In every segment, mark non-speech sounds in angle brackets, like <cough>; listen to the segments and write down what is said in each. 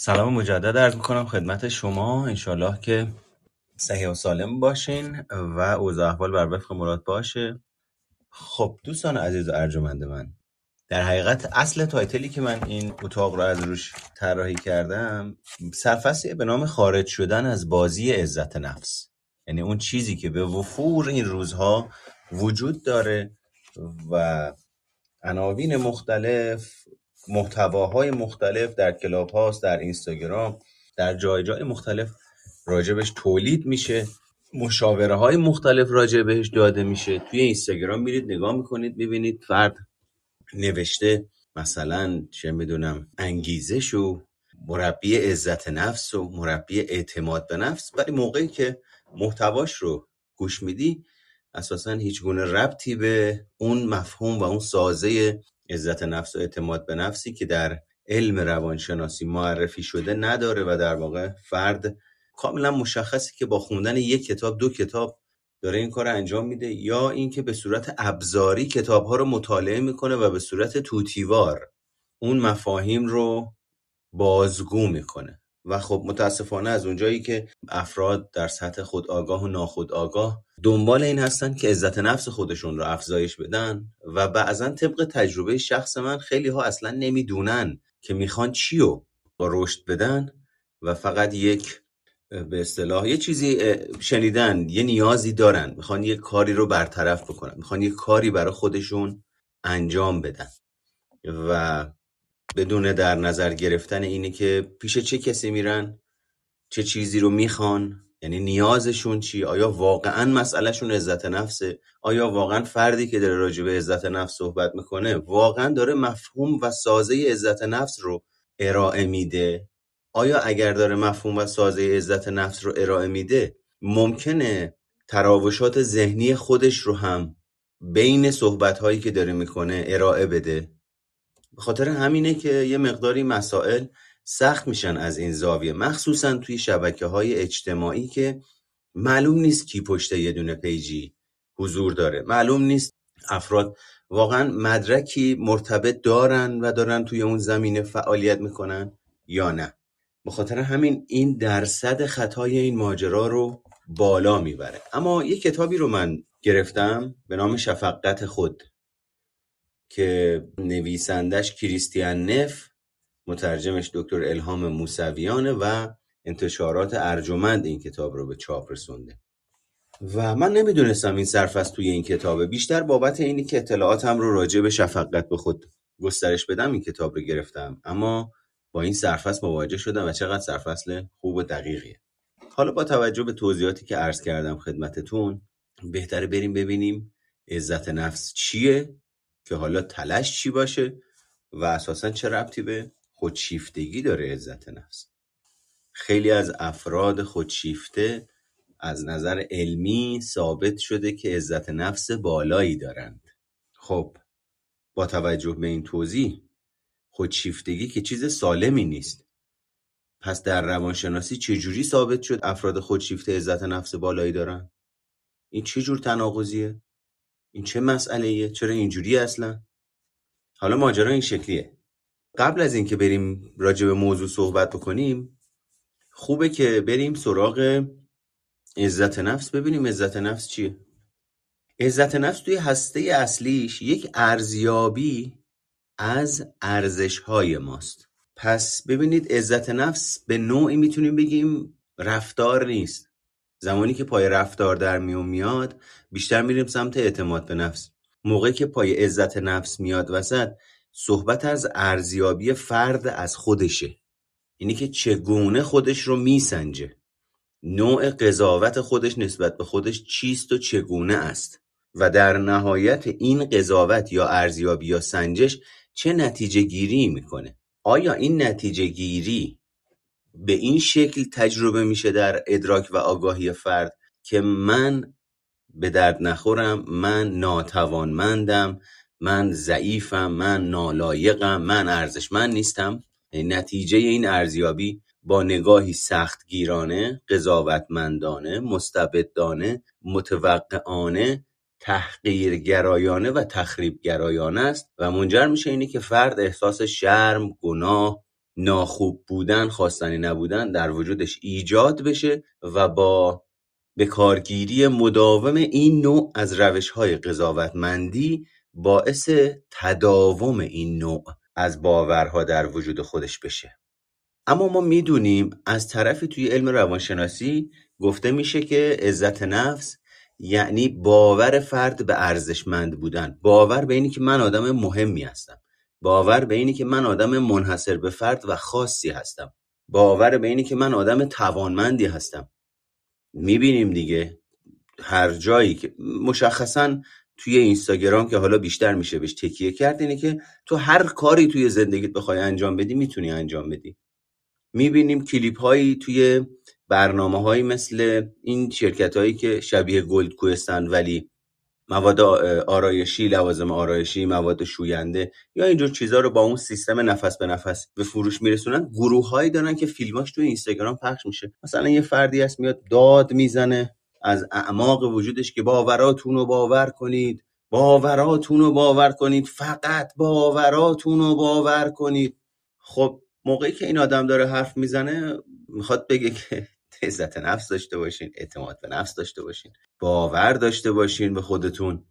سلام مجدد عرض می‌کنم خدمت شما. انشالله که صحیح و سالم باشین و اوضاع احوال بر وفق مراد باشه. خب دوستان عزیز و ارجمند من در حقیقت اصل تایتلی که من این اتاق رو از روش طراحی کردم سرفصلی به نام خارج شدن از بازی عزت نفس. یعنی اون چیزی که به وفور این روزها وجود داره و عناوین مختلف محتواهای مختلف در کلاب هاست در اینستاگرام در جای جای مختلف راجبش تولید میشه. مشاوره های مختلف راجع بهش داده میشه. توی اینستاگرام میرید نگاه می‌کنید می‌بینید فرد نوشته مثلا چه می‌دونم انگیزش و مربی عزت نفس و مربی اعتماد به نفس. ولی موقعی که محتواش رو گوش میدی اساسا هیچ گونه ربطی به اون مفهوم و اون سازه عزت نفس و اعتماد به نفسی که در علم روانشناسی معرفی شده نداره و در واقع فرد کاملا مشخصی که با خوندن یک کتاب دو کتاب داره این کار انجام میده یا اینکه به صورت ابزاری کتاب ها رو مطالعه می‌کنه و به صورت توتیوار اون مفاهیم رو بازگو می‌کنه. و خب متاسفانه از اونجایی که افراد در سطح خود آگاه و ناخود آگاه دنبال این هستن که عزت نفس خودشون رو افزایش بدن و بعضا طبق تجربه شخص من خیلی ها اصلا نمی‌دونن که می‌خوان چی رو رشد بدن و فقط یک به اصطلاح یه چیزی شنیدن یه نیازی دارن می‌خوان یه کاری رو برطرف بکنن می‌خوان یه کاری برای خودشون انجام بدن. و بدون در نظر گرفتن اینه که پیش چه کسی میرن چه چیزی رو می‌خوان یعنی نیازشون چی؟ آیا واقعا مسئلهشون عزت نفسه؟ آیا واقعا فردی که داره راجع به عزت نفس صحبت می‌کنه واقعا داره مفهوم و سازه عزت نفس رو ارائه میده؟ آیا اگر داره مفهوم و سازه عزت نفس رو ارائه میده ممکنه تراوشات ذهنی خودش رو هم بین صحبت هایی که داره می‌کنه ارائه بده؟ به خاطر همینه که یه مقداری مسائل سخت میشن از این زاویه مخصوصا توی شبکه های اجتماعی که معلوم نیست کی پشت یه دونه پیجی حضور داره. معلوم نیست افراد واقعا مدرکی مرتبط دارن و دارن توی اون زمینه فعالیت می‌کنن یا نه. به خاطر همین این درصد خطای این ماجرا رو بالا می‌بره. اما یه کتابی رو من گرفتم به نام شفقت خود که نویسندش کریستیان نف مترجمش دکتر الهام موسویانه و انتشارات ارجمند این کتاب رو به چاپ رسونده. و من نمی‌دونستم این سرفست توی این کتابه. بیشتر بابت اینی که اطلاعاتم رو راجع به شفقت به خود گسترش بدم این کتاب رو گرفتم. اما با این سرفصل مواجه شدم و چقدر سرفصل خوب و دقیقیه. حالا با توجه به توضیحاتی که عرض کردم خدمتتون بهتره بریم ببینیم عزت نفس چیه که حالا تلش چی باشه و اساسا چه ربطی به خودشیفتگی داره عزت نفس خیلی از افراد خودشیفته از نظر علمی ثابت شده که عزت نفس بالایی دارند خب با توجه به این توضیح خودشیفتگی که چیز سالمی نیست پس در روانشناسی چجوری ثابت شد افراد خودشیفته عزت نفس بالایی دارن؟ این چه جور تناقضیه؟ این چه مسئله چرا اینجوری اصلا؟ حالا ماجرا این شکلیه قبل از اینکه بریم راجع به موضوع صحبت بکنیم خوبه که بریم سراغ عزت نفس. ببینیم عزت نفس چیه. عزت نفس توی هسته اصلیش یک ارزیابی از ارزش های ماست. پس ببینید عزت نفس به نوعی می‌تونیم بگیم رفتار نیست. زمانی که پای رفتار در میون میاد بیشتر میریم سمت اعتماد به نفس. موقعی که پای عزت نفس میاد وسط صحبت از ارزیابی فرد از خودشه. اینی که چگونه خودش رو میسنجه. نوع قضاوت خودش نسبت به خودش چیست و چگونه است؟ و در نهایت این قضاوت یا ارزیابی یا سنجش چه نتیجه گیری می‌کنه؟ آیا این نتیجه گیری به این شکل تجربه میشه در ادراک و آگاهی فرد که من به درد نخورم من ناتوانمندم من ضعیفم من نالایقم من ارزشمند نیستم. نتیجه این ارزیابی با نگاهی سختگیرانه قضاوتمندانه مستبدانه متوقعانه تحقیرگرایانه و تخریبگرایانه است و منجر میشه اینه که فرد احساس شرم، گناه، ناخوب بودن خواستنی نبودن در وجودش ایجاد بشه و با به کارگیری مداوم این نوع از روش های قضاوتمندی باعث تداوم این نوع از باورها در وجود خودش بشه. اما ما می‌دونیم از طرفی توی علم روانشناسی گفته میشه که عزت نفس یعنی باور فرد به ارزشمند بودن. باور به اینی که من آدم مهمی هستم. باور به اینی که من آدم منحصر به فرد و خاصی هستم. باور به اینی که من آدم توانمندی هستم. می‌بینیم دیگه هر جایی که مشخصا توی اینستاگرام که حالا بیشتر میشه بهش تکیه کرد اینه که تو هر کاری توی زندگیت بخوای انجام بدی می‌تونی انجام بدی. می‌بینیم کلیپ هایی توی برنامه هایی مثل این شرکت هایی که شبیه گلدکوئست ولی مواد آرایشی لوازم آرایشی مواد شوینده یا اینجور چیزها رو با اون سیستم نفر به نفر به فروش میرسونن. گروه هایی دارن که فیلماش توی اینستاگرام پخش میشه. مثلا یه فردی هست میاد داد می‌زنه. از اعماق وجودش که باوراتون رو باور کنید. باوراتون رو باور کنید. فقط باوراتون رو باور کنید. خب موقعی که این آدم داره حرف می‌زنه می‌خواد بگه که عزت نفس داشته باشین اعتماد به نفس داشته باشین باور داشته باشین به خودتون.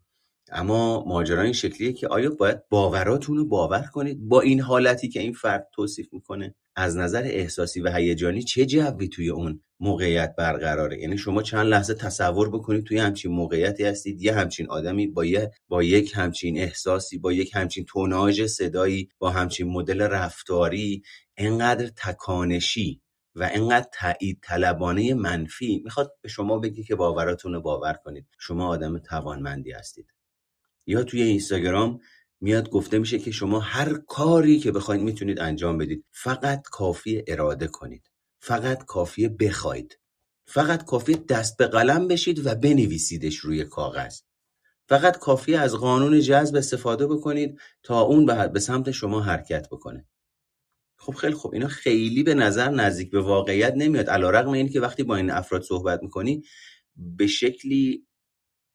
اما ماجرا این شکلیه که آیا باید باوراتون رو باور کنید با این حالتی که این فرد توصیف می‌کنه؟ از نظر احساسی و هیجانی چه جوی توی اون موقعیت برقراره؟ یعنی شما چند لحظه تصور بکنید توی همچین موقعیتی هستید یه همچین آدمی با یه با یک همچین احساسی با یک همچین توناژ صدایی با همچین مدل رفتاری انقدر تکانشی و انقدر تایید طلبانه منفی. می‌خواد به شما بگی که باوراتون رو باور کنید. شما آدم توانمندی هستید. یا توی اینستاگرام میاد گفته میشه که شما هر کاری که بخواید می‌تونید انجام بدید فقط کافی اراده کنید. فقط کافی بخواید. فقط کافی دست به قلم بشید و بنویسیدش روی کاغذ. فقط کافی از قانون جذب استفاده بکنید تا اون به سمت شما حرکت بکنه. خب خیلی خوب. اینا خیلی به نظر نزدیک به واقعیت نمیاد. علیرغم اینکه که وقتی با این افراد صحبت می‌کنی به شکلی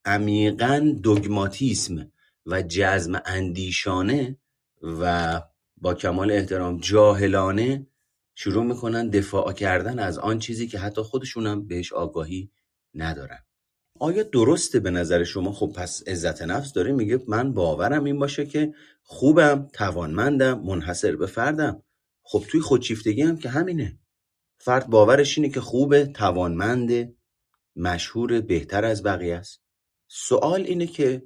عمیقا دوگماتیسم و جزم اندیشانه و با کمال احترام جاهلانه شروع می‌کنن دفاع کردن از آن چیزی که حتی خودشونم بهش آگاهی ندارن. آیا درسته به نظر شما؟ خب پس عزت نفس داره میگه من باورم این باشه که خوبم توانمندم منحصر به فردم. خب توی خودشیفتگی هم که همینه. فرد باورش اینه که خوبه توانمنده مشهور بهتر از بقیه است. سوال اینه که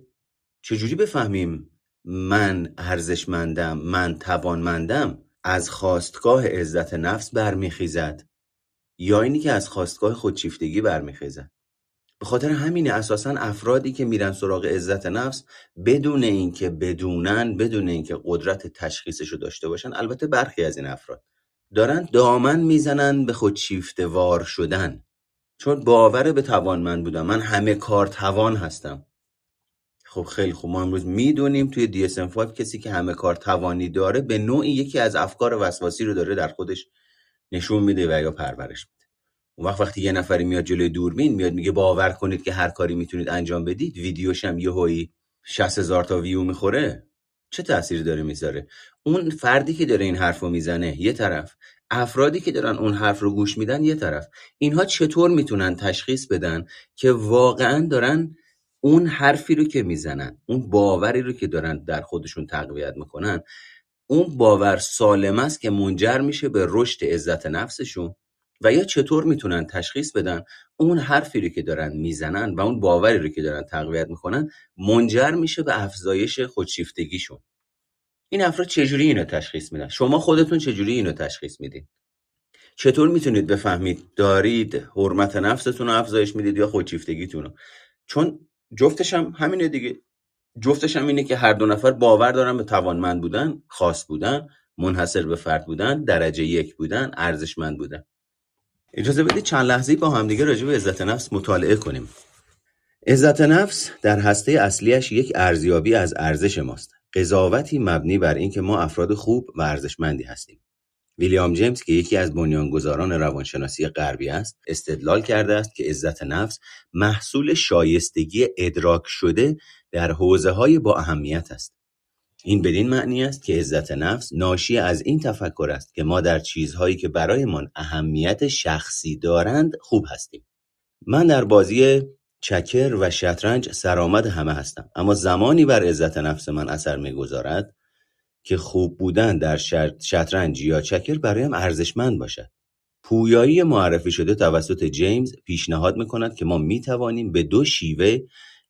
چجوری بفهمیم من ارزشمندم من توانمندم از خواستگاه عزت نفس برمیخیزد یا اینی که از خواستگاه خودشیفتگی برمیخیزد؟ به خاطر همینه اساسا افرادی که میرن سراغ عزت نفس بدون اینکه بدونن بدون اینکه قدرت تشخیصش رو داشته باشن البته برخی از این افراد دارن دامن می‌زنن به خود وار شدن. چون باور به توانمند بودن من همه کار توان هستم. خب خیلی خوب. ما امروز می‌دونیم توی DSM-5 کسی که همه کار توانی داره به نوعی یکی از افکار وسواسی رو داره در خودش نشون میده و یا پرورش میده. اون وقت وقتی یه نفری میاد جلوی دوربین میاد میگه باور کنید که هر کاری می‌تونید انجام بدید ویدیوش هم یه هایی 60 هزار تا ویو می‌خوره. چه تأثیری داره می‌ذاره؟ اون فردی که داره این حرف رو می‌زنه یه طرف. افرادی که دارن اون حرف رو گوش میدن یه طرف. اینها چطور می‌تونن تشخیص بدن که واقعا دارن اون حرفی رو که می‌زنن اون باوری رو که دارن در خودشون تقویت می‌کنن اون باور سالم است که منجر میشه به رشد عزت نفسشون؟ و یا چطور می‌تونن تشخیص بدن اون حرفی رو که دارن می‌زنن و اون باوری رو که دارن تقویت می‌کنن منجر میشه به افزایش خودشیفتگیشون؟ این افراد چجوری اینو تشخیص میدن؟ شما خودتون چجوری اینو تشخیص میدین؟ چطور می‌تونید بفهمید دارید حرمت نفستون رو افزایش می‌دید یا خودشیفتگیتون رو؟ چون جفتش هم همینه دیگه. جفتش هم اینه که هر دو نفر باور دارن به توانمند بودن خاص بودن منحصر به فرد بودن درجه یک بودن ارزشمند بودن. اجازه بدید چند لحظه با همدیگه راجع به عزت نفس مطالعه کنیم. عزت نفس در هسته اصلیش یک ارزیابی از ارزش ماست. قضاوتی مبنی بر اینکه ما افراد خوب و ارزشمندی هستیم. ویلیام جیمز که یکی از بنیانگذاران روانشناسی غربی است استدلال کرده است که عزت نفس محصول شایستگی ادراک شده در حوزه های با اهمیت است. این بدین معنی است که عزت نفس ناشی از این تفکر است که ما در چیزهایی که برایمان اهمیت شخصی دارند خوب هستیم. من در بازی چکر و شطرنج سرآمد همه هستم. اما زمانی بر عزت نفس من اثر می‌گذارد که خوب بودن در شطرنج یا چکر برایم ارزشمند باشد. پویایی معرفی شده توسط جیمز پیشنهاد می‌کند که ما می‌توانیم به دو شیوه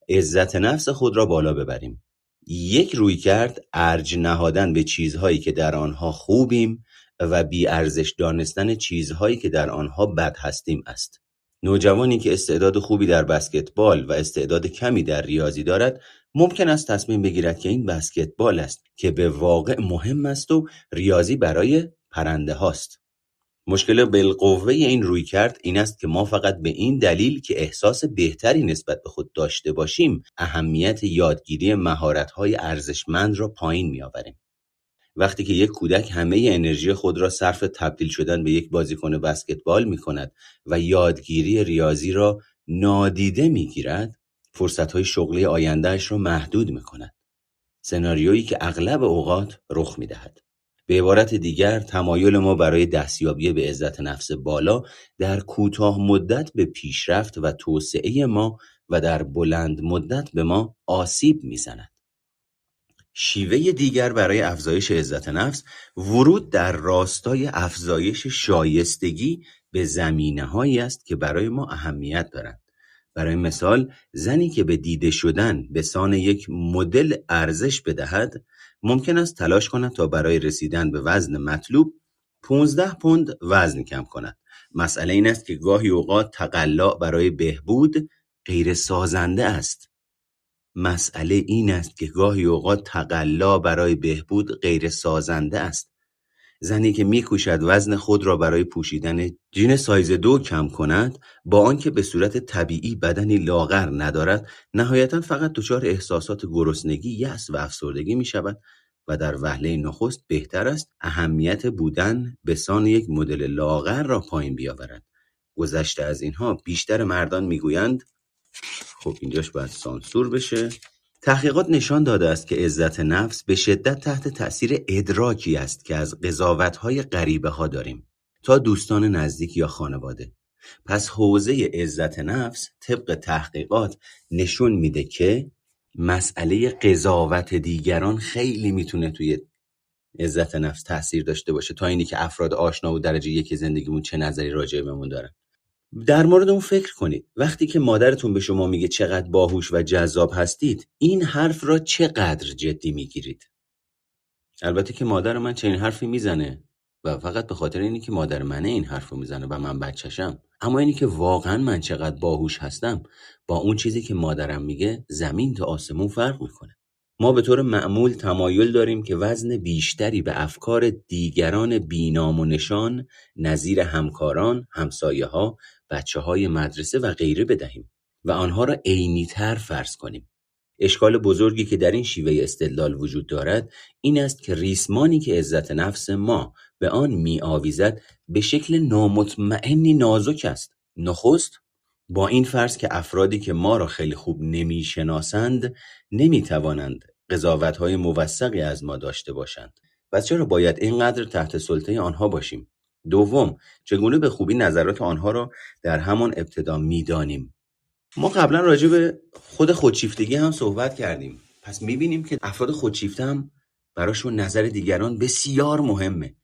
عزت نفس خود را بالا ببریم. یک روی کرد ارج نهادن به چیزهایی که در آنها خوبیم و ارزش دانستن چیزهایی که در آنها بد هستیم است. نوجوانی که استعداد خوبی در بسکتبال و استعداد کمی در ریاضی دارد ممکن است تصمیم بگیرد که این بسکتبال است که به واقع مهم است و ریاضی برای پرنده هاست مشکل بالقوه این روی کرد این است که ما فقط به این دلیل که احساس بهتری نسبت به خود داشته باشیم اهمیت یادگیری مهارت‌های ارزشمند را پایین می‌آوریم. وقتی که یک کودک همه انرژی خود را صرف تبدیل شدن به یک بازیکن بسکتبال می کند و یادگیری ریاضی را نادیده می گیرد فرصت های شغلی آیندهش را محدود می کند. سناریویی که اغلب اوقات رخ می دهد. به عبارت دیگر تمایل ما برای دستیابی به عزت نفس بالا در کوتاه مدت به پیشرفت و توسعه ما و در بلند مدت به ما آسیب می‌زند. شیوه دیگر برای افزایش عزت نفس ورود در راستای افزایش شایستگی به زمینه هایی است که برای ما اهمیت دارند. برای مثال زنی که به دیده شدن به سان یک مدل ارزش بدهد ممکن است تلاش کند تا برای رسیدن به وزن مطلوب 15 پوند وزن کم کند مسئله این است که گاهی اوقات تقلا برای بهبود غیر سازنده است مسئله این است که گاهی اوقات تقلا برای بهبود غیر سازنده است. زنی که میکوشد وزن خود را برای پوشیدن جین سایز دو کم کند با آنکه به صورت طبیعی بدنی لاغر ندارد نهایتا فقط دچار احساسات گرسنگی یأس و افسردگی می شود و در وهله نخست بهتر است اهمیت بودن به سان یک مدل لاغر را پایین بیاورد. گذشته از اینها بیشتر مردان می‌گویند خب اینجاش باید سانسور بشه. تحقیقات نشان داده است که عزت نفس به شدت تحت تأثیر ادراکی است که از قضاوت‌های غریبه ها داریم. تا دوستان نزدیک یا خانواده. پس حوزه عزت نفس طبق تحقیقات نشون میده که مسئله قضاوت دیگران خیلی می‌تونه توی عزت نفس تاثیر داشته باشه. تا اینی که افراد آشنا و درجه یک زندگیمون چه نظری راجع بهمون دارن. در مورد اون فکر کنید. وقتی که مادرتون به شما میگه چقدر باهوش و جذاب هستید این حرف را چقدر جدی می‌گیرید؟ البته که مادر من چنین حرفی می‌زنه و فقط به خاطر اینی که مادر منه این حرف رو می‌زنه و من بچشم اما اینی که واقعا من چقدر باهوش هستم با اون چیزی که مادرم میگه زمین تا آسمون فرق می‌کنه. ما به طور معمول تمایل داریم که وزن بیشتری به افکار دیگران بینام و نشان نظیر همکاران، همسایه ها، بچه های مدرسه و غیره بدهیم و آنها را عینیتر فرض کنیم. اشکال بزرگی که در این شیوه استدلال وجود دارد این است که ریسمانی که عزت نفس ما به آن می آویزد به شکل نامطمئنی نازک است. نخست با این فرض که افرادی که ما را خیلی خوب نمی شناسند نمی توانند قضاوت های موثقی از ما داشته باشند. و چرا باید اینقدر تحت سلطه آنها باشیم؟ دوم چگونه به خوبی نظرات آنها را در همان ابتدا می‌دانیم؟ ما قبلا راجع به خود خودشیفتگی هم صحبت کردیم. پس می‌بینیم که افراد خودشیفته هم براشون نظر دیگران بسیار مهمه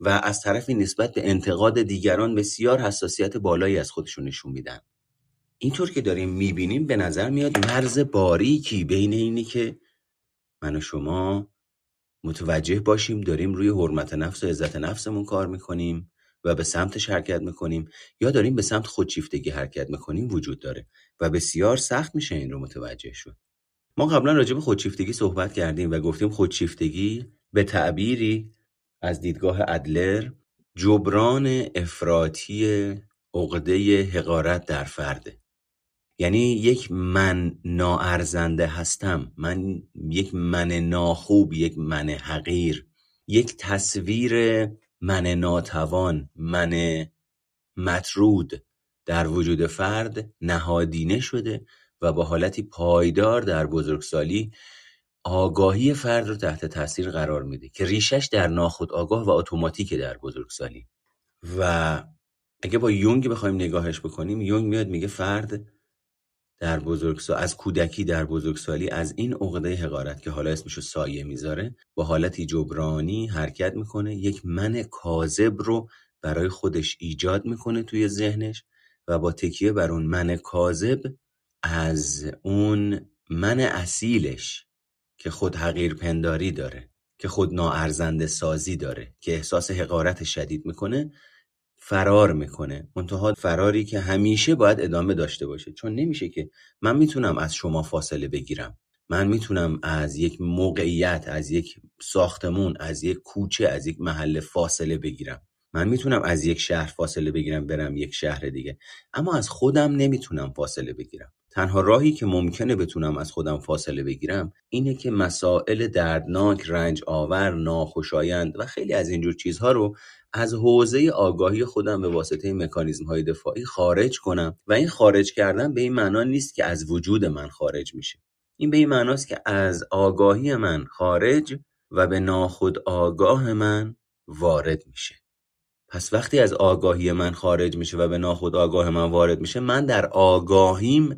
و از طرفی نسبت به انتقاد دیگران بسیار حساسیت بالایی از خودشون نشون میدن. اینطور که داریم می‌بینیم به نظر میاد مرز باریکی بین اینی که من و شما متوجه باشیم داریم روی حرمت نفس و عزت نفسمون کار می‌کنیم و به سمتش حرکت می‌کنیم یا داریم به سمت خودشیفتگی حرکت می‌کنیم وجود داره و بسیار سخت میشه این رو متوجه شد. ما قبلا راجع به خودشیفتگی صحبت کردیم و گفتیم خودشیفتگی به تعبیری از دیدگاه ادلر جبران افراطی عقده حقارت در فرده. یعنی یک من ناارزنده هستم من یک من ناخوب یک من حقیر یک تصویر من ناتوان من مطرود در وجود فرد نهادینه شده و با حالتی پایدار در بزرگسالی آگاهی فرد رو تحت تاثیر قرار میده که ریشش در ناخود آگاه و اتوماتیک در بزرگسالی. و اگه با یونگ بخوایم نگاهش بکنیم یونگ میاد میگه فرد در بزرگسال از کودکی در بزرگسالی از این عقده حقارت که حالا اسمشو سایه می‌ذاره با حالتی جبرانی حرکت می‌کنه یک من کاذب رو برای خودش ایجاد می‌کنه توی ذهنش و با تکیه بر اون من کاذب از اون من اصیلش که خود حقیر پنداری داره که خود ناارزنده سازی داره که احساس حقارت شدید می‌کنه فرار می‌کنه. منتها فراری که همیشه باید ادامه داشته باشه. چون نمیشه که من می‌تونم از شما فاصله بگیرم. من می‌تونم از یک موقعیت از یک ساختمون از یک کوچه از یک محل فاصله بگیرم. من می‌تونم از یک شهر فاصله بگیرم برم یک شهر دیگه. اما از خودم نمی‌تونم فاصله بگیرم. تنها راهی که ممکنه بتونم از خودم فاصله بگیرم اینه که مسائل دردناک، رنج آور، ناخوشایند و خیلی از اینجور چیزها رو از حوزه آگاهی خودم به واسطه مکانیزم های دفاعی خارج کنم و این خارج کردن به این معنا نیست که از وجود من خارج میشه. این به این معناست که از آگاهی من خارج و به ناخود آگاه من وارد میشه. پس وقتی از آگاهی من خارج میشه و به ناخود آگاه من وارد میشه من در آگاهیم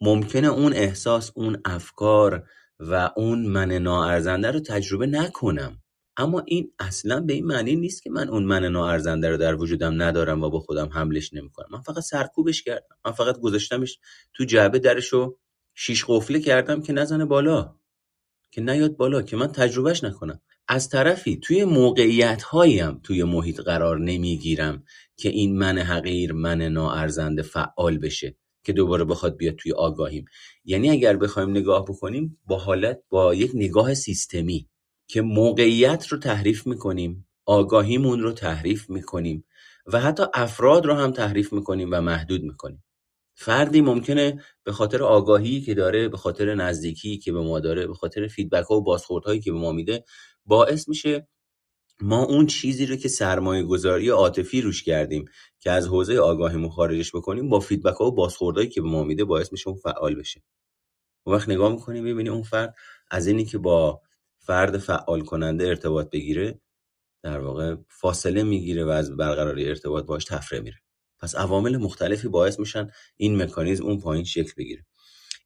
ممکنه اون احساس اون افکار و اون من ناارزنده رو تجربه نکنم. اما این اصلا به این معنی نیست که من اون من ناارزنده رو در وجودم ندارم و با خودم حملش نمی‌کنم. من فقط سرکوبش کردم. من فقط گذاشتمش تو جعبه درشو شیش قفله کردم که نزنه بالا. که نیاد بالا که من تجربهش نکنم. از طرفی توی موقعیت هایم توی محیط قرار نمی‌گیرم که این من حقیر من ناارزنده فعال بشه که دوباره بخواد بیاد توی آگاهیم. یعنی اگر بخوایم نگاه بکنیم با حالت با یک نگاه سیستمی. که موقعیت رو تحریف می‌کنیم آگاهیمون رو تحریف می‌کنیم و حتی افراد رو هم تحریف می‌کنیم و محدود می‌کنیم. فردی ممکنه به خاطر آگاهی که داره به خاطر نزدیکی که به ما داره به خاطر feedback ها و بازخورد که به ما میده باعث میشه ما اون چیزی رو که سرمایه گذاری عاطفی روش کردیم که از حوزه آگاهیمون خارجش بکنیم با feedback ها و بازخوردهایی که به ما میده باعث میشه اون فعال بشه. اون وقت نگاه می‌کنیم می‌بینی اون فرد از اینی که با فرد فعال کننده ارتباط بگیره در واقع فاصله می‌گیره و از برقراری ارتباط باش تفره میره. پس عوامل مختلفی باعث میشن این مکانیزم اون پایین شکل بگیره.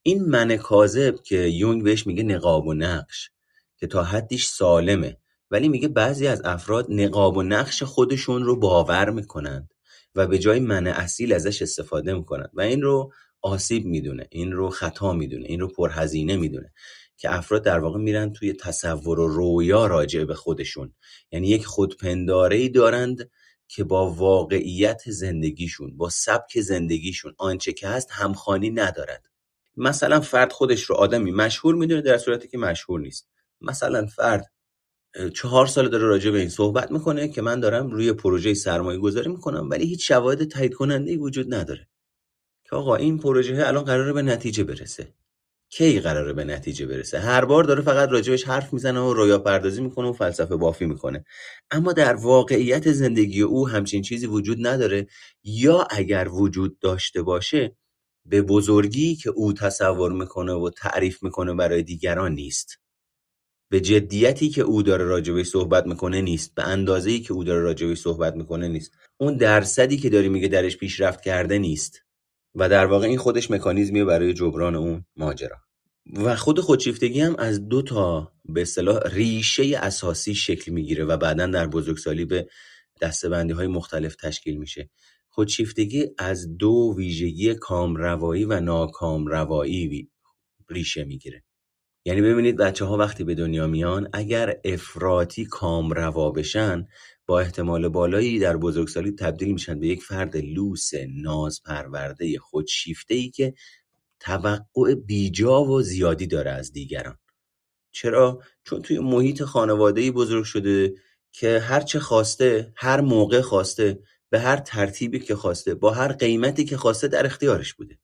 این من کاذب که یونگ بهش میگه نقاب و نقش که تا حدیش سالمه ولی میگه بعضی از افراد نقاب و نقش خودشون رو باور می‌کنند و به جای من اصیل ازش استفاده می‌کنند و این رو آسیب می‌دونه این رو خطا می‌دونه این رو پرهزینه می‌دونه. که افراد در واقع میرن توی تصور و رویا راجع به خودشون. یعنی یک خودپنداره ای دارند که با واقعیت زندگیشون با سبک زندگیشون آنچه که هست همخانی ندارد مثلا فرد خودش رو آدمی مشهور می‌دونه در صورتی که مشهور نیست. مثلا فرد چهار سال داره راجع به این صحبت می‌کنه که من دارم روی پروژه سرمایه گذاری می‌کنم ولی هیچ شواهد تایید کننده ای وجود نداره. که آقا این پروژه الان قراره به نتیجه برسه. کی قراره به نتیجه برسه؟ هر بار داره فقط راجبش حرف می‌زنه و رویا پردازی می‌کنه و فلسفه بافی می‌کنه. اما در واقعیت زندگی او همچین چیزی وجود نداره. یا اگر وجود داشته باشه به بزرگی که او تصور می‌کنه و تعریف می‌کنه برای دیگران نیست. به جدیتی که او داره راجبش صحبت می‌کنه نیست. به اندازه‌ای که او داره راجبش صحبت می‌کنه نیست. اون درصدی که داری میگه درش پیشرفت کرده نیست. و در واقع این خودش مکانیزمی برای جبران اون ماجرا. و خود خودشیفتگی هم از دو تا به اصطلاح ریشه اساسی شکل می‌گیره و بعدا در بزرگسالی به دستبندی های مختلف تشکیل میشه. خودشیفتگی از دو ویژگی کامروایی و ناکامروایی ریشه می‌گیره. یعنی ببینید بچه ها وقتی به دنیا میان اگر افراطی کامروا بشن با احتمال بالایی در بزرگسالی تبدیل میشن به یک فرد لوس ناز پرورده خودشیفته ای که توقع بیجا و زیادی داره از دیگران. چرا؟ چون توی محیط خانواده بزرگ شده که هر چه خواسته هر موقع خواسته به هر ترتیبی که خواسته با هر قیمتی که خواسته در اختیارش بوده.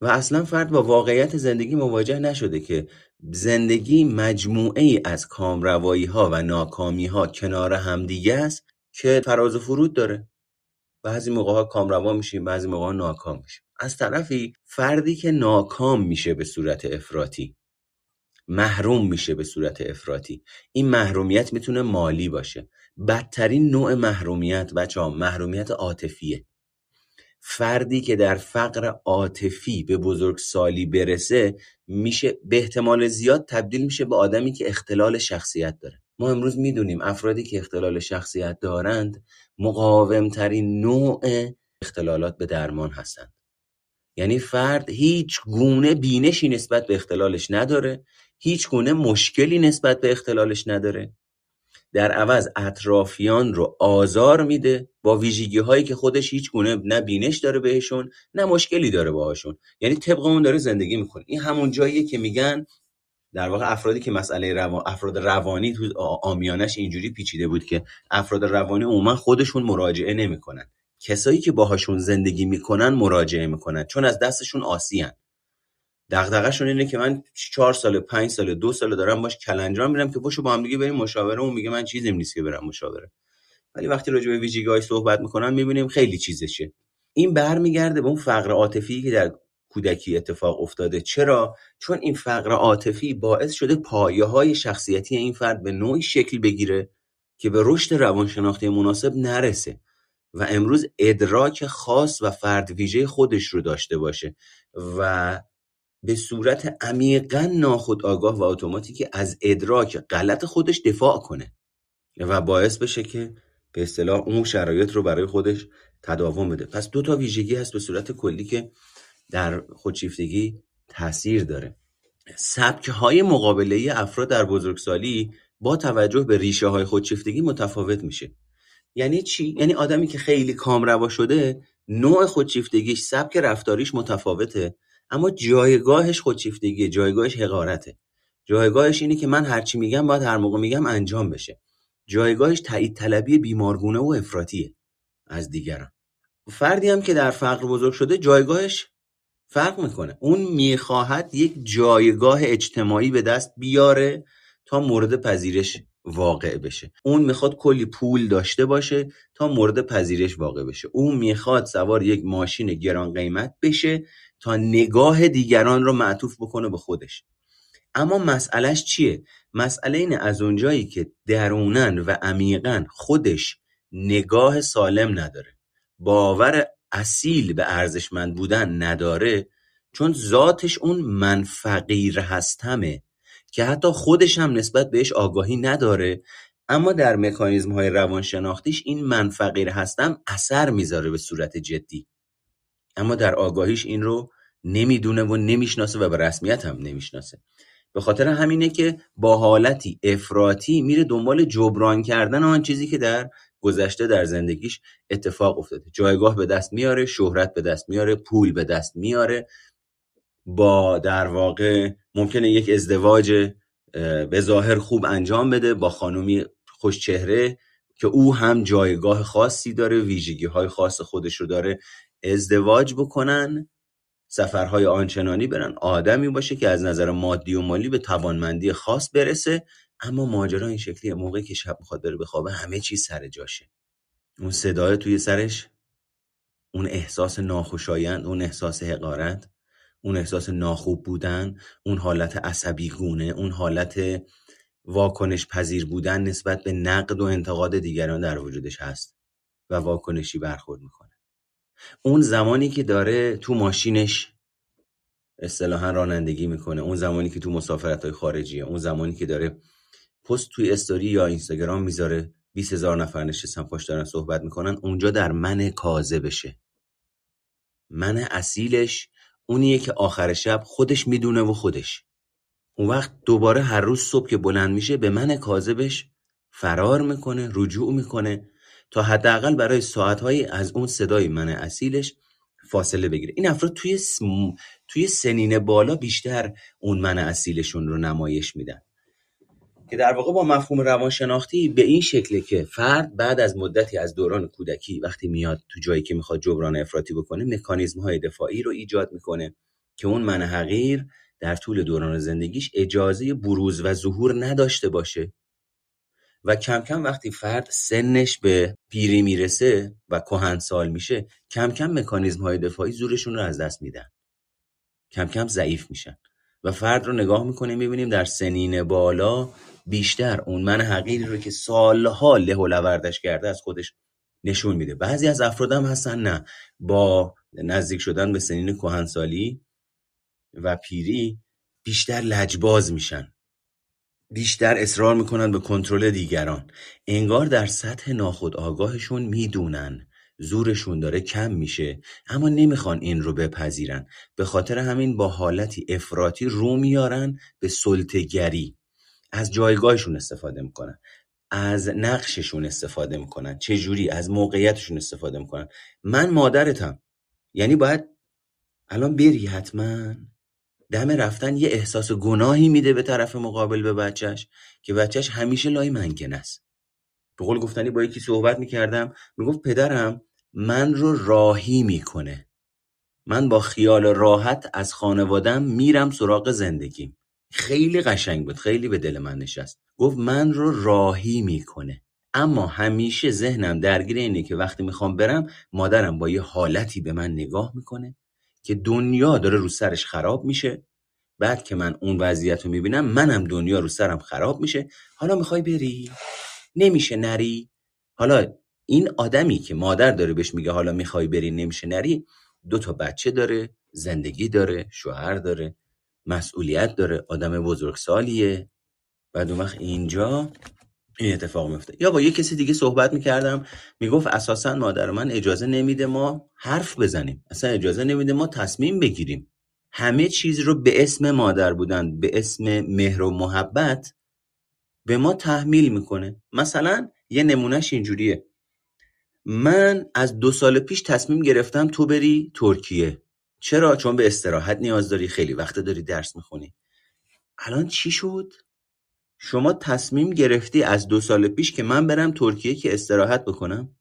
و اصلا فرد با واقعیت زندگی مواجه نشده که زندگی مجموعه ای از کامروایی ها و ناکامی ها کنار همدیگه است که فراز و فرود داره. بعضی موقع ها کامروا میشیم بعضی موقع ها ناکام میشیم. از طرفی فردی که ناکام میشه به صورت افراطی محروم میشه به صورت افراطی. این محرومیت می‌تونه مالی باشه. بدترین نوع محرومیت بچه ها محرومیت عاطفیه. فردی که در فقر عاطفی به بزرگسالی برسه میشه به احتمال زیاد تبدیل میشه به آدمی که اختلال شخصیت داره. ما امروز می‌دونیم افرادی که اختلال شخصیت دارند مقاومترین نوع اختلالات به درمان هستند. یعنی فرد هیچ گونه بینشی نسبت به اختلالش نداره هیچ گونه مشکلی نسبت به اختلالش نداره. در عوض اطرافیان رو آزار میده با ویژگی هایی که خودش هیچ گونه نه بینش داره بهشون نه مشکلی داره باهاشون. یعنی طبق اون داره زندگی می‌کنه. این همون جاییه که میگن در واقع افرادی که مسئله روان افراد روانی تو آمیانش اینجوری پیچیده بود که افراد روانی عموما خودشون مراجعه نمی‌کنن. کسایی که باهاشون زندگی می‌کنن مراجعه می‌کنن چون از دستشون آسیان. دغدغه‌شون اینه که من چهار سال پنج سال دو سال دارم باش کلنجار میرم که باشو با هم دیگه بریم مشاوره اون میگه من چیزی نیست که برم مشاوره. ولی وقتی راجع به ویژگی‌های صحبت می‌کنن می‌بینیم خیلی چیزشه این برمیگرده به اون فقر عاطفی که در کودکی اتفاق افتاده. چرا؟ چون این فقر عاطفی باعث شده پایه های شخصیتی این فرد به نوعی شکل بگیره که به رشد روانشناختی مناسب نرسه و امروز ادراک خاص و فرد ویژه خودش رو داشته باشه و به صورت عمیقا ناخودآگاه و اتوماتیک از ادراک غلط خودش دفاع کنه و باعث بشه که به اصطلاح اون شرایط رو برای خودش تداوم بده. پس دو تا ویژگی هست به صورت کلی که در خودشیفتگی تاثیر داره. سبک های مقابله افراد در بزرگسالی با توجه به ریشه های خودشیفتگی متفاوت میشه. یعنی چی؟ یعنی آدمی که خیلی کامروا شده نوع خودشیفتگیش سبک رفتاریش متفاوته اما جایگاهش خودشیفتگی جایگاهش حقارته. جایگاهش اینه که من هرچی میگم باید هر موقع میگم انجام بشه. جایگاهش تایید طلبی بیمارگونه و افراطیه از دیگران. فردی هم که در فقر بزرگ شده جایگاهش فرق می‌کنه. اون می‌خواهد یک جایگاه اجتماعی به دست بیاره تا مورد پذیرش واقع بشه. اون می‌خواد کلی پول داشته باشه تا مورد پذیرش واقع بشه. اون می‌خواد سوار یک ماشین گران قیمت بشه تا نگاه دیگران رو معطوف بکنه به خودش. اما مسئلهش چیه؟ مسئله اینه از اونجایی که درونن و عمیقا خودش نگاه سالم نداره. باور اصیل به ارزشمند بودن نداره چون ذاتش اون من فقیر هستمه که حتی خودش هم نسبت بهش آگاهی نداره. اما در مکانیزم های روانشناختیش این من فقیر هستم اثر می‌ذاره به صورت جدی. اما در آگاهیش این رو نمی‌دونه و نمی‌شناسه و به رسمیت هم نمی‌شناسه. به خاطر همینه که با حالتی افراطی میره دنبال جبران کردن آن چیزی که در گذشته در زندگیش اتفاق افتاده. جایگاه به دست میاره شهرت به دست میاره پول به دست میاره. با در واقع ممکنه یک ازدواج به ظاهر خوب انجام بده با خانومی خوش چهره که او هم جایگاه خاصی داره ویژگی های خاص خودش رو داره ازدواج بکنن سفرهای آنچنانی برن. آدمی باشه که از نظر مادی و مالی به توانمندی خاص برسه اما ماجرا این شکلی موقعی که شب می‌خواد بره بخوابه همه چیز سر جاشه. اون صدای توی سرش اون احساس ناخوشایند اون احساس حقارت اون احساس ناخوب بودن اون حالت عصبی گونه اون حالت واکنش پذیر بودن نسبت به نقد و انتقاد دیگران در وجودش هست و واکنشی برخورد می‌کنه. اون زمانی که داره تو ماشینش اصطلاحا رانندگی می‌کنه اون زمانی که تو مسافرت های خارجیه اون زمانی که داره پست توی استوری یا اینستاگرام می‌ذاره 20 هزار نفر نشستن پاش دارن صحبت می‌کنن اونجا در من کازه بشه من اصیلش اونیه که آخر شب خودش می‌دونه و خودش. اون وقت دوباره هر روز صبح که بلند میشه به من کاذبش فرار می‌کنه رجوع می‌کنه. تا حداقل برای ساعتهایی از اون صدای من اصیلش فاصله بگیره. این افراد توی توی سنین بالا بیشتر اون من اصیلشون رو نمایش میدن. که در واقع با مفهوم روانشناختی به این شکله که فرد بعد از مدتی از دوران کودکی وقتی میاد تو جایی که می‌خواد جبران افراطی بکنه مکانیزم های دفاعی رو ایجاد می‌کنه که اون من حقیر در طول دوران زندگیش اجازه بروز و ظهور نداشته باشه. و کم کم وقتی فرد سنش به پیری می‌رسه و سال میشه کم کم مکانیزم های دفاعی زورشون رو از دست میدن. کم کم ضعیف میشن. و فرد رو نگاه می‌کنیم می‌بینیم در سنین بالا بیشتر اون من حقیری رو که سالها له و لوردش کرده از خودش نشون میده. بعضی از افراد هم هستن نه. با نزدیک شدن به سنین کهنسالی و پیری بیشتر لجباز میشن. بیشتر اصرار می‌کنن به کنترل دیگران. انگار در سطح ناخودآگاهشون می‌دونن. زورشون داره کم میشه. اما نمی‌خوان این رو بپذیرن. به خاطر همین با حالتی افراطی رو میارن به سلطگری از جایگاهشون استفاده می‌کنن. از نقششون استفاده می‌کنن. چجوری؟ از موقعیتشون استفاده می‌کنن. من مادرتم. یعنی باید الان بری حتما. دم رفتن یه احساس گناهی میده به طرف مقابل به بچهش که بچهش همیشه لای منکن است به قول گفتنی با یکی صحبت می‌کردم می‌گفت پدرم من رو راهی می‌کنه. من با خیال راحت از خانوادم میرم سراغ زندگیم. خیلی قشنگ بود خیلی به دل من نشست. گفت من رو راهی می‌کنه. اما همیشه ذهنم درگیر اینه که وقتی می‌خوام برم مادرم با یه حالتی به من نگاه می‌کنه. که دنیا داره رو سرش خراب میشه. بعد که من اون وضعیت رو می‌بینم منم دنیا رو سرم خراب میشه. حالا می‌خوای بری؟ نمیشه نری. حالا این آدمی که مادر داره بهش میگه حالا می‌خوای بری نمیشه نری دو تا بچه داره زندگی داره شوهر داره مسئولیت داره آدم بزرگسالیه. بعد اون وقت اینجا این اتفاق میفته. یا با یه کسی دیگه صحبت می‌کردم می‌گفت اساسا مادر من اجازه نمیده ما حرف بزنیم. اصلا اجازه نمیده ما تصمیم بگیریم. همه چیز رو به اسم مادر بودن به اسم مهر و محبت به ما تحمیل می‌کنه. مثلا یه نمونهش اینجوریه. من از دو سال پیش تصمیم گرفتم تو بری ترکیه. چرا؟ چون به استراحت نیاز داری خیلی وقت داری درس می‌خونی. الان چی شد؟ شما تصمیم گرفتی از دو سال پیش که من برم ترکیه که استراحت بکنم؟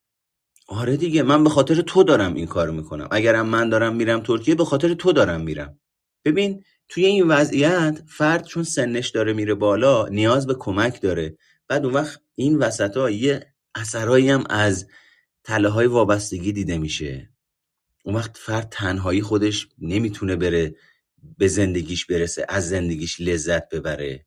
آره دیگه من به خاطر تو دارم این کارو می‌کنم. اگرم من دارم میرم ترکیه به خاطر تو دارم میرم. ببین توی این وضعیت فرد چون سنش داره میره بالا نیاز به کمک داره. بعد اون وقت این وسط ها یه اثرایی هم از تله های وابستگی دیده میشه. اون وقت فرد تنهایی خودش نمی‌تونه بره به زندگیش برسه از زندگیش لذت ببره.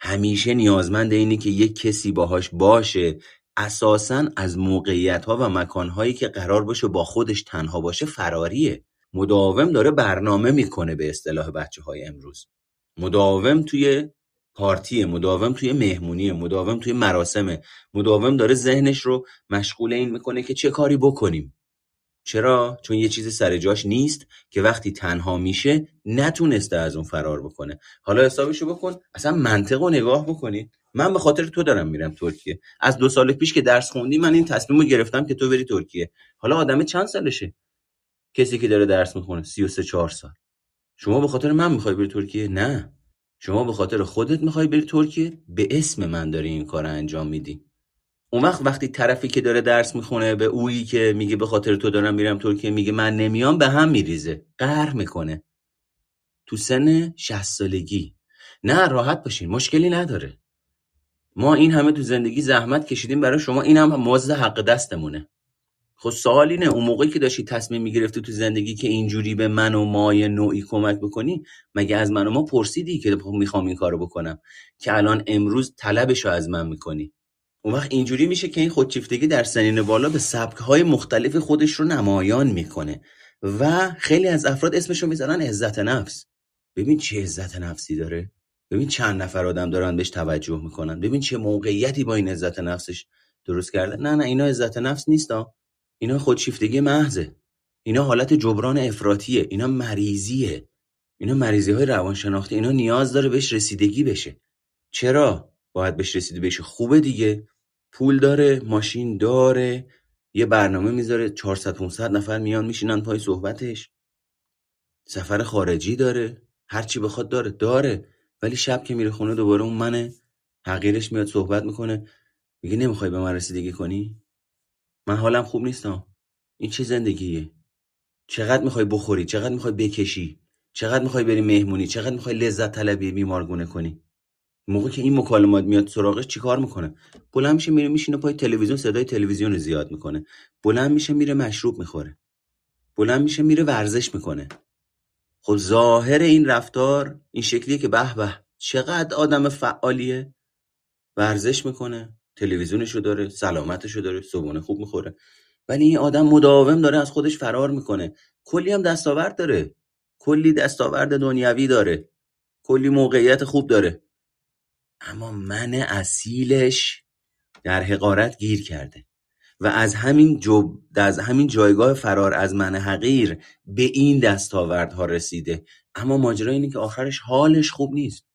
همیشه نیازمند اینه که یک کسی باهاش باشه اساسا از موقعیت ها و مکان هایی که قرار باشه با خودش تنها باشه فراریه مداوم داره برنامه می‌کنه به اصطلاح بچه های امروز. مداوم توی پارتی مداوم توی مهمونی مداوم توی مراسمه. مداوم داره ذهنش رو مشغول این می‌کنه که چه کاری بکنیم. چرا؟ چون یه چیز سر جاش نیست که وقتی تنها میشه نتونسته از اون فرار بکنه. حالا حسابشو بکن اصلا منطق رو نگاه بکنید من به خاطر تو دارم میرم ترکیه. از دو سال پیش که درس خوندی من این تصمیم رو گرفتم که تو بری ترکیه. حالا آدم چند سالشه کسی که داره درس می‌خونه؟ 33 4 سال. شما به خاطر من می‌خوای بری ترکیه؟ نه. شما به خاطر خودت می‌خوای بری ترکیه؟ به اسم من داری این کار انجام میدی. اون وقت وقتی طرفی که داره درس می‌خونه به اویی که میگه به خاطر تو دارم میرم ترکیه میگه من نمیام به هم میریزه قهر می‌کنه. تو سن 60 سالگی. نه راحت باشین مشکلی نداره. ما این همه تو زندگی زحمت کشیدیم برای شما این هم مزد حق دستمونه. خب سوال اینه اون موقعی که داشتی تصمیم می‌گرفتی تو زندگی که اینجوری به من و مای نوعی کمک بکنی مگه از من و ما پرسیدی که می‌خوام این کارو بکنم؟ که الان امروز طلبشو از من می‌کنی. اون وقت اینجوری میشه که این خودشیفتگی در سنین بالا به سبکهای مختلف خودش رو نمایان می‌کنه و خیلی از افراد اسمشو می‌زنن عزت نفس. ببین چه عزت نفسی داره. ببین چند نفر آدم دارن بهش توجه می‌کنن. ببین چه موقعیتی با این عزت نفسش درست کرده. نه نه اینا عزت نفس نیستا اینا خودشیفتگی محضه. اینا حالت جبران افراطیه. اینا مریضیه. اینا مریضی های روانشناختی. اینا نیاز داره بهش رسیدگی بشه. چرا باید بهش رسیده بشه؟ خوبه دیگه. پول داره ماشین داره یه برنامه می‌ذاره 400 500 نفر میان میشینن پای صحبتش. سفر خارجی داره هر چی بخواد داره داره. ولی شب که میره خونه دوباره اون منه حقیرش میاد صحبت می‌کنه. میگه نمی‌خوای به من رسیدگی کنی؟ من حالم خوب نیستم. این چه زندگیه؟ چقدر می‌خوای بخوری؟ چقدر می‌خوای بکشی؟ چقدر می‌خوای بری مهمونی؟ چقدر می‌خوای لذت طلبی بیمارگونه کنی؟ موقع که این مکالمات میاد سراغش چیکار می‌کنه؟ بلند میشه میره میشینه پای تلویزیون صدای تلویزیون رو زیاد می‌کنه. بلند میشه میره مشروب می‌خوره. بلند میشه میره ورزش می‌کنه. خب ظاهر این رفتار این شکلیه که به به چقدر آدم فعالیه. ورزش می‌کنه تلویزیونشو داره سلامتشو داره صبحونه خوب می‌خوره. ولی این آدم مداوم داره از خودش فرار می‌کنه. کلی هم دستاورد داره. کلی دستاورد دنیوی داره. کلی موقعیت خوب داره. اما من اصیلش در حقارت گیر کرده و از همین, جو از همین جایگاه فرار از من حقیر به این دستاوردها رسیده. اما ماجرا اینه که آخرش حالش خوب نیست.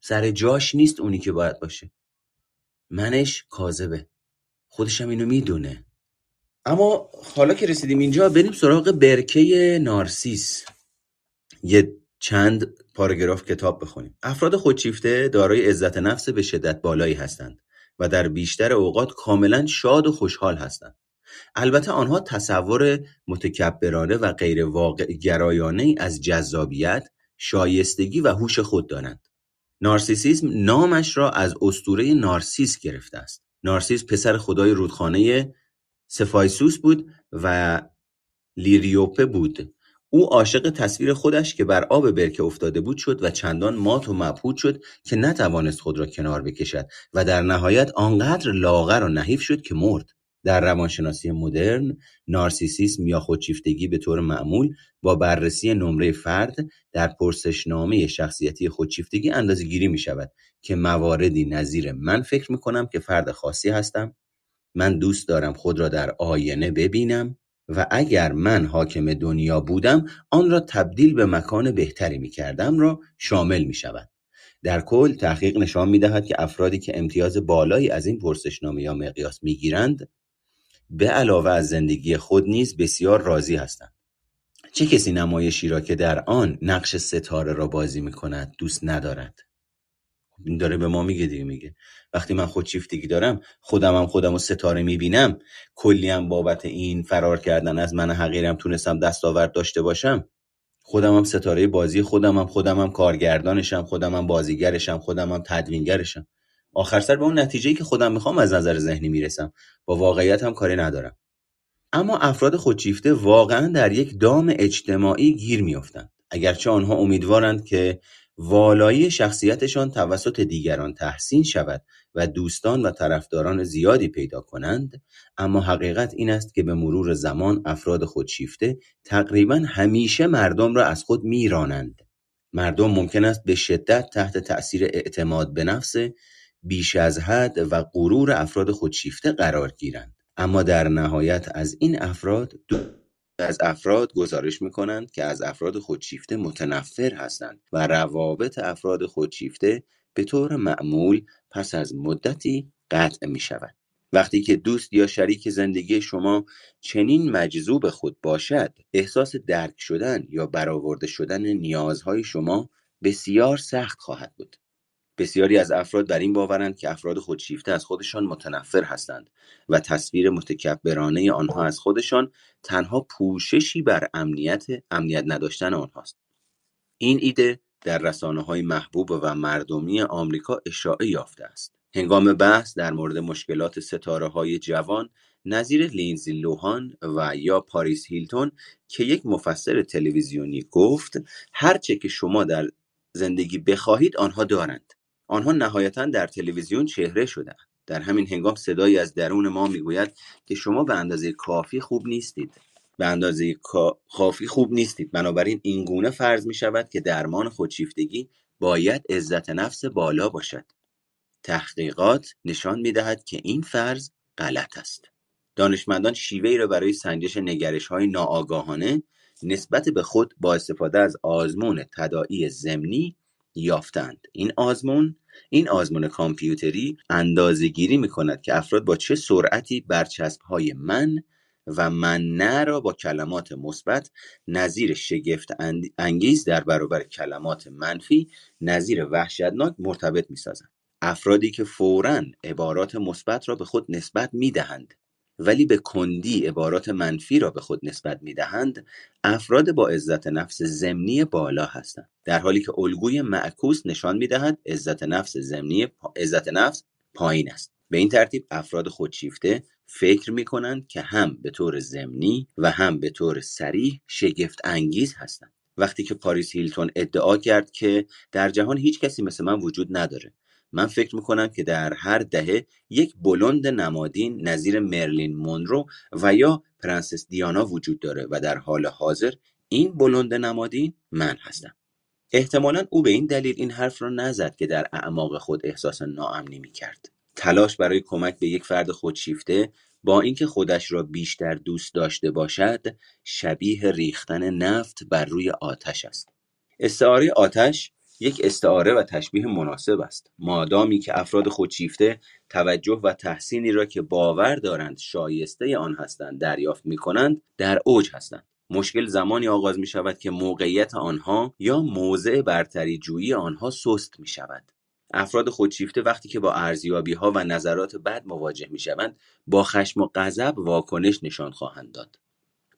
سر جاش نیست اونی که باید باشه. منش کاذبه. خودش هم اینو می‌دونه. اما حالا که رسیدیم اینجا بریم سراغ برکه نارسیس. یه چند پاراگراف کتاب بخونیم افراد خودشیفته دارای عزت نفس به شدت بالایی هستند و در بیشتر اوقات کاملا شاد و خوشحال هستند البته آنها تصور متکبرانه و غیر واقع گرایانه از جذابیت، شایستگی و هوش خود دارند. نارسیسیسم نامش را از اسطوره نارسیس گرفته است. نارسیس پسر خدای رودخانه سفایسوس بود و لیریوپه بود او عاشق تصویر خودش که بر آب برکه افتاده بود شد و چندان مات و مبهوت شد که نتوانست خود را کنار بکشد و در نهایت آنقدر لاغر و نحیف شد که مرد. در روانشناسی مدرن نارسیسیسم یا خودشیفتگی به طور معمول با بررسی نمره فرد در پرسشنامه شخصیتی خودشیفتگی گیری می شود که مواردی نظیر من فکر می کنم که فرد خاصی هستم. من دوست دارم خود را در آینه ببینم. و اگر من حاکم دنیا بودم آن را تبدیل به مکان بهتری می کردم را شامل می شود. در کل تحقیق نشان می دهد که افرادی که امتیاز بالایی از این پرسشنامه یا مقیاس می گیرند به علاوه از زندگی خود نیز بسیار راضی هستند. چه کسی نمایشی را که در آن نقش ستاره را بازی می کند دوست ندارد؟ این داره به ما میگه دیگه میگه. وقتی من خودشیفتگی دارم خودم هم خودم و ستاره می‌بینم. کلی هم بابت این فرار کردن از من حقیرم تونستم دستاورد داشته باشم. خودم هم ستاره بازی خودم هم خودم هم کارگردانشم خودم هم بازیگرشم خودم هم تدوینگرشم. آخر سر به اون نتیجه که خودم می‌خوام از نظر ذهنی می‌رسم. با واقعیت هم کاری ندارم. اما افراد خودشیفته واقعا در یک دام اجتماعی گیر میافتند. اگرچه آنها امیدوارند که والایی شخصیتشان توسط دیگران تحسین شود و دوستان و طرفداران زیادی پیدا کنند اما حقیقت این است که به مرور زمان افراد خودشیفته تقریبا همیشه مردم را از خود میرانند. مردم ممکن است به شدت تحت تأثیر اعتماد به نفس بیش از حد و غرور افراد خودشیفته قرار گیرند. اما در نهایت از این افراد از افراد گزارش می‌کنند که از افراد خودشیفته متنفر هستند و روابط افراد خودشیفته به طور معمول پس از مدتی قطع می شود. وقتی که دوست یا شریک زندگی شما چنین مجذوب خود باشد احساس درک شدن یا برآورده شدن نیازهای شما بسیار سخت خواهد بود بسیاری از افراد بر این باورند که افراد خودشیفته از خودشان متنفر هستند و تصویر متکبرانه آنها از خودشان تنها پوششی بر امنیت امنیت نداشتن آنهاست. این ایده در رسانه های محبوب و مردمی آمریکا اشاعه یافته است. هنگام بحث در مورد مشکلات ستاره های جوان نظیر لینزی لوهان و یا پاریس هیلتون که یک مفسر تلویزیونی گفت هرچه که شما در زندگی بخواهید آنها دارند. آنها نهایتا در تلویزیون چهره شدند. در همین هنگام صدایی از درون ما می‌گوید که شما به اندازه کافی خوب نیستید. به اندازه کافی خوب نیستید. بنابراین این گونه فرض می شود که درمان خودشیفتگی باید عزت نفس بالا باشد. تحقیقات نشان می دهد که این فرض غلط است. دانشمندان شیوهی را برای سنجش نگرش های ناآگاهانه نسبت به خود با استفاده از آزمون تداعی زمینی یافتند این آزمون این آزمون کامپیوتری اندازهگیری می کند که افراد با چه سرعتی برچسب های من و من نه را با کلمات مثبت نظیر شگفت انگیز در برابر کلمات منفی نظیر وحشتناک مرتبط می سازند. افرادی که فورا عبارات مثبت را به خود نسبت می دهند ولی به کندی عبارات منفی را به خود نسبت می‌دهند افراد با عزت نفس ضمنی بالا هستند. در حالی که الگوی معکوس نشان می‌دهد عزت نفس ضمنی عزت نفس پایین است. به این ترتیب افراد خودشیفته فکر می کنند که هم به طور ضمنی و هم به طور سریح شگفت انگیز هستند. وقتی که پاریس هیلتون ادعا کرد که در جهان هیچ کسی مثل من وجود نداره من فکر می‌کنم که در هر دهه یک بلند نمادین نظیر مرلین مونرو و یا پرنسس دیانا وجود داره و در حال حاضر این بلند نمادین من هستم. احتمالا او به این دلیل این حرف را نزد که در اعماق خود احساس ناامنی می‌کرد. تلاش برای کمک به یک فرد خودشیفته با اینکه خودش را بیشتر دوست داشته باشد شبیه ریختن نفت بر روی آتش است. استعاره آتش یک استعاره و تشبیه مناسب است. مادامی که افراد خودشیفته توجه و تحسینی را که باور دارند شایسته آن هستند دریافت می کنند در اوج هستند. مشکل زمانی آغاز می شود که موقعیت آنها یا موضع برتری جویی آنها سست می شود افراد خودشیفته وقتی که با ارزیابی ها و نظرات بد مواجه می شوند با خشم و غضب واکنش نشان خواهند داد.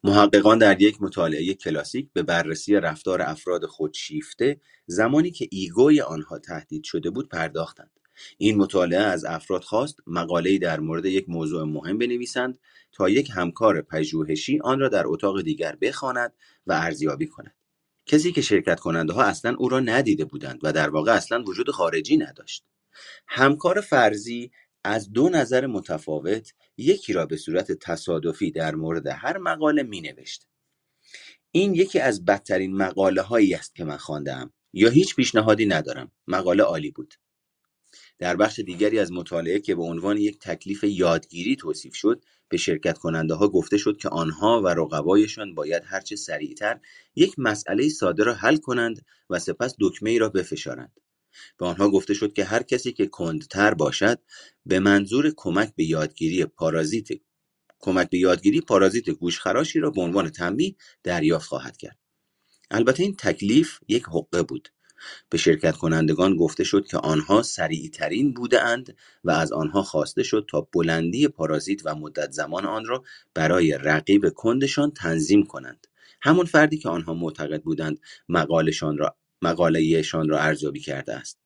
محققان در یک مطالعه کلاسیک به بررسی رفتار افراد خودشیفته زمانی که ایگوی آنها تهدید شده بود پرداختند. این مطالعه از افراد خواست مقاله‌ای در مورد یک موضوع مهم بنویسند تا یک همکار پژوهشی آن را در اتاق دیگر بخواند و ارزیابی کند. کسی که شرکت کننده ها اصلا او را ندیده بودند و در واقع اصلا وجود خارجی نداشت. همکار فرضی از دو نظر متفاوت یکی را به صورت تصادفی در مورد هر مقاله می نوشت. این یکی از بدترین مقاله هایی است که من خواندم یا هیچ پیشنهادی ندارم. مقاله عالی بود. در بخش دیگری از مطالعه که به عنوان یک تکلیف یادگیری توصیف شد به شرکت کننده ها گفته شد که آنها و رقبایشان باید هرچه سریعتر یک مسئله ساده را حل کنند و سپس دکمه ای را بفشارند. به آنها گفته شد که هر کسی که کندتر باشد به منظور کمک به یادگیری پارازیت کمک به یادگیری پارازیت گوشخراشی را به عنوان تنبیه دریافت خواهد کرد. البته این تکلیف یک حقه بود. به شرکت کنندگان گفته شد که آنها سریعترین بوده اند و از آنها خواسته شد تا بلندی پارازیت و مدت زمان آن را برای رقیب کندشان تنظیم کنند. همون فردی که آنها معتقد بودند مقالشان را مقالهشان را ارزیابی کرده است.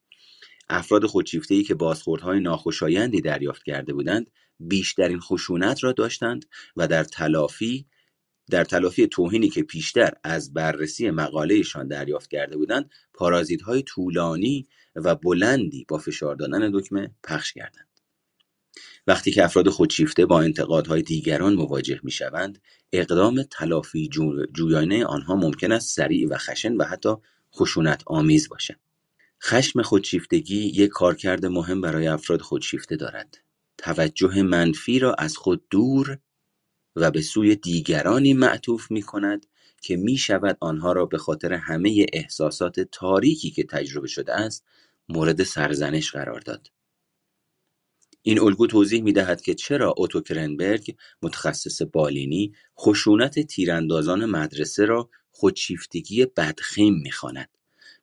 افراد خودشیفتهای که بازخوردهای ناخوشایندی دریافت کرده بودند بیشترین خشونت را داشتند و در تلافی در تلافی توهینی که پیشتر از بررسی مقالهشان دریافت کرده بودند های طولانی و بلندی با فشار دادن دکمه پخش کردند. وقتی که افراد خودشیفته با انتقادهای دیگران مواجه می شوند اقدام تلافی جویانه آنها ممکن است سریع و خشن و حتی خشونت آمیز باشد خشم خودشیفتگی یک کارکرد مهم برای افراد خودشیفته دارد توجه منفی را از خود دور و به سوی دیگرانی معطوف می کند که می شود آنها را به خاطر همه احساسات تاریکی که تجربه شده است مورد سرزنش قرار داد. این الگو توضیح می دهد که چرا اوتو کرنبرگ متخصص بالینی خشونت تیراندازان مدرسه را خودشیفتگی بدخیم می خاند.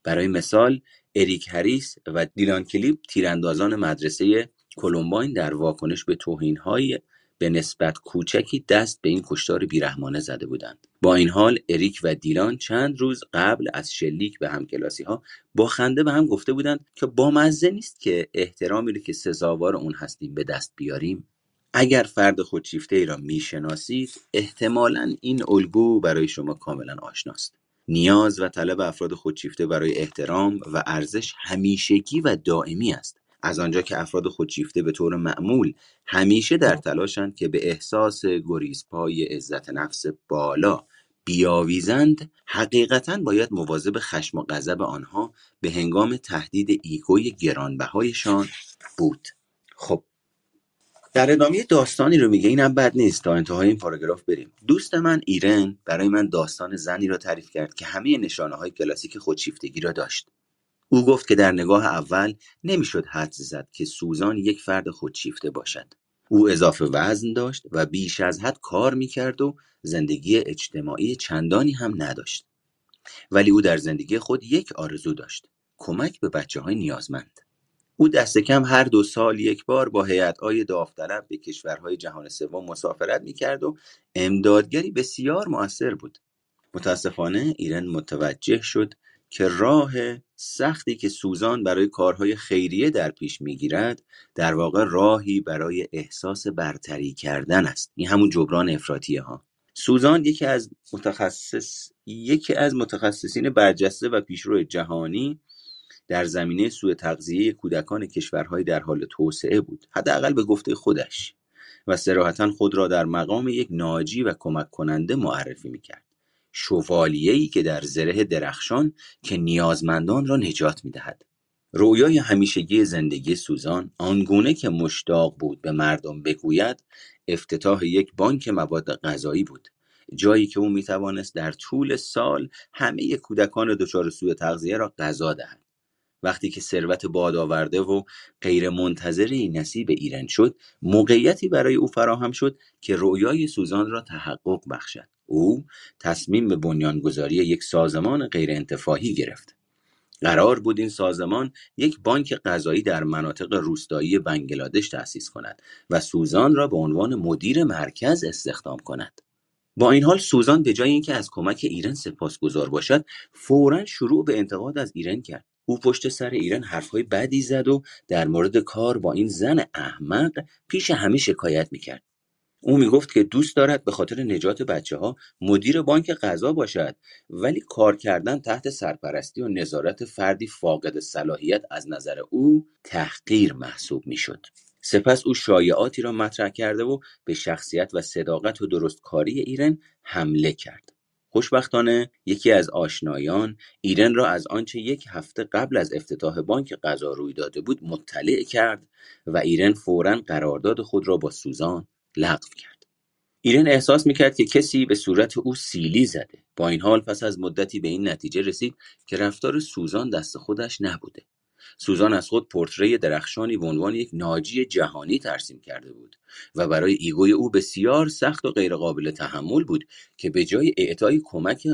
برای مثال اریک هریس و دیلان کلیپ تیراندازان مدرسه کلمباین در واکنش به توهین‌های به نسبت کوچکی دست به این کشتار بیرحمانه زده بودند با این حال اریک و دیلان چند روز قبل از شلیک به همکلاسی ها با خنده به هم گفته بودند که با مزه نیست که احترامی رو که سزاوار اون هستیم به دست بیاریم اگر فرد خودشیفته ای را می‌شناسید احتمالا این الگو برای شما کاملا آشناست. نیاز و طلب افراد خودشیفته برای احترام و ارزش همیشگی و دائمی است. از آنجا که افراد خودشیفته به طور معمول همیشه در تلاشند که به احساس گریزپای عزت نفس بالا بیاویزند حقیقتا باید مواظب خشم و غضب آنها به هنگام تهدید ایگوی گرانبهایشان بود. خب در ادامه داستانی رو میگه اینم بد نیست تا انتهای این پاراگراف بریم. دوست من ایرن برای من داستان زنی را تعریف کرد که همه نشانه های کلاسیک خودشیفتگی را داشت. او گفت که در نگاه اول نمی‌شد حدس زد که سوزان یک فرد خودشیفته باشد. او اضافه وزن داشت و بیش از حد کار می‌کرد و زندگی اجتماعی چندانی هم نداشت. ولی او در زندگی خود یک آرزو داشت. کمک به بچه های نیازمند. او دست کم هر دو سال یک بار با های داوطلب به کشورهای جهان سوم مسافرت می‌کرد و امدادگری بسیار موثر بود. متاسفانه ایرن متوجه شد که راه سختی که سوزان برای کارهای خیریه در پیش می‌گیرد در واقع راهی برای احساس برتری کردن است. این همون جبران افراطیه ها. سوزان یکی از متخصص یکی از متخصصین برجسته و پیشرو جهانی در زمینه سوء تغذیه کودکان کشورهای در حال توسعه بود حداقل به گفته خودش و صراحتا خود را در مقام یک ناجی و کمک کننده معرفی می‌کرد. شوالیه‌ای که در زره درخشان که نیازمندان را نجات می‌دهد. رویای همیشگی زندگی سوزان آنگونه که مشتاق بود به مردم بگوید افتتاح یک بانک مواد غذایی بود. جایی که او می‌توانست در طول سال همه کودکان دچار سوء تغذیه را غذا دهد. وقتی که ثروت بادآورده و غیرمنتظره نصیب ایران شد موقعیتی برای او فراهم شد که رویای سوزان را تحقق بخشد. او تصمیم به بنیانگذاری یک سازمان غیرانتفاعی گرفت. قرار بود این سازمان یک بانک غذایی در مناطق روستایی بنگلادش تأسیس کند و سوزان را به عنوان مدیر مرکز استخدام کند. با این حال سوزان به جای اینکه از کمک ایران سپاسگزار باشد فورا شروع به انتقاد از ایران کرد. او پشت سر ایران حرفهای بدی زد و در مورد کار با این زن احمق پیش همه شکایت می‌کرد. او می‌گفت که دوست دارد به خاطر نجات بچه ها مدیر بانک غذا باشد ولی کار کردن تحت سرپرستی و نظارت فردی فاقد صلاحیت از نظر او تحقیر محسوب می‌شد. سپس او شایعاتی را مطرح کرده و به شخصیت و صداقت و درستکاری ایرن حمله کرد. خوشبختانه یکی از آشنایان ایرن را از آنچه یک هفته قبل از افتتاح بانک غذا روی داده بود مطلع کرد و ایرن فورا قرارداد خود را با سوزان لغو کرد. ایرن احساس می‌کرد که کسی به صورت او سیلی زده. با این حال پس از مدتی به این نتیجه رسید که رفتار سوزان دست خودش نبوده. سوزان از خود پرتره درخشانی به عنوان یک ناجی جهانی ترسیم کرده بود و برای ego ی او بسیار سخت و غیرقابل تحمل بود که به جای اعطای کمک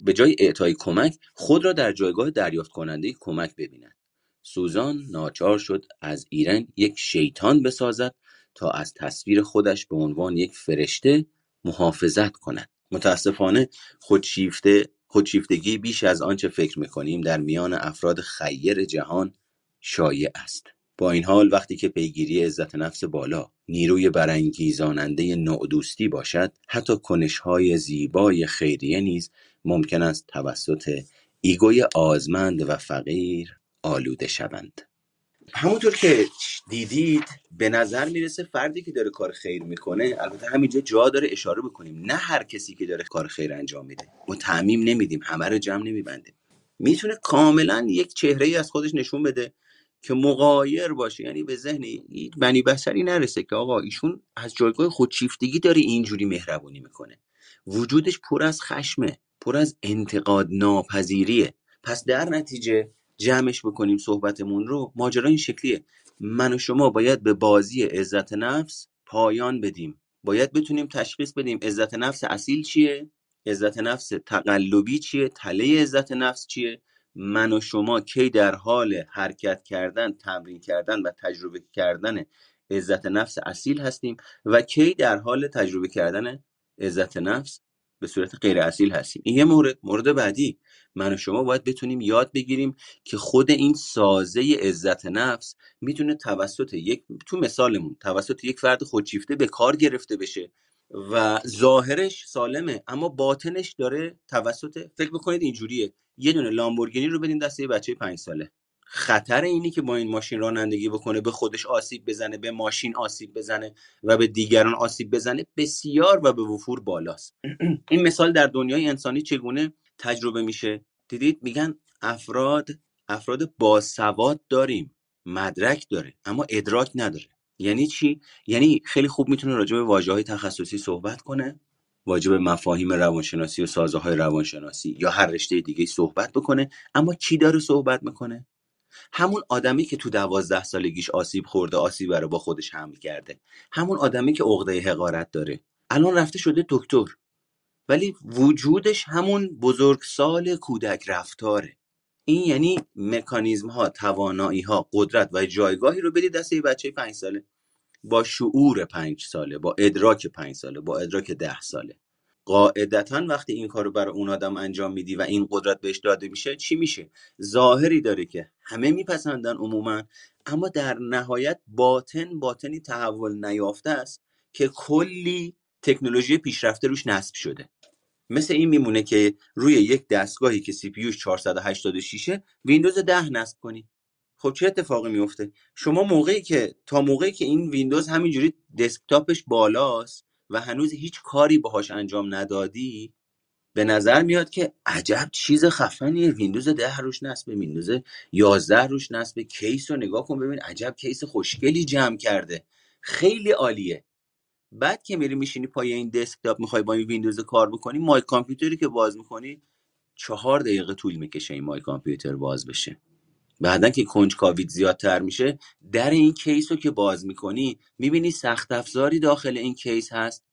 به جای اعطای کمک خود را در جایگاه دریافت کننده کمک ببیند. سوزان ناچار شد از ایران یک شیطان بسازد تا از تصویر خودش به عنوان یک فرشته محافظت کند. متاسفانه خودشیفته خودشیفتگی بیش از آنچه فکر می‌کنیم در میان افراد خیر جهان شایع است. با این حال وقتی که پیگیری عزت نفس بالا نیروی برانگیزاننده نوع باشد حتی کنشهای زیبای خیریه نیز ممکن است توسط ایگوی آزمند و فقیر آلوده شوند. همونطور که دیدید به نظر می‌رسه فردی که داره کار خیر می‌کنه البته همینجا جا داره اشاره بکنیم نه هر کسی که داره کار خیر انجام میده. ما تعمیم نمیدیم همه رو جمع نمیبندیم. می‌تونه کاملا یک چهره ای از خودش نشون بده که مقایر باشه. یعنی به ذهن بنی بسری نرسه که آقا ایشون از جایگاه خودشیفتگی داره اینجوری مهربونی می‌کنه. وجودش پر از خشمه پر از انتقاد ناپذیریه پس در نتیجه جمعش بکنیم صحبتمون رو ماجرا این شکلیه. من و شما باید به بازی عزت نفس پایان بدیم. باید بتونیم تشخیص بدیم عزت نفس اصیل چیه عزت نفس تقلبی چیه تله عزت نفس چیه. من و شما کی در حال حرکت کردن تمرین کردن و تجربه کردن عزت نفس اصیل هستیم و کی در حال تجربه کردن عزت نفس به صورت غیر اصیل هستیم. این یه مورد مورد بعدی. من و شما باید بتونیم یاد بگیریم که خود این سازه عزت نفس می‌تونه توسط یک تو مثالمون توسط یک فرد خودشیفته به کار گرفته بشه و ظاهرش سالمه اما باطنش داره توسط فکر بکنید اینجوریه یه دونه لامبورگینی رو بدین دست یه بچه پنج ساله. خطر اینی که با این ماشین رانندگی بکنه به خودش آسیب بزنه به ماشین آسیب بزنه و به دیگران آسیب بزنه بسیار و به وفور بالاست. <clears throat> این مثال در دنیای انسانی چگونه تجربه میشه؟ دیدید میگن افراد افراد باسواد داریم مدرک داره اما ادراک نداره. یعنی چی؟ یعنی خیلی خوب می‌تونه راجع به واژه های تخصصی صحبت کنه واجب مفاهیم روانشناسی و سازه های روانشناسی یا هر رشته دیگه صحبت بکنه اما کی داره صحبت می‌کنه؟ همون آدمی که تو دوازده سالگیش آسیب خورده آسیب رو با خودش حمل کرده. همون آدمی که عقده حقارت داره. الان رفته شده دکتر. ولی وجودش همون بزرگسال کودک رفتاره. این یعنی مکانیزم ها توانایی ها قدرت و جایگاهی رو بدید دست یه بچه پنج ساله. با شعور پنج ساله با ادراک پنج ساله با ادراک ده ساله. قاعدتا وقتی این کار رو برای اون آدم انجام میدی و این قدرت بهش داده میشه چی میشه؟ ظاهری داره که همه میپسندن عموما اما در نهایت باطن باطنی تحول نیافته است که کلی تکنولوژی پیشرفته روش نصب شده. مثل این میمونه که روی یک دستگاهی که CPU ش 486 ویندوز 10 نصب کنی. خب چه اتفاقی میفته شما موقعی که تا موقعی که این ویندوز همینجوری desktop ش بالاست و هنوز هیچ کاری باهاش انجام ندادی؟ به نظر میاد که عجب چیز خفنیه. ویندوز 10 روش نصب ویندوز 11 روش نصب. case رو نگاه کن ببین عجب case خوشگلی جمع کرده. خیلی عالیه. بعد که میری میشینی پای این desktop می‌خوای با این ویندوز کار بکنی My Computer ی که باز می‌کنی چهار دقیقه طول می‌کشه این My Computer باز بشه. بعدا که کنجکاویت زیادتر میشه در این case رو که باز می‌کنی می‌بینی سخت افزاری داخل این case هست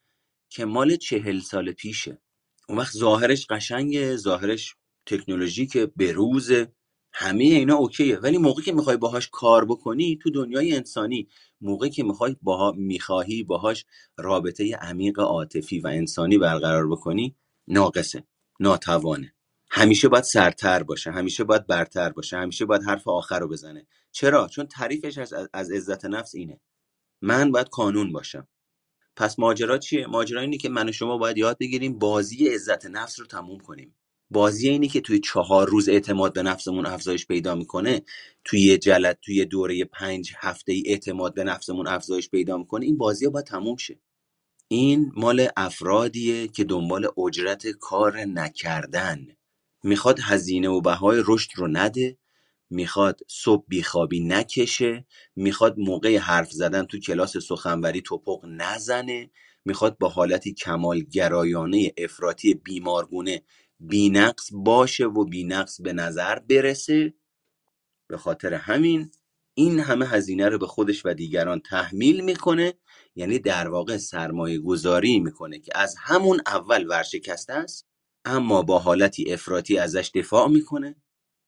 که مال چهل سال پیشه. اون وقت ظاهرش قشنگه ظاهرش تکنولوژیکه بروزه. همه اینا اوکیه. ولی موقعی که می‌خوای باهاش کار بکنی تو دنیای انسانی موقعی که می‌خوای باها می‌خواهی باهاش رابطه عمیق عاطفی و انسانی برقرار بکنی ناقصه ناتوانه. همیشه باید سرتر باشه همیشه باید برتر باشه همیشه باید حرف آخر رو بزنه. چرا؟ چون تعریفش از, از عزت نفس اینه. من باید قانون باشم. پس ماجرا چیه؟ ماجرا اینه که من و شما باید یاد بگیریم بازی عزت نفس رو تموم کنیم. بازی اینی که توی چهار روز اعتماد به نفسمون افزایش پیدا می‌کنه. توی جلد توی دوره پنج هفته ای اعتماد به نفسمون افزایش پیدا می‌کنه. این بازی باید تموم شه. این مال افرادیه که دنبال اجرت کار نکردن. می‌خواد هزینه و بهای رشد رو نده می‌خواد صبح بیخوابی نکشه می‌خواد موقع حرف زدن تو کلاس سخنوری توپق نزنه می‌خواد با حالتی کمال گرایانه افراطی بیمارگونه بینقص باشه و بینقص به نظر برسه. به خاطر همین این همه هزینه رو به خودش و دیگران تحمیل می‌کنه یعنی در واقع سرمایه گذاری می‌کنه که از همون اول ورشکسته است. اما با حالتی افراطی ازش دفاع می‌کنه.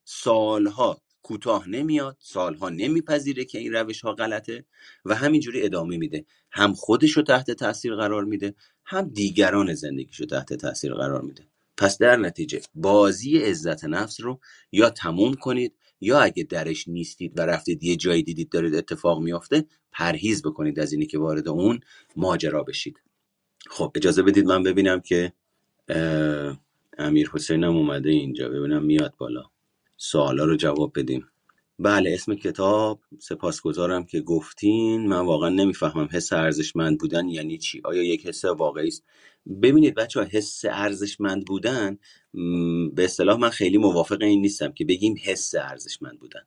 سالها کوتاه نمیاد سالها نمیپذیره که این روش ها غلطه و همینجوری ادامه میده. هم خودش رو تحت تاثیر قرار میده هم دیگران زندگیش رو تحت تاثیر قرار میده. پس در نتیجه بازی عزت نفس رو یا تموم کنید یا اگه درش نیستید و رفتید یه جایی دیدید دارید اتفاق میافته پرهیز بکنید از اینی که وارد اون ماجرا بشید. خب اجازه بدید من ببینم که امیر حسینم اومده اینجا. ببینم میاد بالا. سوالا رو جواب بدیم. بله اسم کتاب سپاسگزارم که گفتین. من واقعا نمی‌فهمم حس ارزشمند بودن یعنی چی. آیا یک حس واقعی است؟ ببینید بچه ها حس ارزشمند بودن به اصطلاح من خیلی موافق این نیستم که بگیم حس ارزشمند بودن.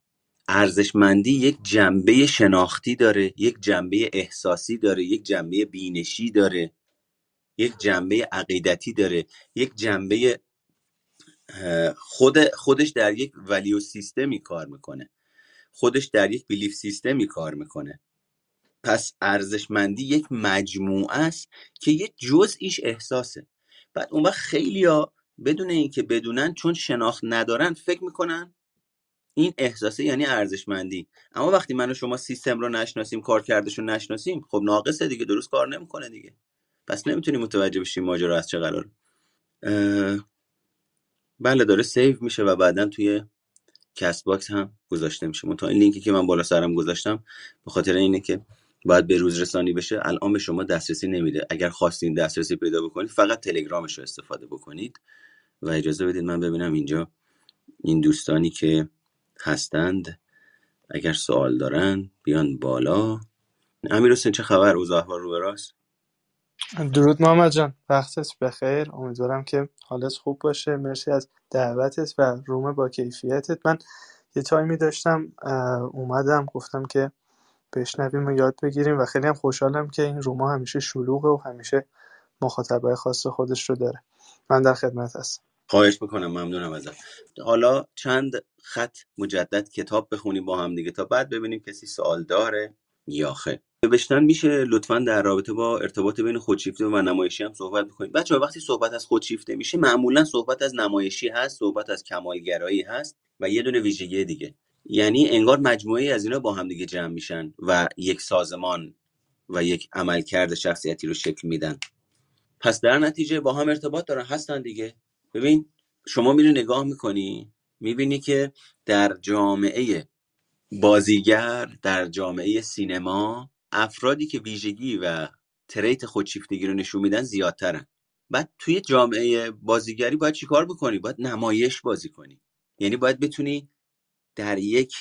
ارزشمندی یک جنبه شناختی داره یک جنبه احساسی داره یک جنبه بینشی داره. یک جنبه عقیدتی داره یک جنبه خود خودش در یک ولیو سیستمی کار می‌کنه. خودش در یک بیلیف سیستمی کار می‌کنه. پس ارزشمندی یک مجموعه است که یک جزئیش احساسه. بعد اون وقت خیلیا بدون اینکه بدونن چون شناخت ندارن فکر می‌کنن این احساسه یعنی ارزشمندی. اما وقتی من شما سیستم رو نشناسیم کارکردش رو نشناسیم خب ناقصه دیگه درست کار نمی‌کنه دیگه. پس نمی‌تونیم متوجه بشیم ماجرا از چه قرار بله داره save میشه و بعدا توی Castbox هم گذاشته میشه. تا این لینکی که من بالا سرم گذاشتم به خاطر اینه که باید به روز رسانی بشه الان به شما دسترسی نمیده. اگر خواستین دسترسی پیدا بکنید فقط تلگرامش رو استفاده بکنید و اجازه بدید من ببینم اینجا این دوستانی که هستند. اگر سوال دارن بیان بالا. امیر حسین چه خبر؟ اوضاع احوال رو براست درود محمد جان. وقتت بخیر. امیدوارم که حالت خوب باشه. مرسی از دعوتت و روم با کیفیتت. من یه تایمی داشتم اومدم گفتم که بشنویم و یاد بگیریم و خیلی هم خوشحالم که این روما همیشه شلوغه و همیشه مخاطبای خاص خودش رو داره. من در خدمت هستم. خواهش می‌کنم. ممنونم ازت. حالا چند خط مجدد کتاب بخونیم با هم دیگه تا بعد ببینیم کسی سوال داره یا خیر نوشتن میشه لطفا در رابطه با ارتباط بین خودشیفته و نمایشی هم صحبت بکنید بچه وقتی صحبت از خودشیفته میشه معمولا صحبت از نمایشی هست صحبت از کمالگرایی هست و یه دونه ویژگی دیگه. یعنی انگار مجموعه از اینا با هم دیگه جمع میشن و یک سازمان و یک عملکرد شخصیتی رو شکل میدن. پس در نتیجه با هم ارتباط دارن هستن دیگه. ببین شما میری نگاه می‌کنی می‌بینی که در جامعه بازیگر در جامعه سینما افرادی که ویژگی و تریت خودشیفتگی رو نشون میدن زیادترن. بعد توی جامعه بازیگری باید چیکار بکنی؟ باید نمایش بازی کنی. یعنی باید بتونی در یک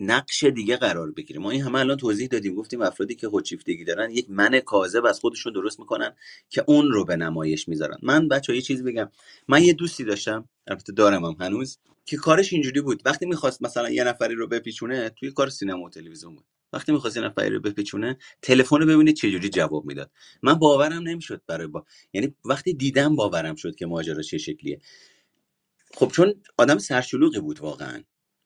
نقش دیگه قرار بگیره ما این همه الان توضیح دادیم. گفتیم افرادی که خودشیفتگی دارن یک من کاذب از خودشون درست می‌کنن که اون رو به نمایش می‌ذارن. من بچه یه چیزی بگم. من یه دوستی داشتم البته دارم هم هنوز که کارش اینجوری بود. وقتی می‌خواست مثلا یه نفری رو بپیچونه توی کار سینما و تلویزیون بود. وقتی می‌خواست نفری رو بپیچونه تلفن رو ببینید چه جوری جواب می‌داد. من باورم نمی‌شد برای با یعنی وقتی دیدم باورم شد که ماجرا چه شکلیه. خب چون آدم سرشلوغی بود واقعا.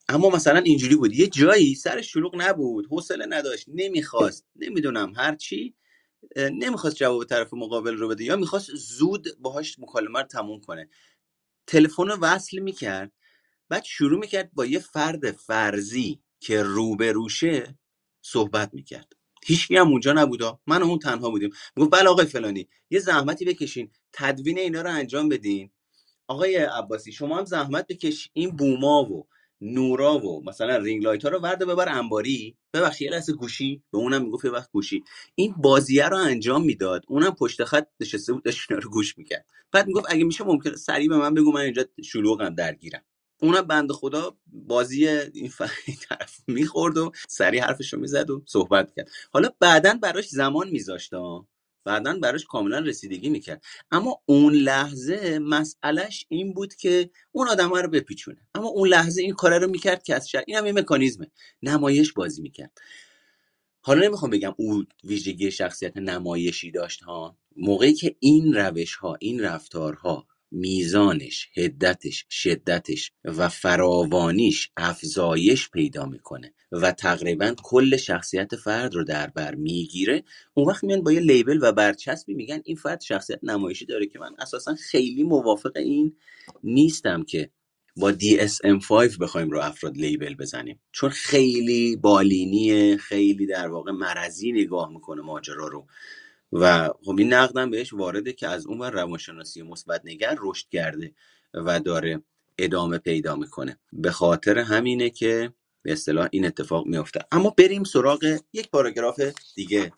اما مثلا اینجوری بود. یه جایی سر شلوغ نبود حوصله نداشت نمی‌خواست نمی‌دونم هر چی نمی‌خواست جواب طرف مقابل رو بده یا می‌خواست زود باهاش مکالمه رو تموم کنه. تلفن رو وصل می‌کرد بعد شروع می‌کرد با یه فرد فرضی که روبروشه صحبت می‌کرد. هیچکی هم اونجا نبودا. من و اون تنها بودیم. می‌گفت بله آقای فلانی یه زحمتی بکشین. تدوین اینا رو انجام بدین. آقای عباسی شما هم زحمت بکش این boom ا و نورا و مثلا ring light ها رو وردار ببر انباری. ببخشید یه لحظه گوشی. به اونم می‌گفت یه وقت گوشی. این بازیه رو انجام می‌داد. اونم پشت خط نشسته بود داشت رو گوش می‌کرد. بعد می‌گفت اگه میشه ممکن سریع به من بگو من اینجا شلوغم درگیرم. اونم بند خدا بازی این, ف... <laughs> این طرف می‌خورد و سریع حرفش رو می‌زد و صحبت کرد. حالا بعدا براش زمان میذاشت بعدا براش کاملا رسیدگی می‌کرد. اما اون لحظه مسئلهش این بود که اون آدم رو بپیچونه. اما اون لحظه این کار رو می‌کرد که از شر... این هم یه مکانیزمه. نمایش بازی می‌کرد. حالا نمی‌خوام بگم او ویژگی شخصیت نمایشی داشت ها. موقعی که این روش ها این رفتارها میزانش هدتش شدتش و فراوانیش افزایش پیدا می‌کنه و تقریبا کل شخصیت فرد رو در بر می‌گیره. اون وقت میان با یه لیبل و برچسبی میگن این فرد شخصیت نمایشی داره که من اساسا خیلی موافق این نیستم که با DSM-5 بخوایم رو افراد لیبل بزنیم. چون خیلی بالینیه خیلی در واقع مرضی نگاه می‌کنه ماجرا رو. و خب این نقدم بهش وارده که از اون روانشناسی مثبت نگر رشد کرده و داره ادامه پیدا می‌کنه. به خاطر همینه که به اصطلاح این اتفاق میفته اما بریم سراغ یک پاراگراف دیگه.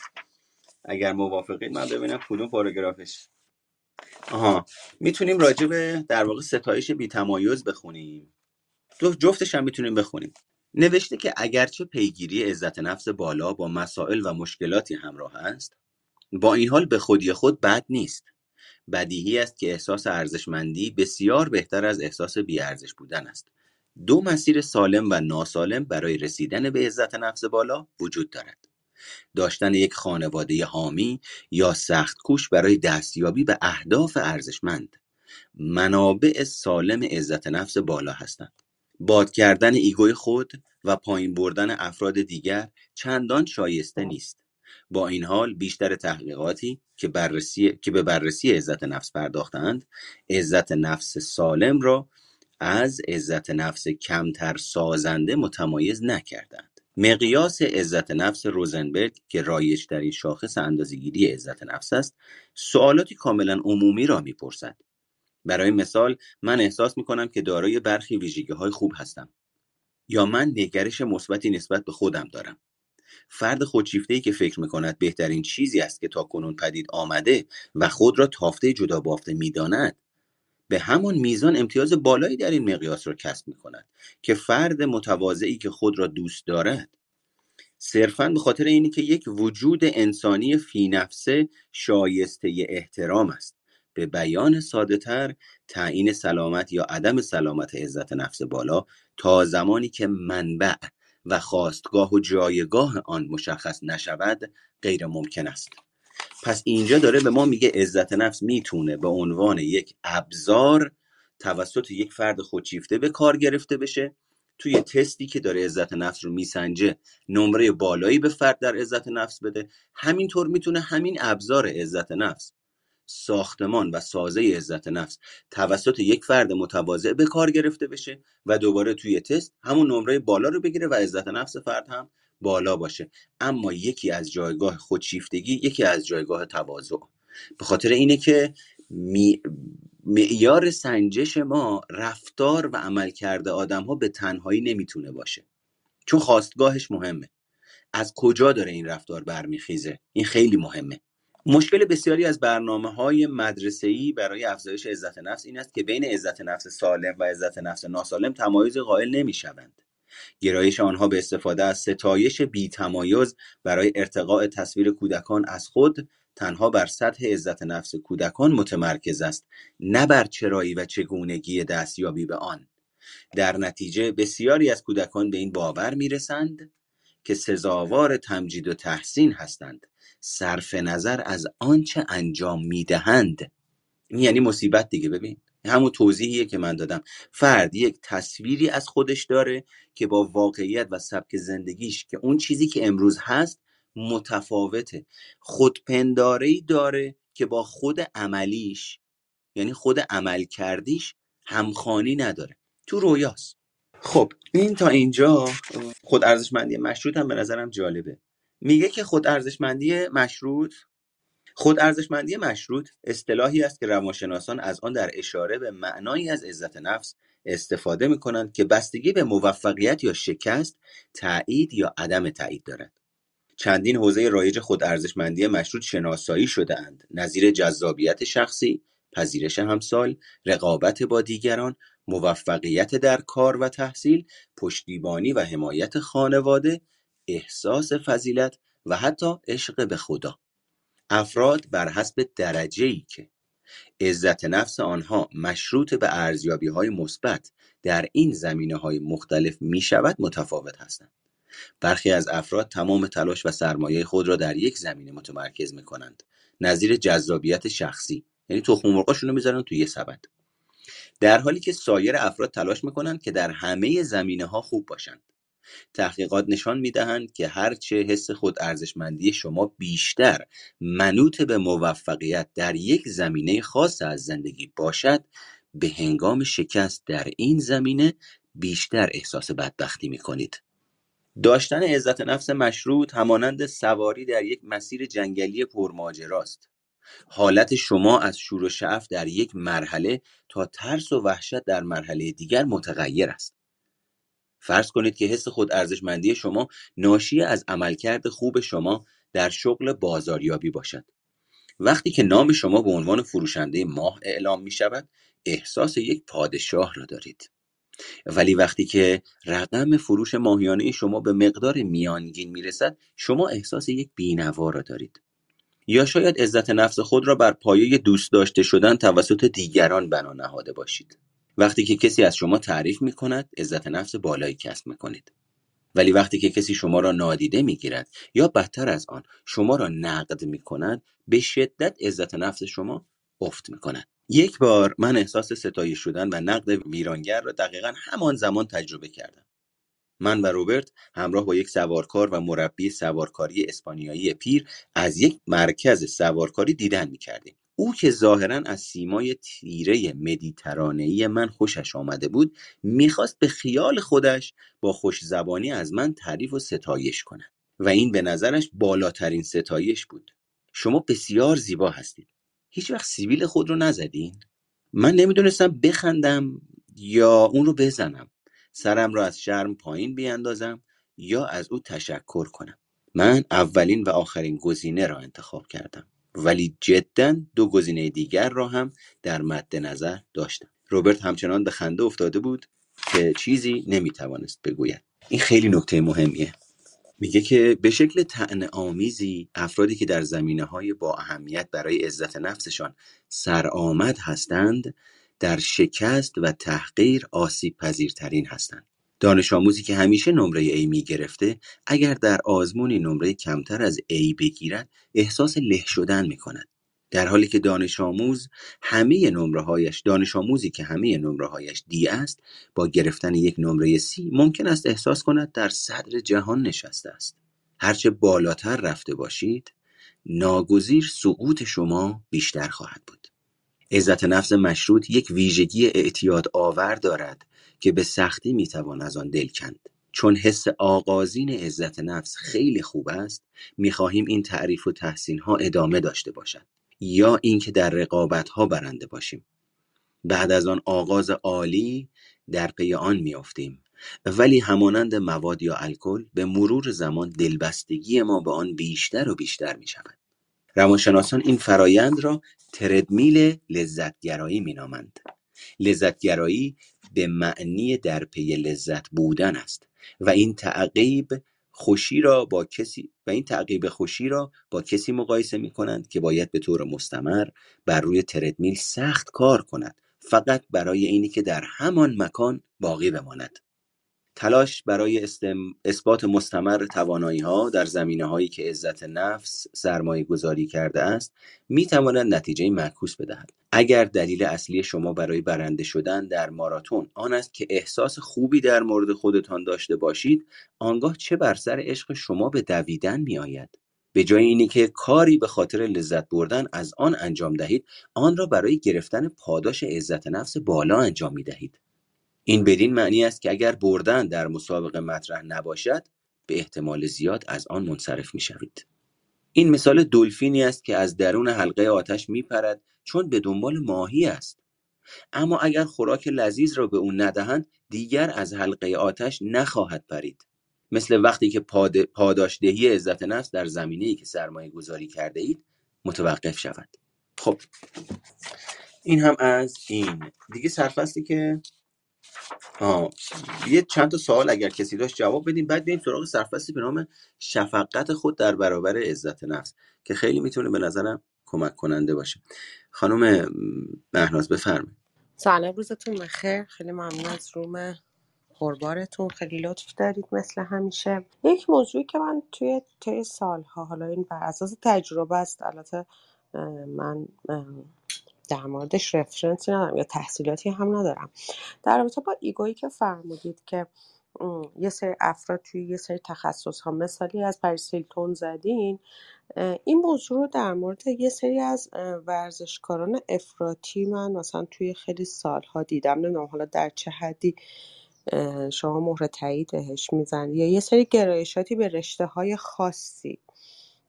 اگر موافقید من ببینم کدوم پاراگرافش. آها می‌تونیم راجع به در واقع ستایش بیتمایز بخونیم. دو جفتش هم می‌تونیم بخونیم. نوشته که اگرچه پیگیری عزت نفس بالا با مسائل و مشکلاتی همراه است با این حال به خودی خود بد نیست. بدیهی است که احساس ارزشمندی بسیار بهتر از احساس بیارزش بودن است. دو مسیر سالم و ناسالم برای رسیدن به عزت نفس بالا وجود دارد. داشتن یک خانواده حامی یا سخت کوش برای دستیابی به اهداف ارزشمند. منابع سالم عزت نفس بالا هستند. باد کردن ایگوی خود و پایین بردن افراد دیگر چندان شایسته نیست. با این حال بیشتر تحقیقاتی که, بررسی، که به بررسی عزت نفس پرداختند عزت نفس سالم را از عزت نفس کمتر سازنده متمایز نکردند. مقیاس عزت نفس روزنبرگ که رایج در این شاخص اندازهگیری عزت نفس است سوالاتی کاملا عمومی را می‌پرسد. برای مثال من احساس می‌کنم که دارای برخی ویژگی های خوب هستم یا من نگرش مثبتی نسبت به خودم دارم. فرد خودشیفته که فکر می‌کند بهترین چیزی است که تا کنون پدید آمده و خود را تافته جدا بافته می‌داند به همان میزان امتیاز بالایی در این مقیاس را کسب می کند که فرد متواضعی که خود را دوست دارد. صرفا به خاطر اینی که یک وجود انسانی فی نفسه شایسته احترام است. به بیان ساده تر تعیین سلامت یا عدم سلامت عزت نفس بالا تا زمانی که منبع و خواستگاه و جایگاه آن مشخص نشود غیر ممکن است. پس اینجا داره به ما میگه عزت نفس می‌تونه به عنوان یک ابزار توسط یک فرد خودشیفته به کار گرفته بشه. توی تستی که داره عزت نفس رو میسنجه نمره بالایی به فرد در عزت نفس بده. همینطور می‌تونه همین ابزار عزت نفس ساختمان و سازه عزت نفس توسط یک فرد متواضع به کار گرفته بشه و دوباره توی تست همون نمره بالا رو بگیره و عزت نفس فرد هم بالا باشه. اما یکی از جایگاه خودشیفتگی یکی از جایگاه تواضع. به خاطر اینه که معیار سنجش ما رفتار و عمل کرده آدم ها به تنهایی نمی‌تونه باشه. چون خواستگاهش مهمه. از کجا داره این رفتار برمیخیزه؟ این خیلی مهمه. مشکل بسیاری از برنامه های مدرسه‌ای برای افزایش عزت نفس این است که بین عزت نفس سالم و عزت نفس ناسالم تمایز قائل نمی‌شوند. گرایش آنها به استفاده از ستایش بی‌تمایز برای ارتقاء تصویر کودکان از خود تنها بر سطح عزت نفس کودکان متمرکز است نه بر چرایی و چگونگی دستیابی به آن در نتیجه بسیاری از کودکان به این باور می‌رسند که سزاوار تمجید و تحسین هستند صرف نظر از آنچه انجام می‌دهند. این یعنی مصیبت دیگه. ببین همون توضیحیه که من دادم. فرد یک تصویری از خودش داره که با واقعیت و سبک زندگیش که اون چیزی که امروز هست متفاوته. خودپنداری داره که با خود عملیش یعنی خود عمل کردیش همخانی نداره. تو رویاست. خب این تا اینجا. خود ارزشمندی مشروط هم به نظرم جالبه. میگه که خود ارزشمندی مشروط خود ارزشمندی مشروط اصطلاحی است که روانشناسان از آن در اشاره به معنایی از عزت نفس استفاده می کنند که بستگی به موفقیت یا شکست تایید یا عدم تایید دارد. چندین حوزه رایج خود ارزشمندی مشروط شناسایی شده اند نظیر جذابیت شخصی پذیرش همسال رقابت با دیگران موفقیت در کار و تحصیل پشتیبانی و حمایت خانواده احساس فضیلت و حتی عشق به خدا افراد بر حسب ای که عزت نفس آنها مشروط به های مثبت در این های مختلف می شود متفاوت هستند. برخی از افراد تمام تلاش و سرمایه خود را در یک زمینه متمرکز می کنند. نظیر جذابیت شخصی یعنی تخم مرغاشون رو می‌ذارن توی یه سبد در حالی که سایر افراد تلاش می‌کنند که در همه زمینه ها خوب باشند تحقیقات نشان می‌دهند که هرچه حس خود ارزشمندی شما بیشتر منوط به موفقیت در یک زمینه خاص از زندگی باشد به هنگام شکست در این زمینه بیشتر احساس بدبختی می کنید. داشتن عزت نفس مشروط همانند سواری در یک مسیر جنگلی پرماجراست. حالت شما از شور و شعف در یک مرحله تا ترس و وحشت در مرحله دیگر متغیر است. فرض کنید که حس خود ارزشمندی شما ناشی از عملکرد خوب شما در شغل بازاریابی باشد. وقتی که نام شما به عنوان فروشنده ماه اعلام می شود احساس یک پادشاه را دارید. ولی وقتی که رقم فروش ماهیانه شما به مقدار میانگین می رسد شما احساس یک بینوا را دارید. یا شاید عزت نفس خود را بر پایه دوست داشته شدن توسط دیگران بنا نهاده باشید. وقتی که کسی از شما تعریف می کند عزت نفس بالایی کسب می کنید. ولی وقتی که کسی شما را نادیده می گیرد یا بدتر از آن شما را نقد می کند به شدت عزت نفس شما افت می کند. یک بار من احساس ستایش شدن و نقد ویرانگر را دقیقا همان زمان تجربه کردم. من و روبرت همراه با یک سوارکار و مربی سوارکاری اسپانیایی پیر از یک مرکز سوارکاری دیدن می کردیم. او که ظاهرا از سیمای تیره مدیترانهای من خوشش آمده بود می‌خواست به خیال خودش با خوشزبانی از من تعریف و ستایش کند و این به نظرش بالاترین ستایش بود. شما بسیار زیبا هستید. هیچ وقت سیبیل خود رو نزدین؟ من نمی‌دونستم بخندم یا اون رو بزنم. سرم را از شرم پایین بیاندازم یا از او تشکر کنم. من اولین و آخرین گزینه را انتخاب کردم. ولی جدا دو گزینه دیگر را هم در مد نظر داشتم. روبرت همچنان به خنده افتاده بود که چیزی نمی‌توانست بگوید. این خیلی نکته مهمیه. میگه که به شکل تعن آمیزی افرادی که در زمینه های با اهمیت برای عزت نفسشان سرآمد هستند در شکست و تحقیر آسیب پذیرترین هستند. دانش آموزی که همیشه نمره A می گرفته اگر در آزمونی نمره کمتر از A بگیرد احساس له شدن می کند. در حالی که دانش آموز همه نمره هایش دانش آموزی که همه نمره هایش دی است با گرفتن یک نمره C ممکن است احساس کند در صدر جهان نشسته است. هرچه بالاتر رفته باشید ناگزیر سقوط شما بیشتر خواهد بود. عزت نفس مشروط یک ویژگی اعتیاد آور دارد که به سختی می‌توان از آن دل کند. چون حس آغازین عزت نفس خیلی خوب است می‌خواهیم این تعریف و تحسین ها ادامه داشته باشد. یا اینکه در رقابت ها برنده باشیم. بعد از آن آغاز عالی در پی آن میافتیم. ولی همانند مواد یا الکل به مرور زمان دلبستگی ما به آن بیشتر و بیشتر می شود. روانشناسان این فرایند را تردمیل لذتگرایی مینامند. لذتگرایی به معنی در پی لذت بودن است. و این تعقیب خوشی را با کسی و این تعقیب خوشی را با کسی مقایسه می کنند که باید به طور مستمر بر روی تردمیل سخت کار کند. فقط برای اینی که در همان مکان باقی بماند. تلاش برای اثبات مستمر ها در هایی که عزت نفس سرمایه گذاری کرده است می تواند نتیجه معکوس بدهد. اگر دلیل اصلی شما برای برنده شدن در ماراتون آن است که احساس خوبی در مورد خودتان داشته باشید آنگاه چه بر سر عشق شما به دویدن می آید به جای اینی که کاری به خاطر لذت بردن از آن انجام دهید آن را برای گرفتن پاداش عزت نفس بالا انجام می دهید این بدین معنی است که اگر بردن در مسابقه مطرح نباشد به احتمال زیاد از آن منصرف می شوید. این مثال دلفینی است که از درون حلقه آتش می پرد چون به دنبال ماهی است. اما اگر خوراک لذیذ را به او ندهند دیگر از حلقه آتش نخواهد پرید. مثل وقتی که پاد... پاداشدهی عزت نفس در زمینه ای که سرمایه گذاری کرده اید متوقف شود. خب این هم از این دیگه سرفصلی که آه. یه چند تا سوال اگر کسی داشت جواب بدیم. بعد بریم سراغ سرفصلی به نام شفقت خود در برابر عزت نفس که خیلی می‌تونه به نظرم کمک کننده باشه. خانم مهناز بفرمایید. سلام روزتون بخیر. خیلی ممنون از روم قربانتون خیلی لطف دارید مثل همیشه. یک موضوعی که من توی طی سالها حالا این بر اساس تجربه است البته من در موردش reference ی ندارم یا تحصیلاتی هم ندارم. در رابطه با ego یی که فرمودید که یه سری افراد توی یه سری تخصص ها مثالی از پریس هیلتون زدین این موضوع رو در مورد یه سری از ورزشکاران افراطی من مثلا توی خیلی سالها دیدم. نمی‌دونم حالا در چه حدی شما مهر تایید بهش می‌زنید یا یه سری گرایشاتی به رشته های خاصی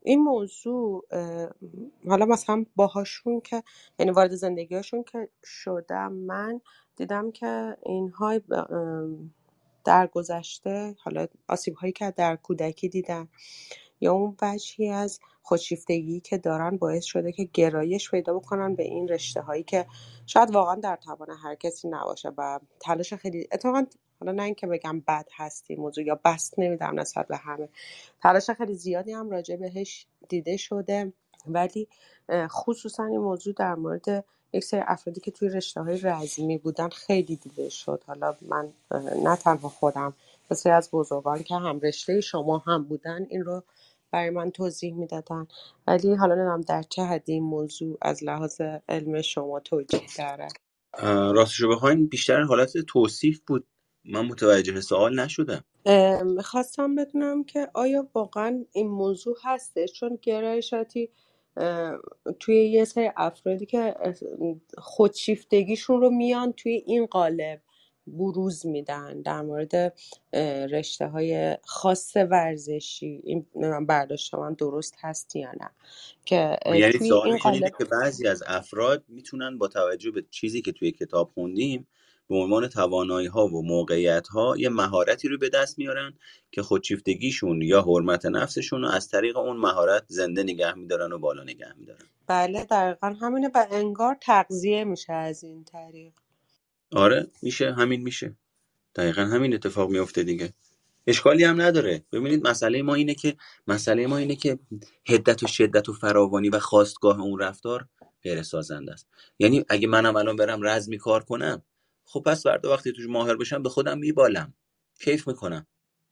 این موضوع حالا مثلا باهاشون که یعنی وارد زندگیاشون که شدم من دیدم که اینها در گذشته حالا آسیب هایی که در کودکی دیدن یا اون وجهی از خودشیفتگی که دارن باعث شده که گرایش پیدا بکنن به این رشته هایی که شاید واقعا در توان هر کسی نباشه و تلاش خیلی اتفاقا حالا نه اینکه بگم بد هستی موضوع یا بست نمیدم نسبت به همه. تلاش خیلی زیادی هم راجع بهش دیده شده. ولی خصوصا این موضوع در مورد یک سری افرادی که توی رشته های رزمی بودن خیلی دیده شد. حالا من نه تنها خودم بسیاری از بزرگان که هم رشته شما هم بودن این رو برای من توضیح می‌دادن. ولی حالا نمی‌دونم در چه حدی این موضوع از لحاظ علم شما توجیه داره. راستشو بخواین بیشتر حالت توصیف بود. من متوجه سوال نشدم. خواستم بدونم که آیا واقعا این موضوع هستش؟ چون گرایشاتی توی یه سری افرادی که خودشیفتگیشون رو میان توی این قالب بروز میدن در مورد رشته های خاص ورزشی. این برداشت من درست هست یا نه. که یعنی توی این قالب... که بعضی از افراد می‌تونن با توجه به چیزی که توی کتاب خوندیم به عنوان توانایی ها و موقعیت ها یه مهارتی رو به دست میارن که خودشیفتگیشون یا حرمت نفسشون رو از طریق اون مهارت زنده نگه میدارن و بالا نگه میدارن. بله دقیقا همینه و انگار تغذیه میشه از این طریق. آره میشه همین میشه. دقیقا همین اتفاق میفته دیگه. اشکالی هم نداره. ببینید مسئله ما اینه که مسئله ما اینه که هدت و شدت و فراوانی و خواستگاه اون رفتار غیر سازنده است. یعنی اگه منم الان برم رزمی کار کنم خب پس فردا وقتی توش ماهر بشم به خودم میبالم. کیف می‌کنم.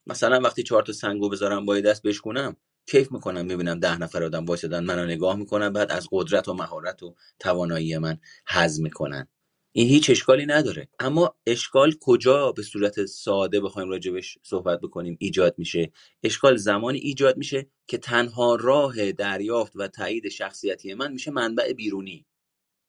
مثلا وقتی چهار تا سنگو بذارم با دست بشکنم کیف می‌کنم می‌بینم ده نفر آدم وایسادن منو نگاه می‌کنن بعد از قدرت و مهارت و توانایی من حز می‌کنن. این هیچ اشکالی نداره. اما اشکال کجا به صورت ساده بخوایم راجبش صحبت بکنیم ایجاد میشه؟ اشکال زمانی ایجاد میشه که تنها راه دریافت و تایید شخصیتی من میشه منبع بیرونی.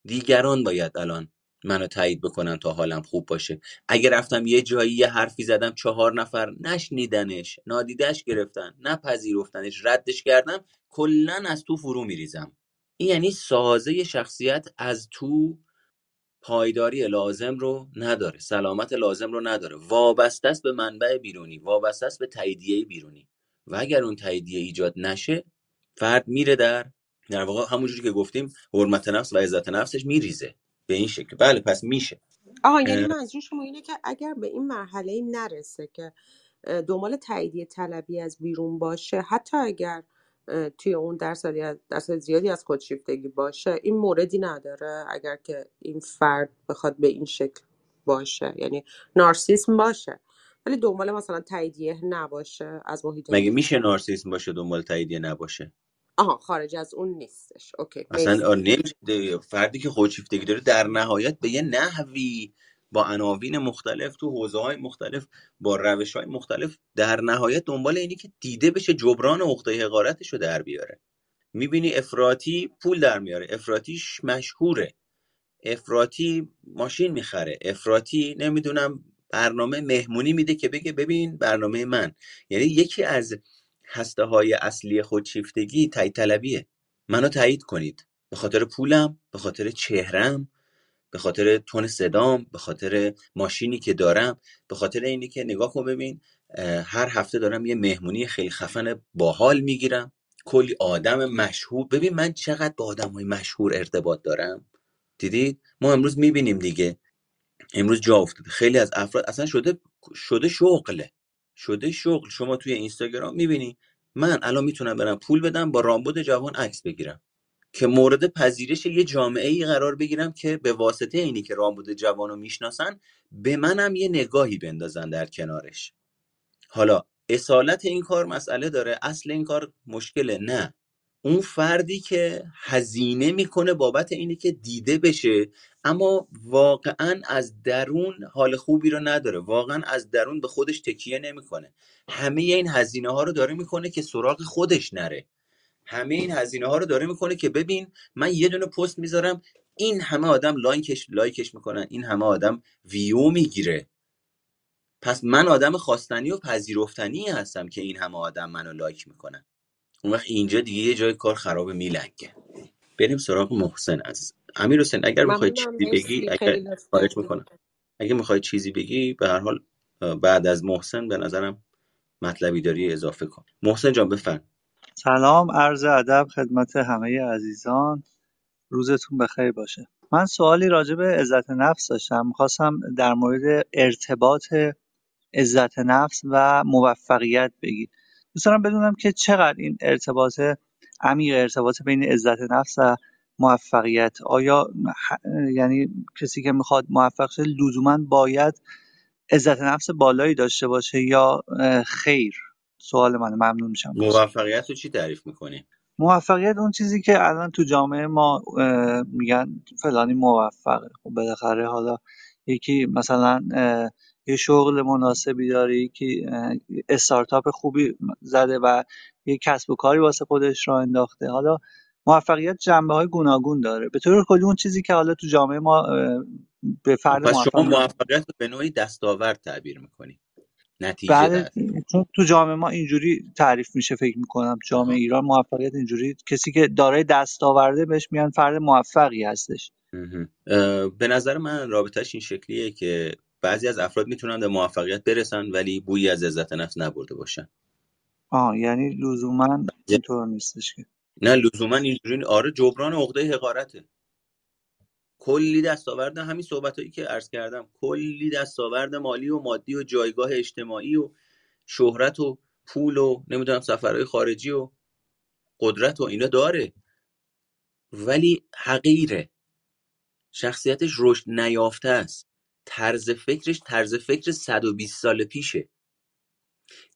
دیگران باید الان منو تایید بکنن تا حالم خوب باشه. اگه رفتم یه جایی یه حرفی زدم چهار نفر نشنیدنش نادیدش گرفتن نپذیرفتنش ردش کردم کلا از تو فرو میریزم. این یعنی سازه شخصیت از تو پایداری لازم رو نداره سلامت لازم رو نداره. وابسته است به منبع بیرونی وابسته است به تاییدیه بیرونی. و اگر اون تاییدیه ایجاد نشه فرد میره در در واقع همونجوری که گفتیم حرمت نفس و عزت نفسش میریزه. به این شکل. بله پس میشه. آها یعنی منظور شما اینه که اگر به این مرحله نرسه که دنبال تاییدیه طلبی از بیرون باشه حتی اگر توی اون درصدی از درصد زیادی از خودشیفتگی باشه این موردی نداره اگر که این فرد بخواد به این شکل باشه. یعنی نارسیسم باشه ولی دنبال مثلا تاییدیه نباشه از محیط مگه میشه نارسیسم باشه دنبال تاییدیه نباشه؟ آها خارج از اون نیستش. اوکی اصلا مرسی آه، نمیشه فردی که خودشیفتگی داره در نهایت به یه نحوی با عناوین مختلف تو حوزه های مختلف با روش های مختلف در نهایت دنبال اینی که دیده بشه جبران عقده حقارتش رو در بیاره. می‌بینی افراطی پول در میاره. افراطیش مشهوره. افراطی ماشین می‌خره. افراطی نمی‌دونم برنامه مهمونی میده که بگه ببین برنامه من. یعنی یکی از هسته های اصلی خودشیفتگی تایید طلبیه منو تایید کنید. به خاطر پولم به خاطر چهرم به خاطر تون صدام به خاطر ماشینی که دارم به خاطر اینی که نگاه کن ببین هر هفته دارم یه مهمونی خیلی خفن باحال می‌گیرم. کلی آدم مشهور. ببین من چقدر با آدم های مشهور ارتباط دارم. دیدید؟ ما امروز می‌بینیم دیگه. امروز جا افتاده. خیلی از افراد اصلا شده شده شغله. شده شغل شما توی اینستاگرام می‌بینی. من الان می‌تونم برم پول بدم با رامبد جوان عکس بگیرم. که مورد پذیرش یه جامعه ای قرار بگیرم که به واسطه اینی که رامبد جوان رو می‌شناسن به منم یه نگاهی بندازن در کنارش. حالا اصالت این کار مسئله داره. اصل این کار مشکله. نه. اون فردی که هزینه می‌کنه بابت اینه که دیده بشه اما واقعا از درون حال خوبی رو نداره. واقعا از درون به خودش تکیه نمی‌کنه. همه این هزینه ها رو داره می‌کنه که سراغ خودش نره. همه این هزینه ها رو داره می‌کنه که ببین من یه دونه پست می‌ذارم این همه آدم like ش like ش می‌کنن این همه آدم ویو می‌گیره. پس من آدم خواستنی و پذیرفتنی هستم که این همه آدم منو like می‌کنن. اون وقت اینجا دیگه یه جای کار خراب میلنگه. بریم سراغ محسن عزیز. امیر حسین اگر می‌خوای چیزی بگی اگر خواهش می‌کنم. اگه می‌خوای چیزی بگی به هر حال بعد از محسن به نظرم مطلبی داری اضافه کن. محسن جان بفرما. سلام عرض ادب خدمت همه عزیزان. روزتون بخیر باشه. من سوالی راجع به عزت نفس داشتم. می‌خواستم در مورد ارتباط عزت نفس و موفقیت بگید دوست دارم بدونم که چقدر این ارتباط عمیق ارتباط بین عزت نفس و موفقیت آیا ه- یعنی کسی که می‌خواد موفق شه لزوما باید عزت نفس بالایی داشته باشه یا خیر؟ سوال منه ممنون میشم. موفقیت رو چی تعریف می‌کنی؟ موفقیت اون چیزی که الان تو جامعه ما میگن فلانی موفقه. خب بالاخره حالا یکی مثلا یه شغل مناسبی داره یکی استارتاپ خوبی زده و یه کسب و کاری واسه خودش راه انداخته. حالا موفقیت جنبه های گوناگون داره. به طور کلی اون چیزی که حالا تو جامعه ما به فرد پس شما موفقیت رو به نوعی دستاورد تعبیر می‌کنی. نتیجه بله در چون تو جامعه ما اینجوری تعریف میشه فکر می‌کنم. جامعه. ایران موفقیت اینجوری کسی که دارای دستاورده بهش میگن فرد موفقی هستش. به نظر من رابطهش این شکلیه که بعضی از افراد می‌تونن به موفقیت برسن ولی بویی از عزت نفس نبرده باشن. آه یعنی لزوما اینطور نیستش که. نه لزوما اینجوری آره جبران عقده حقارته. کلی دستاورد همین صحبت که عرض کردم. کلی دستاورد مالی و مادی و جایگاه اجتماعی و شهرت و پول و نمی‌دونم سفرهای خارجی و قدرت و اینا داره. ولی حقیره. شخصیتش رشد نیافته است. طرز فکرش طرز فکر 120 سال پیشه.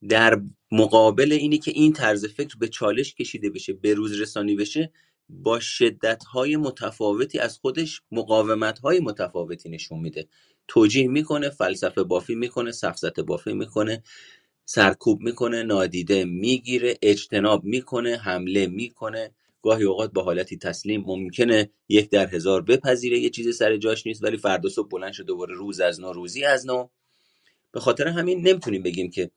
در مقابل اینی که این طرز فکر به چالش کشیده بشه به روز رسانی بشه با شدتهای متفاوتی از خودش مقاومتهای متفاوتی نشون میده. توجیه می‌کنه فلسفه بافی می‌کنه سفسطه بافی می‌کنه سرکوب می‌کنه نادیده می‌گیره اجتناب می‌کنه حمله می‌کنه. گاهی اوقات با حالتی تسلیم ممکنه یک در هزار بپذیره یه چیز سر جاش نیست ولی فردا صبح بلند شه دوباره روز از نو روزی از نو. به خاطر همین نمی‌تونیم بگیم که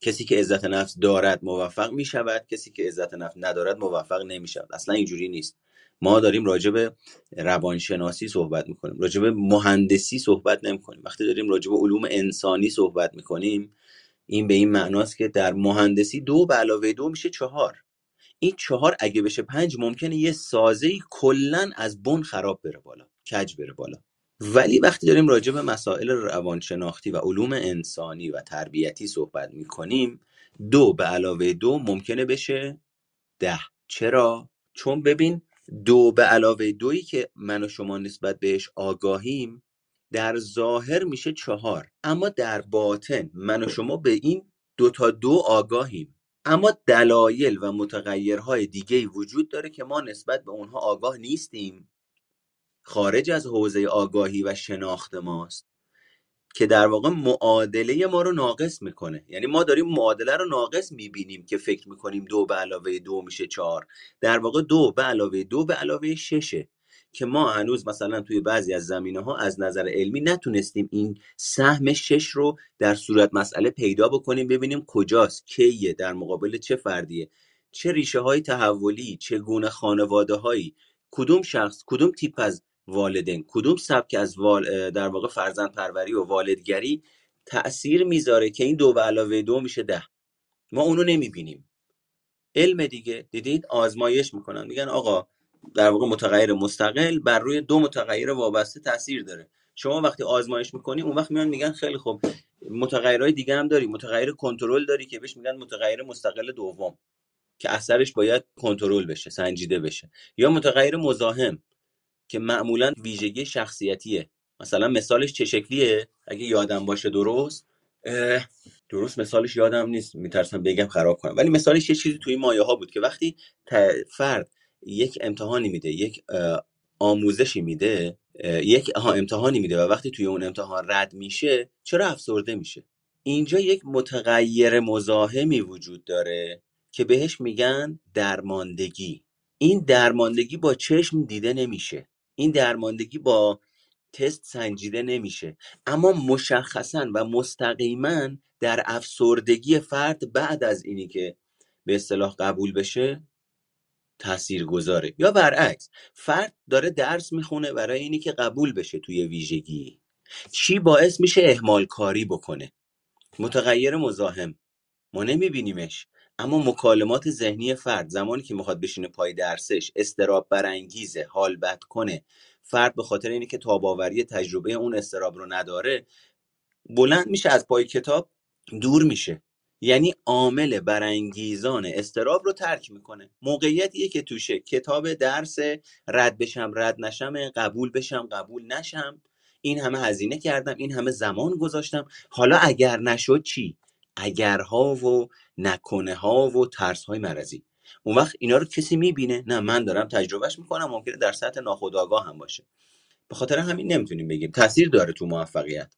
کسی که عزت نفس دارد موفق می شود کسی که عزت نفس ندارد موفق نمی شود اصلا اینجوری نیست. ما داریم راجع به روانشناسی صحبت می‌کنیم راجع به مهندسی صحبت نمی کنیم وقتی داریم راجع به علوم انسانی صحبت می‌کنیم این به این معناست که در مهندسی دو به علاوه دو میشه چهار. این چهار اگه بشه پنج ممکنه یه سازه کلا از بن خراب بره بالا کج بره بالا. ولی وقتی داریم راجع به مسائل روانشناختی و علوم انسانی و تربیتی صحبت می‌کنیم دو به علاوه دو ممکنه بشه ده. چرا؟ چون ببین دو به علاوه دویی که من و شما نسبت بهش آگاهیم در ظاهر میشه چهار. اما در باطن من و شما به این دو تا دو آگاهیم. اما دلایل و متغیرهای دیگه وجود داره که ما نسبت به اونها آگاه نیستیم. خارج از حوزه آگاهی و شناخت ماست که در واقع معادله ما رو ناقص می‌کنه. یعنی ما داریم معادله رو ناقص می‌بینیم که فکر می‌کنیم دو به علاوه دو میشه چهار. در واقع دو به علاوه دو به علاوه ششه. که ما هنوز مثلا توی بعضی از زمینه ها از نظر علمی نتونستیم این سهم شش رو در صورت مسئله پیدا بکنیم ببینیم کجاست کیه در مقابل چه فردیه چه ریشه های تحولی چگونه خانواده هایی کدوم شخص کدوم تیپ از والدین کدوم سبک از وال... در واقع فرزند پروری و والدگری تأثیر می‌ذاره که این دو به علاوه دو میشه ده. ما اونو نمی‌بینیم. علم دیگه دیدید آزمایش می‌کنن. میگن آقا در واقع متغیر مستقل بر روی دو متغیر وابسته تاثیر داره. شما وقتی آزمایش می‌کنی اون وقت میان میگن خیلی خوب متغیرهای دیگه هم داری. متغیر کنترل داری که بهش میگن متغیر مستقل دوم که اثرش باید کنترل بشه سنجیده بشه. یا متغیر مزاحم که معمولا ویژگی شخصیتیه. مثلا مثالش چه شکلیه؟ اگه یادم باشه درست درست مثالش یادم نیست. میترسم بگم خراب کنم. ولی مثالش یه چیزی توی مایه ها بود که وقتی فرد یک امتحانی میده یک آموزشی میده یک ها امتحانی میده و وقتی توی اون امتحان رد میشه چرا افسرده میشه؟ اینجا یک متغیر مزاحمی وجود داره که بهش میگن درماندگی. این درماندگی با چشم دیده نمیشه. این درماندگی با تست سنجیده نمیشه. اما مشخصا و مستقیما در افسردگی فرد بعد از اینی که به اصطلاح قبول بشه تأثیر گذاره یا برعکس فرد داره درس می‌خونه برای اینی که قبول بشه توی ویژگی. چی باعث میشه اهمال کاری بکنه؟ متغیر مزاحم. ما نمیبینیمش. اما مکالمات ذهنی فرد زمانی که می‌خواد بشینه پای درسش استراب برانگیزه حال بد کنه فرد به خاطر اینه که تاباوری تجربه اون استراب رو نداره بلند میشه از پای کتاب دور میشه. یعنی عامل برانگیزان. استراب رو ترک می‌کنه. موقعیتیه که توشه. کتاب درس رد بشم رد نشم قبول بشم قبول نشم. این همه هزینه کردم این همه زمان گذاشتم. حالا اگر نشد چی؟ اگرها و نکنه ها و ترس های مرضی. اون وقت اینا رو کسی می‌بینه. نه من دارم تجربهش می‌کنم. ممکنه در سطح ناخودآگاه هم باشه. به خاطر همین نمی‌تونیم بگیم. تاثیر داره تو موفقیت.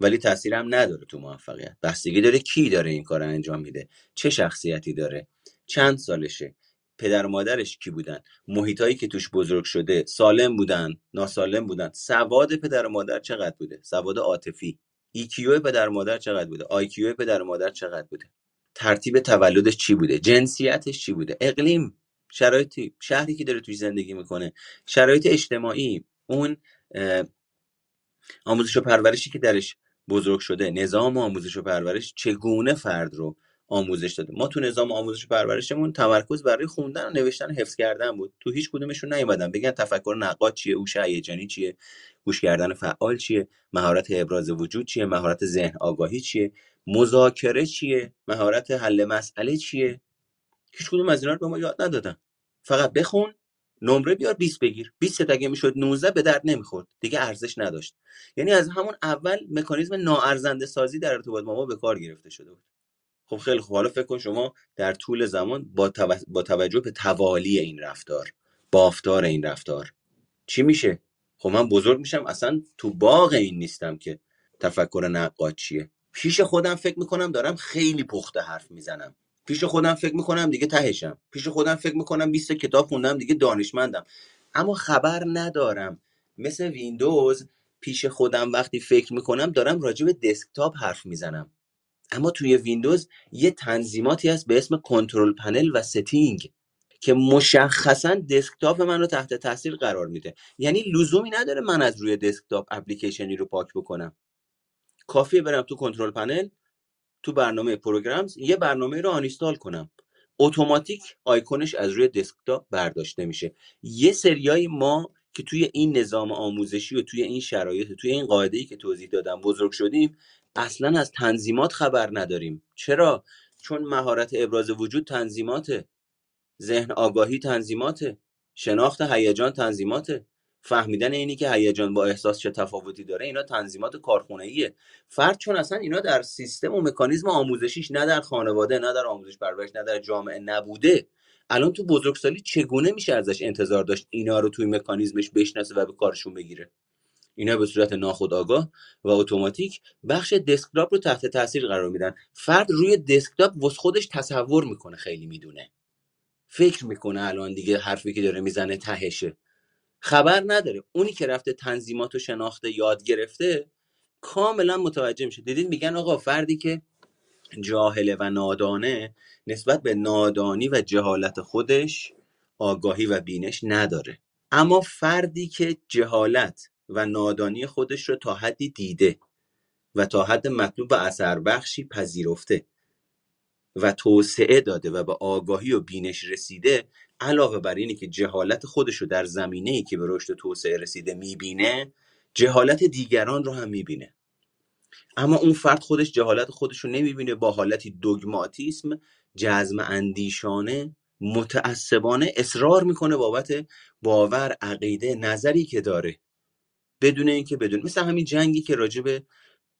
ولی تاثیر هم نداره تو موفقیت. بستگی داره کی داره این کار انجام میده. چه شخصیتی داره. چند سالشه. پدر مادرش کی بودن. محیطایی که توش بزرگ شده سالم بودن ناسالم بودن. سواد پدر و مادر چقدر بوده؟ سواد عاطفی. EQ پدر و مادر چقدر بوده؟ IQ پدر و مادر چقدر بوده؟ ترتیب تولدش چی بوده؟ جنسیتش چی بوده؟ اقلیم. شرایطی. شهری که داره توی زندگی می‌کنه. شرایط اجتماعی. اون آموزش و پرورشی که درش بزرگ شده نظام آموزش و پرورش چگونه فرد رو آموزش داده؟ ما تو نظام آموزش و پرورشمون تمرکز برای خوندن و نوشتن و حفظ کردن بود. تو هیچ کدومشون نیومدن. بگن تفکر نقاد چیه؟ هوش هیجانی چیه؟ گوش کردن فعال چیه؟ مهارت ابراز وجود چیه؟ مهارت ذهن آگاهی چیه؟ مذاکره چیه؟ مهارت حل مسئله چیه؟ هیچ کدوم از اینا رو به ما یاد ندادن. فقط بخون نمره بیار 20 بگیر. 20 اگه می‌شد 19 به درد نمی‌خورد. دیگه ارزش نداشت. یعنی از همون اول مکانیزم ناارزنده سازی در ارتباط با ما به کار گرفته شده بود. خب خیلی خوب. حالا فکر کن شما در طول زمان با, با توجه به توالی این رفتار بافتار این رفتار. چی میشه؟ خب من بزرگ میشم. اصلا تو باغ این نیستم که تفکر نقاد چیه. پیش خودم فکر می‌کنم دارم خیلی پخته حرف می‌زنم. پیش خودم فکر می‌کنم دیگه تهشم. پیش خودم فکر می‌کنم 20 کتاب خوندم دیگه دانشمندم. اما خبر ندارم. مثل ویندوز پیش خودم وقتی فکر می‌کنم دارم راجع به desktop حرف می‌زنم. اما توی ویندوز یه تنظیماتی هست به اسم Control Panel و setting که مشخصا desktop من رو تحت تاثیر قرار میده. یعنی لزومی نداره من از روی desktop application ی رو پاک بکنم. کافیه برم تو کنترل پنل؟ تو برنامه پروگرامز یه برنامه رو آنیستال کنم. اتوماتیک آیکونش از روی دسکتاپ برداشته میشه. یه سریای ما که توی این نظام آموزشی و توی این شرایط و توی این قاعده ای که توضیح دادم بزرگ شدیم اصلا از تنظیمات خبر نداریم. چرا؟ چون مهارت ابراز وجود تنظیماته. ذهن آگاهی تنظیماته. شناخت هیجان تنظیماته. فهمیدن اینی که هیجان با احساس چه تفاوتی داره اینا تنظیمات کارخونه فرد چون اصلا اینا در سیستم و مکانیزم آموزشیش نه در خانواده نه در آموزش پرورش نه در جامعه نبوده. الان تو بزرگسالی چگونه میشه ازش انتظار داشت اینا رو توی مکانیزمش بشناسه و به کارشون بگیره؟ اینا به صورت ناخودآگاه و اتوماتیک بخش دسکتاپ رو تحت تاثیر قرار میدن. فرد روی دسکتاپ واسه خودش تصور می‌کنه خیلی می‌دونه. فکر می‌کنه الان دیگه حرفی که داره می‌زنه تهشه. خبر نداره. اونی که رفته تنظیمات و شناخته یاد گرفته کاملا متوجه میشه. دیدین میگن آقا فردی که جاهله و نادانه نسبت به نادانی و جهالت خودش آگاهی و بینش نداره. اما فردی که جهالت و نادانی خودش رو تا حدی دیده و تا حد مطلوب و اثر بخشی پذیرفته و توسعه داده و به آگاهی و بینش رسیده علاوه بر اینی که جهالت خودش رو در زمینه ای که به رشد توسعه رسیده می‌بینه جهالت دیگران رو هم می‌بینه. اما اون فرد خودش جهالت خودش رو نمی‌بینه با حالتی دوگماتیسم جزم اندیشانه متعصبانه اصرار می‌کنه بابت باور عقیده نظری که داره. بدون اینکه بدون مثل همین جنگی که راجع به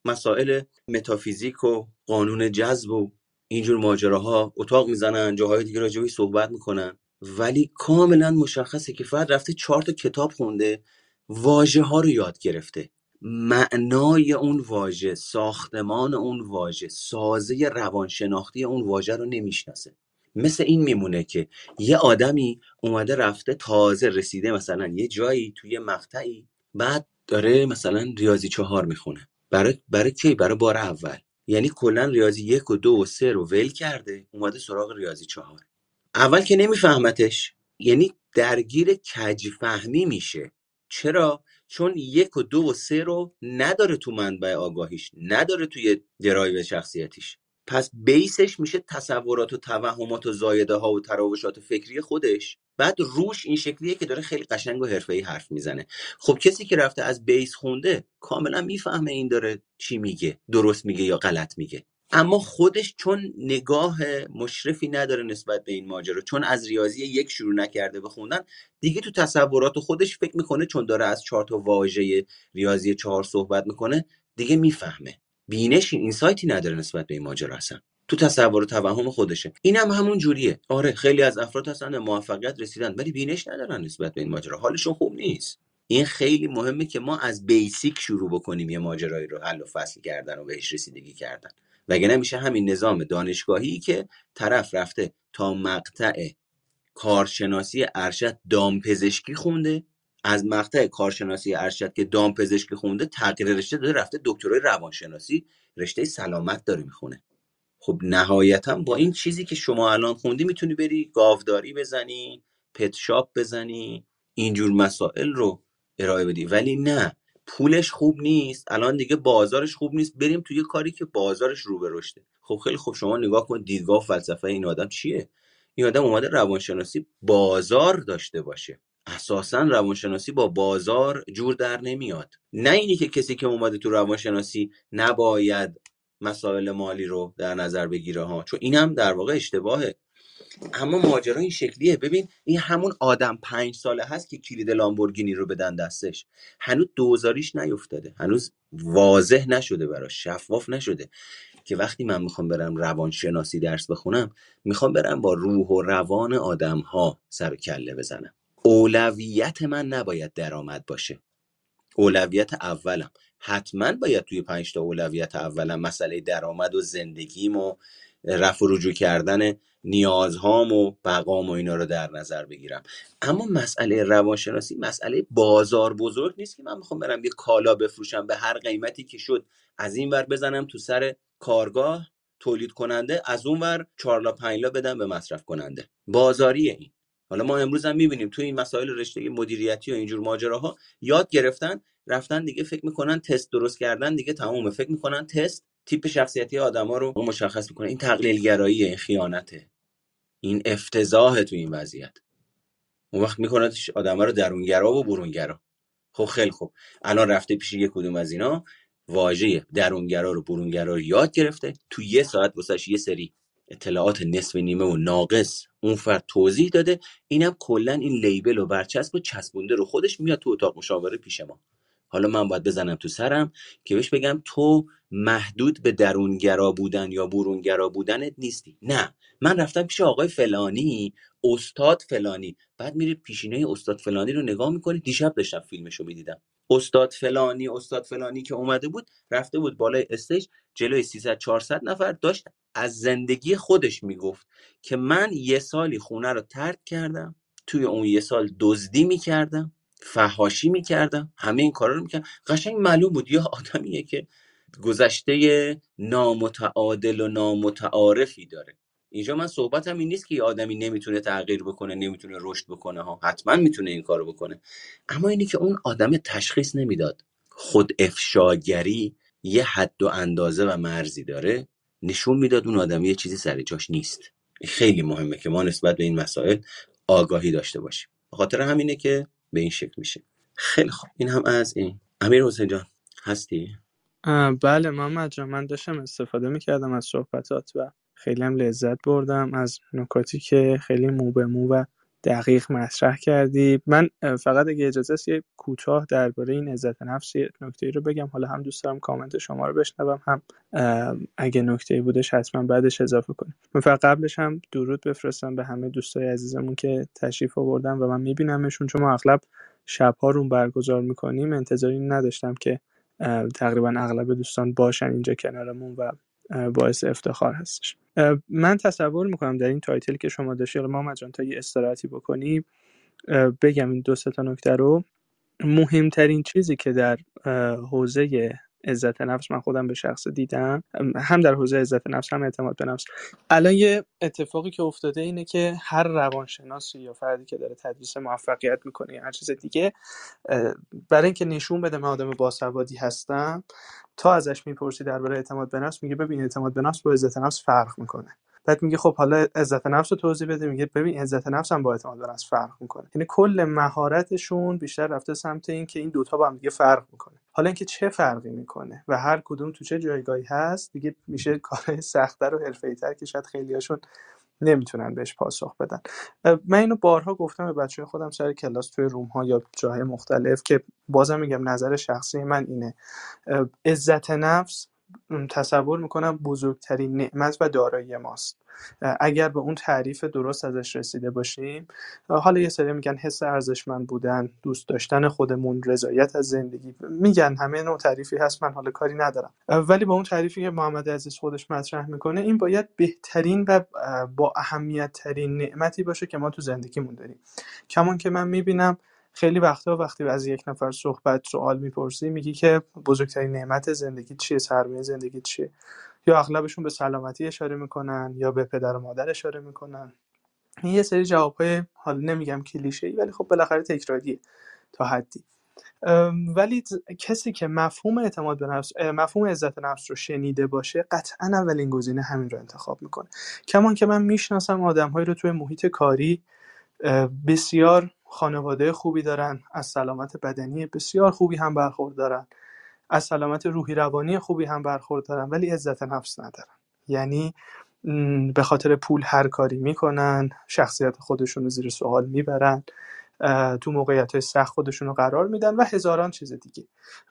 مسائل متافیزیک و قانون جذب و اینجور ماجراها اتاق می‌زنن جاهای دیگه راجبی صحبت می‌کنن. ولی کاملا مشخصه که فرد رفته چهار تا کتاب خونده واژه ها رو یاد گرفته. معنای اون واژه ساختمان اون واژه سازه روانشناختی اون واژه رو نمی‌شناسه. مثل این میمونه که یه آدمی اومده رفته تازه رسیده مثلا یه جایی توی مقطعی بعد داره مثلا ریاضی چهار می‌خونه. برای برای کی؟ برای بار اول. یعنی کلا ریاضی یک و دو و سه رو ول کرده اومده سراغ ریاضی چهار. اول که نمیفهمتش یعنی درگیر کج فهمی میشه. چرا؟ چون یک و دو و سه رو نداره تو منبع آگاهیش نداره توی درایو شخصیتیش. پس base ش میشه تصورات و توهمات و زایده ها و تراوشات فکری خودش. بعد روش این شکلیه که داره خیلی قشنگ و حرفه‌ای حرف می‌زنه. خب کسی که رفته از بیس خونده کاملا می‌فهمه این داره چی میگه درست میگه یا غلط میگه. اما خودش چون نگاه مشرفی نداره نسبت به این ماجرا چون از ریاضی یک شروع نکرده به خوندن دیگه تو تصورات خودش فکر می‌کنه چون داره از چهار تا واژه ریاضی چهار صحبت می‌کنه دیگه می‌فهمه. بینشی اینسایتی نداره نسبت به این ماجرا اصلا. تو تصور و توهم خودشه. این هم همون جوریه. آره خیلی از افراد هستن به موفقیت رسیدن ولی بینش ندارن نسبت به این ماجرا. حالشون خوب نیست. این خیلی مهمه که ما از بیسیک شروع بکنیم یه ماجرایی رو حل و فصل کردن و بهش رسیدگی کردن. وگرنه میشه همین نظام دانشگاهی که طرف رفته تا مقطع کارشناسی ارشد دامپزشکی خونده. از مقطع کارشناسی ارشد که دامپزشکی خونده تغییر رشته داده رفته دکترای روانشناسی رشته سلامت داره می‌خونه. خب نهایتا با این چیزی که شما الان خوندی می‌تونی بری گاوداری بزنی پت شاپ بزنی اینجور مسائل رو ارائه بدی. ولی نه پولش خوب نیست الان دیگه بازارش خوب نیست بریم توی کاری که بازارش رو به رشده. خب خیلی خوب شما نگاه کن دیدگاه فلسفه این آدم چیه؟ این آدم اومده روانشناسی بازار داشته باشه. اساسا روانشناسی با بازار جور در نمیاد. نه اینی که کسی که اومده تو روانشناسی نباید مسائل مالی رو در نظر بگیره ها چون این هم در واقع اشتباهه. اما ماجرا این شکلیه. ببین این همون آدم پنج ساله هست که کلید لامبورگینی رو بدن دستش. هنوز دوزاریش نیفتاده. هنوز واضح نشده براش شفاف نشده. که وقتی من می‌خوام برم روانشناسی درس بخونم می‌خوام برم با روح و روان آدم ها سر و کله بزنم. اولویت من نباید درآمد باشه. اولویت اولم. حتما باید توی پنج تا اولویت اولم مسئله درآمد و زندگیم و رفع و رجوع کردن نیازهام و بقام و اینا رو در نظر بگیرم. اما مسئله روانشناسی مسئله بازار بزرگ نیست که من می‌خوام برم یه کالا بفروشم به هر قیمتی که شد از این ور بزنم تو سر کارگاه تولید کننده از اون ور چارلا پنجلا بدم به مصرف کننده. بازاریه این. حالا ما امروز هم می‌بینیم توی این مسائل رشته مدیریتی و اینجور ماجراها یاد گرفتن رفتن دیگه فکر می‌کنن تست درست کردن دیگه تمومه. فکر می‌کنن تست تیپ شخصیتی آدما رو مشخص می‌کنه. این تقلیل گرایی این خیانته. این افتضاح تو این وضعیت. اون وقت میکنتش آدم رو درونگرا و برونگرا. خب خیلی خوب. الان رفته پیش یک کدوم از اینا واژه درونگرا رو برونگرا رو یاد گرفته. تو یه ساعت واسش یه سری اطلاعات نصف نیمه و ناقص اون فرد توضیح داده. اینم کلا این لیبل و برچسب و چسبونده رو خودش میاد تو اتاق مشاوره پیش ما. حالا من باید بزنم تو سرم که بهش بگم تو محدود به درونگرا بودن یا برونگرا بودنت نیستی. نه من رفتم پیش آقای فلانی استاد فلانی. بعد میرید پیشینه استاد فلانی رو نگاه می‌کنید دیشب داشتم فیلمش رو می‌دیدم. استاد فلانی استاد فلانی که اومده بود رفته بود بالای استیج جلوی 300 400 نفر داشت از زندگی خودش می‌گفت که من یه سالی خونه رو ترک کردم توی اون یه سال دزدی می‌کردم فحاشی می‌کردم همه این کارا رو می‌کردم. قشنگ معلوم بود یه آدمیه که گذشته نامتعادل و نامتعارفی داره. اینجا من صحبتم این نیست که یه آدمی نمی‌تونه تغییر بکنه نمی‌تونه رشد بکنه ها. حتما می‌تونه این کارو بکنه. اما اینی که اون آدم تشخیص نمی‌داد. خود افشاگری یه حد و اندازه و مرزی داره. نشون می‌داد اون آدم یه چیزی سر جاش نیست. خیلی مهمه که ما نسبت به این مسائل آگاهی داشته باشیم. خاطر همینه که به این شکل میشه. خیلی خوب. این هم از این. امیر حسین جان هستی؟ بله محمد جان من داشتم استفاده می‌کردم از صحبتات و خیلی هم لذت بردم از نکاتی که خیلی مو به مو و دقیق مطرح کردی. من فقط اگه اجازه است یه کوتاه درباره این عزت نفس یه نکته رو بگم. حالا هم دوست دارم کامنت شما رو بشنوم هم اگه نکته بودش حتما بعدش اضافه کنیم من فقط قبلش هم درود بفرستم به همه دوستای عزیزمون که تشریف آوردن و من میبینمشون. چون ما اغلب شبها رو برگزار می‌کنیم. انتظاری نداشتم که تقریبا اغلب دوستان باشن اینجا کنارمون و باعث افتخار هستش. من تصور می‌کنم در این title که شما داشتی حالا محمد جان تا یه استراحتی بکنی بگم این دو تا نکته رو. مهمترین چیزی که در حوزه عزت نفس من خودم به شخصه دیدم. هم در حوزه عزت نفس هم اعتماد به نفس. الان یه اتفاقی که افتاده اینه که هر روانشناسی یا فردی که داره تدریس موفقیت می‌کنه یا هر چیز دیگه برای اینکه نشون بده من آدم باسوادی هستم تا ازش می‌پرسی درباره اعتماد به نفس میگه ببین اعتماد به نفس با عزت نفس فرق می‌کنه. بعد میگه خب حالا عزت نفس رو توضیح بده میگه ببین عزت نفس هم با اعتماد به نفس فرق می‌کنه. یعنی کل مهارتشون بیشتر رفته سمت این که این دوتا با هم دیگه فرق می‌کنه. حالا اینکه چه فرقی می‌کنه و هر کدوم تو چه جایگاهی هست دیگه میشه <laughs> کارهای سختتر و حرفه‌ای‌تر که شاید خیلیاشون نمی‌تونن بهش پاسخ بدن. من اینو بارها گفتم به بچه خودم سر کلاس توی روم ها یا جاهای مختلف که بازم میگم نظر شخصی من اینه. عزت نفس تصور می‌کنم بزرگترین نعمت و دارایی ماست. اگر به اون تعریف درست ازش رسیده باشیم حالا یه سری میگن حس ارزشمند بودن دوست داشتن خودمون رضایت از زندگی میگن همه نوع تعریفی هست من حالا کاری ندارم. ولی با اون تعریفی که محمد عزیز خودش مطرح می‌کنه این باید بهترین و با اهمیت ترین نعمتی باشه که ما تو زندگیمون داریم. کمان که من می‌بینم خیلی وقتا وقتی از یک نفر صحبت سوال می‌پرسی میگی که بزرگترین نعمت زندگی چیه؟ سرمایه زندگی چیه؟ یا اغلبشون به سلامتی اشاره می‌کنن یا به پدر و مادر اشاره می‌کنن؟ این یه سری جوابهای حالا نمیگم کلیشه ولی خب بالاخره تکراریه تا حدی. ولی کسی که مفهوم اعتماد به نفس مفهوم عزت نفس رو شنیده باشه قطعا اولین گزینه همین رو انتخاب می‌کنه. کمان که من می‌شناسم آدمهایی رو توی محیط کاری بسیار خانواده خوبی دارن از سلامت بدنی بسیار خوبی هم برخوردارن از سلامت روحی روانی خوبی هم برخوردارن ولی عزت نفس ندارن. یعنی به خاطر پول هر کاری می‌کنن شخصیت خودشون رو زیر سوال می‌برن. تو موقعیت های سخت خودشون رو قرار میدن و هزاران چیز دیگه.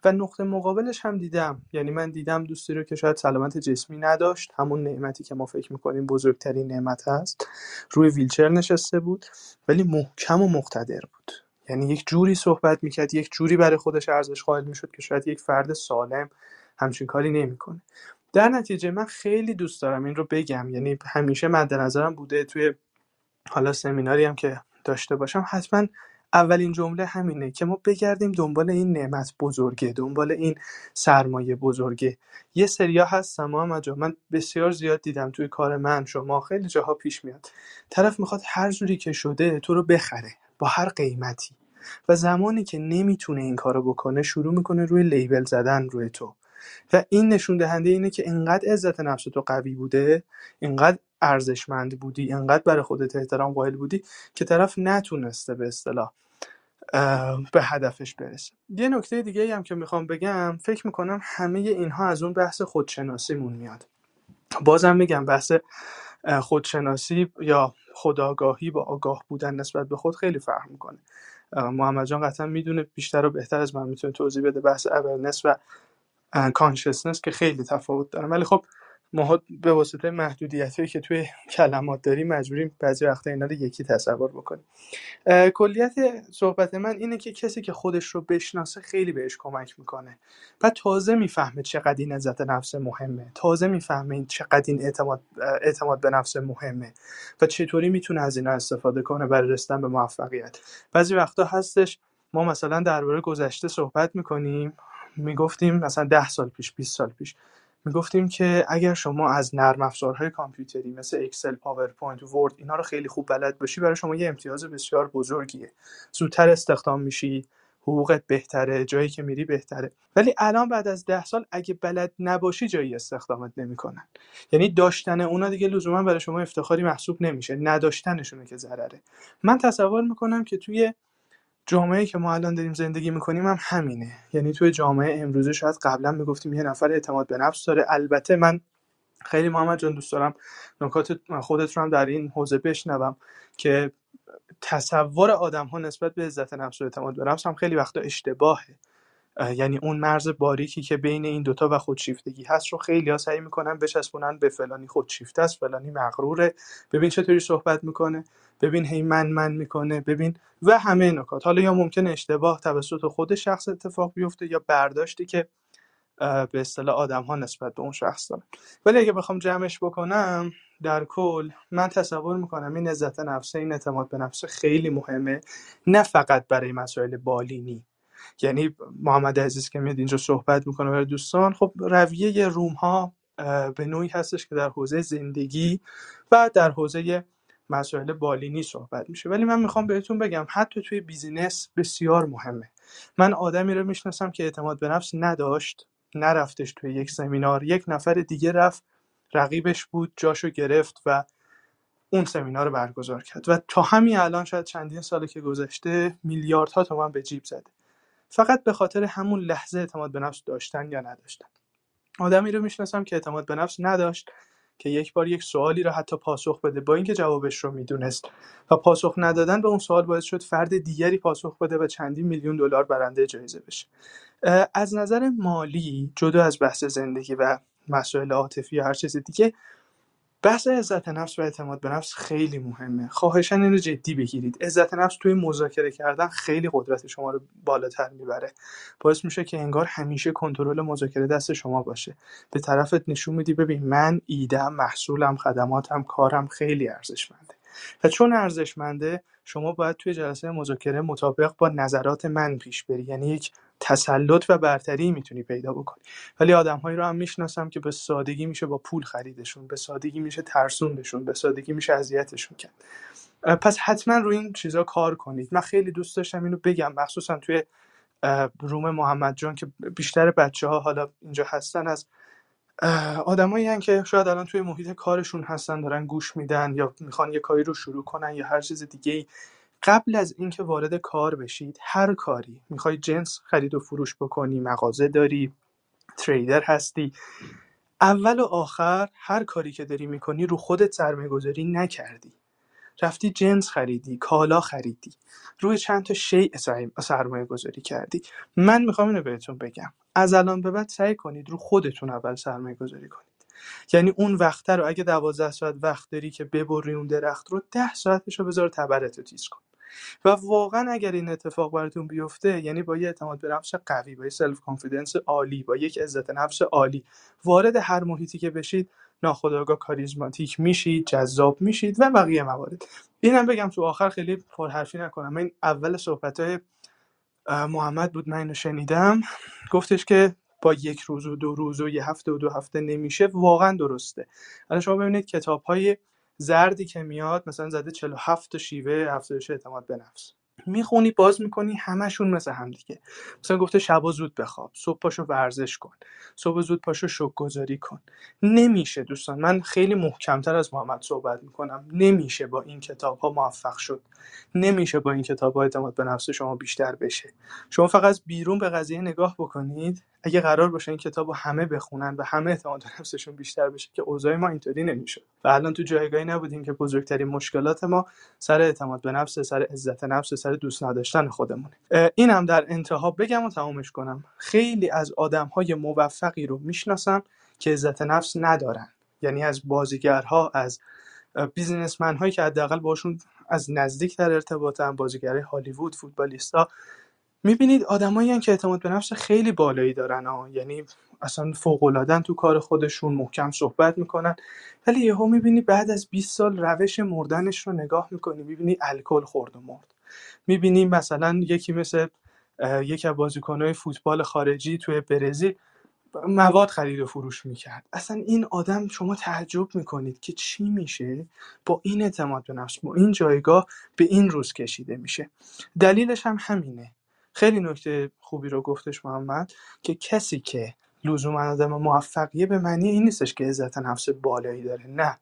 و نقطه مقابلش هم دیدم. یعنی من دیدم دوستی رو که شاید سلامت جسمی نداشت. همون نعمتی که ما فکر می‌کنیم بزرگترین نعمت هست. روی ویلچر نشسته بود. ولی محکم و مقتدر بود. یعنی یک جوری صحبت می‌کرد یک جوری برای خودش ارزش قائل می‌شد که شاید یک فرد سالم همچین کاری نمی‌کنه. در نتیجه من خیلی دوست دارم این رو بگم. یعنی همیشه مد نظرم بوده توی حالا سمیناری هم که داشته باشم حتما اولین جمله همینه که ما بگردیم دنبال این نعمت بزرگه دنبال این سرمایه بزرگه. یه سریا هستم محمد جان من بسیار زیاد دیدم توی کار من شما خیلی جاها پیش میاد. طرف می‌خواد هر جوری که شده تو رو بخره با هر قیمتی و زمانی که نمی‌تونه این کارو بکنه شروع می‌کنه روی لیبل زدن روی تو. و این نشون دهنده اینه که انقدر عزت نفس تو قوی بوده اینقدر ارزشمند بودی انقدر برای خودت احترام قائل بودی که طرف نتونسته به اصطلاح به هدفش برسه. یه نکته دیگه هم که می‌خوام بگم فکر می‌کنم همه اینها از اون بحث خودشناسیمون میاد. بازم میگم بحث خودشناسی یا خداگاهی با آگاه بودن نسبت به خود خیلی فرق می‌کنه. محمد جان قطعا می‌دونه بیشتر و بهتر از من می‌تونه توضیح بده بحث اورنس و کانشسنس که خیلی تفاوت دارن ولی خب ما به واسطه محدودیت که توی کلمات داریم مجبوریم بعضی وقتا اینا رو یکی تصور بکنیم. کلیت صحبت من اینه که کسی که خودش رو بشناسه خیلی بهش کمک می‌کنه. و تازه می‌فهمه چقدر این عزت نفس مهمه. تازه می‌فهمه چقدر این اعتماد, اعتماد به نفس مهمه. و چطوری می‌تونه از اینا استفاده کنه برای رسیدن به موفقیت. بعضی وقتا هستش ما مثلا درباره گذشته صحبت می‌کنیم می‌گفتیم مثلا ده سال پیش 20 سال پیش. می‌گفتیم که اگر شما از نرم افزارهای کامپیوتری مثل اکسل، پاورپوینت، ورد اینا رو خیلی خوب بلد باشی برای شما یه امتیاز بسیار بزرگیه. زودتر استخدام میشی حقوقت بهتره جایی که میری بهتره. ولی الان بعد از ده سال اگه بلد نباشی جایی استخدامت نمی‌کنن. یعنی داشتن اونا دیگه لزوما برای شما افتخاری محسوب نمیشه نداشتنشونه که ضرره. من تصور می‌کنم که توی جامعه که ما الان داریم زندگی می‌کنیم هم همینه. یعنی توی جامعه امروزه شاید قبلا می‌گفتیم یه نفر اعتماد به نفس داره. البته من خیلی محمد جان دوست دارم نکات خودت رو هم در این حوزه بشنوم که تصور آدم ها نسبت به عزت نفس و اعتماد به نفس هم خیلی وقتا اشتباهه. یعنی اون مرز باریکی که بین این دوتا و خودشیفتگی هست رو خیلی ها سعی می‌کنن بچسبونن به فلانی خودشیفته است فلانی مغروره. ببین چطوری صحبت می‌کنه. ببین هی من من می‌کنه. ببین و همه نکات. حالا یا ممکن اشتباه توسط خود شخص اتفاق بیفته یا برداشتی که به اصطلاح آدم ها نسبت به اون شخص دارن. ولی اگه بخوام جمعش بکنم در کل من تصور می‌کنم این عزت نفسه این اعتماد به نفس خیلی مهمه. نه فقط برای مسائل بالینی یعنی محمد عزیز که میاد اینجا صحبت می‌کنه برای دوستان خب رویه روم ها به نوعی هستش که در حوزه زندگی و در حوزه مسائل بالینی صحبت میشه. ولی من می‌خوام بهتون بگم حتی توی بیزینس بسیار مهمه. من آدمی رو می‌شناسم که اعتماد به نفس نداشت نرفتش توی یک سمینار یک نفر دیگه رفت رقیبش بود جاشو گرفت و اون سمینار رو برگزار کرد. و تا همین الان شاید چندین ساله که گذشته میلیاردها تومن به جیب زده. فقط به خاطر همون لحظه اعتماد به نفس داشتن یا نداشتن. آدمی رو می‌شناسم که اعتماد به نفس نداشت که یک بار یک سوالی رو حتی پاسخ بده با اینکه جوابش رو می‌دونست و پاسخ ندادن به اون سوال باعث شد فرد دیگری پاسخ بده و چندین میلیون دلار برنده جایزه بشه. از نظر مالی جدا از بحث زندگی و مسائل عاطفی یا هر چیز دیگه بحث عزت نفس و اعتماد به نفس خیلی مهمه. خواهشن این رو جدی بگیرید. عزت نفس توی مذاکره کردن خیلی قدرت شما رو بالاتر می‌بره. باعث میشه که انگار همیشه کنترل مذاکره دست شما باشه. به طرفت نشون میدی ببین من ایدم محصولم خدماتم کارم خیلی ارزشمنده. و چون ارزشمنده شما باید توی جلسه مذاکره مطابق با نظرات من پیش بری. یعنی یک تسلط و برتری می‌تونی پیدا بکنی. ولی آدمهایی رو هم می‌شناسم که به سادگی میشه با پول خریدشون به سادگی میشه ترسوندشون به سادگی میشه اذیتشون کرد. پس حتما روی این چیزا کار کنید. من خیلی دوست داشتم اینو بگم. مخصوصا توی روم محمد جان که بیشتر بچه ها حالا اینجا هستن از آدمایی که شاید الان توی محیط کارشون هستن دارن گوش میدن یا می‌خوان یه کاری رو شروع کنن یا هر چیز دیگه ای قبل از اینکه وارد کار بشید هر کاری. می‌خوای جنس خرید و فروش بکنی مغازه داری تریدر هستی. اول و آخر هر کاری که داری می‌کنی رو خودت سرمایه گذاری نکردی. رفتی جنس خریدی کالا خریدی. روی چند تا شیء سرمایه گذاری کردی. من می‌خوام اینو بهتون بگم. از الان به بعد سعی کنید رو خودتون اول سرمایه گذاری کنید. یعنی اون وقته رو اگه دوازده ساعت وقت داری که ببری اون درخت رو ده ساعتش رو بذار تبرتو تیز کن. و واقعا اگر این اتفاق براتون بیفته یعنی با یه اعتماد به نفس قوی با یه self confidence عالی با یک عزت نفس عالی وارد هر محیطی که بشید ناخودآگاه کاریزماتیک میشید جذاب میشید و بقیه موارد. اینم بگم تو آخر خیلی پرحرفی نکنم. من اول صحبت های محمد بود من اینو شنیدم. گفتش که با یک روز و دو روز و یه هفته و دو هفته نمیشه واقعا درسته. الان شما ببینید کتاب های زردی که میاد مثلا زده 47 تا شیوه افزایش اعتماد به نفس. می‌خونی باز می‌کنی همشون مثل هم دیگه. مثلا گفته شبا زود بخواب صبح پاشو ورزش کن صبح زود پاشو شک گذاری کن. نمیشه دوستان من خیلی محکمتر از محمد صحبت می‌کنم. نمیشه با این کتاب ها موفق شد. نمیشه با این کتاب ها اعتماد به نفس شما بیشتر بشه. شما فقط بیرون به قضیه نگاه بکنید. اگه قرار باشه این کتاب رو همه بخونن و همه اعتماد به نفسشون بیشتر بشه که اوضاع ما اینطوری نمیشه. و الان تو جایگاهی نبودیم که بزرگترین مشکلات ما سر اعتماد به نفس سر عزت نفس سر دوست نداشتن خودمونه. این هم در انتها بگم و تمامش کنم. خیلی از آدم های موفقی رو می‌شناسم که عزت نفس ندارن. یعنی از بازیگرها از بیزینسمن هایی که حداقل باشون از نزدیک در ارتباطن بازیگرای هالیوود فوتبالیستا می‌بینید آدمایی که اعتماد به نفس خیلی بالایی دارن ها یعنی اصلا فوق تو کار خودشون محکم صحبت می‌کنن. ولی یهو می‌بینی بعد از 20 سال روش مردنش رو نگاه می‌کنی می‌بینی الکل خورد و مرد. می‌بینی مثلا یکی مثل یکی از بازیکنهای فوتبال خارجی توی برزیل مواد خرید و فروش می‌کرد. اصلا این آدم شما تعجب می‌کنید که چی میشه؟ با این اعتماد به نفس با این جایگاه به این روز کشیده میشه. دلیلش هم همینه. خیلی نکته خوبی رو گفتش محمد که کسی که لزوما آدم موفقیه به معنی این نیستش که عزت نفس بالایی داره نه.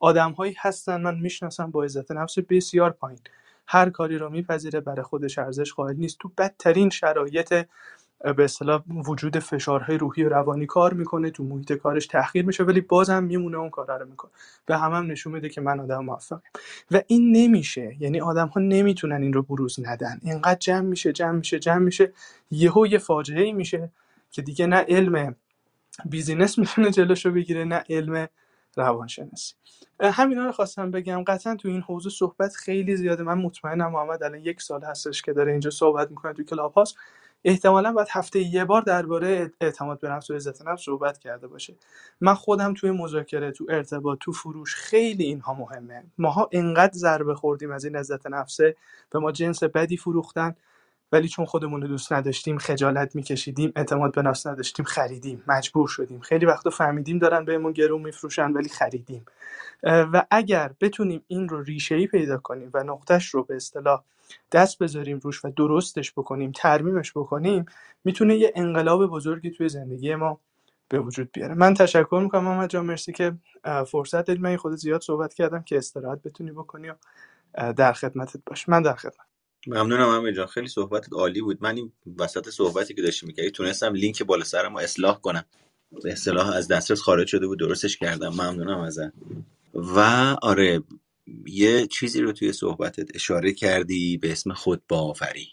آدمهایی هستن من می‌شناسم با عزت نفس بسیار پایین. هر کاری رو میپذیره برای خودش ارزش قائل نیست. تو بدترین شرایط به اصطلاح وجود فشارهای روحی و روانی کار می‌کنه تو محیط کارش تحقیر میشه ولی بازم میمونه اون کار رو می‌کنه. به همم هم نشون میده که من آدم موفقم. و این نمیشه. یعنی آدم ها نمی‌تونن این رو بروز ندن. اینقدر جمع میشه جمع میشه جمع میشه. یهو یه فاجعه ای میشه که دیگه نه علم business می‌تونه جلوشو بگیره نه علم روانشناسی. همینا رو خواستم بگم. قطعا تو این حوزه صحبت خیلی زیاده. من مطمئنم محمد الان یک سال هستش که داره اینجا صحبت می‌کنه تو کلاب هاوس احتمالا باید هفته یه بار درباره اعتماد به نفس و عزت نفس صحبت کرده باشه. من خودم توی مذاکره تو ارتباط تو فروش خیلی اینها مهمه. ماها انقدر ضربه خوردیم از این عزت نفسه به ما جنس بدی فروختن. ولی چون خودمون رو دوست نداشتیم خجالت میکشیدیم اعتماد به نفس نداشتیم خریدیم مجبور شدیم. خیلی وقتا فهمیدیم دارن بهمون گرون میفروشن ولی خریدیم. و اگر بتونیم این رو ریشه پیدا کنیم و نقطش رو به اصطلاح دست بذاریم روش و درستش بکنیم ترمیمش بکنیم می‌تونه یه انقلاب بزرگی توی زندگی ما به وجود بیاره. من تشکر می‌کنم محمد جان مرسی که فرصت دادید من خود زیاد صحبت کردم که استراحت بتونی بکنی و در خدمتت باش. من در خدمت. ممنونم امیر جان. خیلی صحبتت عالی بود. من این وسط صحبتی که داشتی می‌کردی تونستم لینک بالا سرم اصلاح کنم. به اصطلاح از دسترس خارج شده بود درستش کردم. ممنونم ازت. و آره یه چیزی رو توی صحبتت اشاره کردی به اسم خود باوری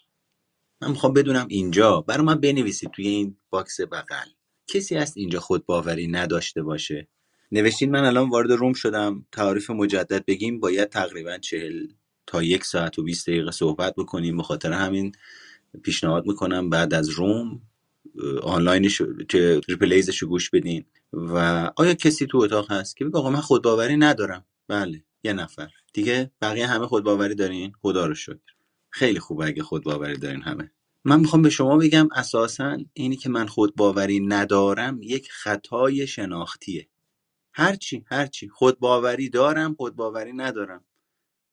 من می‌خوام بدونم اینجا برای من بنویسید توی این box بغل. کسی هست اینجا خود باوری نداشته باشه؟ نوشتین من الان وارد روم شدم. تعریف مجدد بگیم باید تقریبا چهل تا یک ساعت و 20 دقیقه صحبت بکنیم. به خاطر همین پیشنهاد می‌کنم بعد از روم آنلاینش که ریپلیزش گوش بدین. و آیا کسی تو اتاق هست که بگه آقا من خودباوری ندارم؟ بله یه نفر. دیگه بقیه همه خودباوری دارین؟ خدا رو شکر. خیلی خوبه اگه خودباوری دارین همه. من می‌خوام به شما بگم اساسا اینی که من خودباوری ندارم یک خطای شناختیه. هرچی هرچی. خودباوری دارم خودباوری ندارم.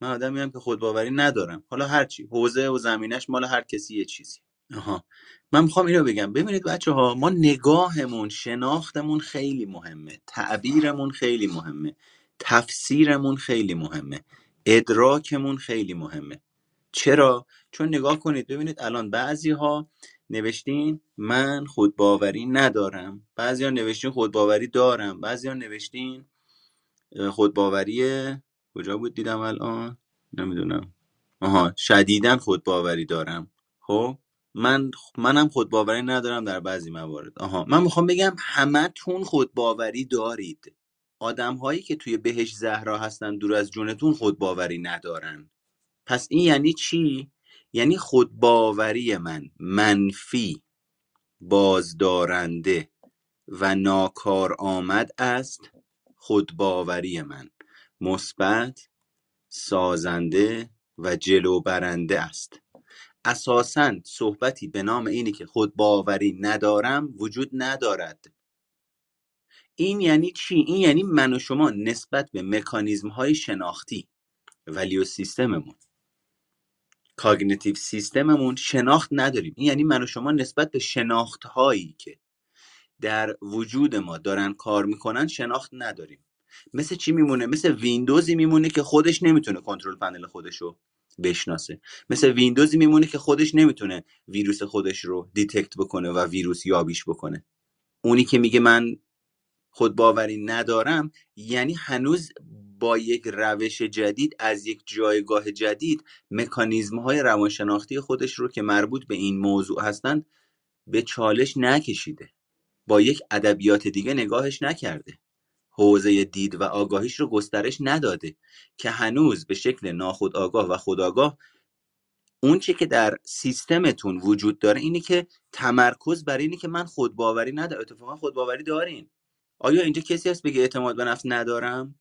من آدمی هم که خودباوری ندارم. حالا هرچی حوزه و زمینش مال هر کسی یه چیزی آها. من می‌خوام اینو بگم. ببینید بچه ها ما نگاهمون شناختمون خیلی مهمه. تعبیرمون خیلی مهمه. تفسیرمون خیلی مهمه. ادراکمون خیلی مهمه. چرا؟ چون نگاه کنید ببینید الان بعضی ها نوشتین من خودباوری ندارم. بعضی ها نوشتین خودباوری دارم. بعضی ها نوشتین خودباوری کجا بود دیدم الان؟ نمی‌دونم. آها شدیدن خودباوری دارم. خب من منم خودباوری ندارم در بعضی موارد. آها من می‌خوام بگم همتون خودباوری دارید. آدم هایی که توی بهش زهرا هستن دور از جونتون خودباوری ندارن. پس این یعنی چی؟ یعنی خودباوری من منفی بازدارنده و ناکار آمد است خودباوری من. مثبت سازنده و جلو برنده است. اساسا صحبتی به نام اینی که خود باوری ندارم وجود ندارد. این یعنی چی؟ این یعنی من و شما نسبت به مکانیزم های شناختی ولیو سیستممون. کاگنیتیو سیستممون شناخت نداریم. این یعنی من و شما نسبت به شناخت هایی که در وجود ما دارن کار می‌کنن شناخت نداریم. مثل چی میمونه؟ مثل ویندوزی میمونه که خودش نمی‌تونه control panel خودش رو بشناسه. مثل ویندوزی میمونه که خودش نمی‌تونه ویروس خودش رو detect بکنه و ویروس یابیش بکنه. اونی که میگه من خود باوری ندارم یعنی هنوز با یک روش جدید از یک جایگاه جدید مکانیزم های روانشناختی خودش رو که مربوط به این موضوع هستند به چالش نکشیده. با یک ادبیات دیگه نگاهش نکرده. حوزه دید و آگاهیش رو گسترش نداده که هنوز به شکل ناخودآگاه و خودآگاه اون چی که در سیستمتون وجود داره اینه که تمرکز بر اینه که من خودباوری ندارم. اتفاقا خودباوری دارین. آیا اینجا کسی هست بگه اعتماد به نفس ندارم؟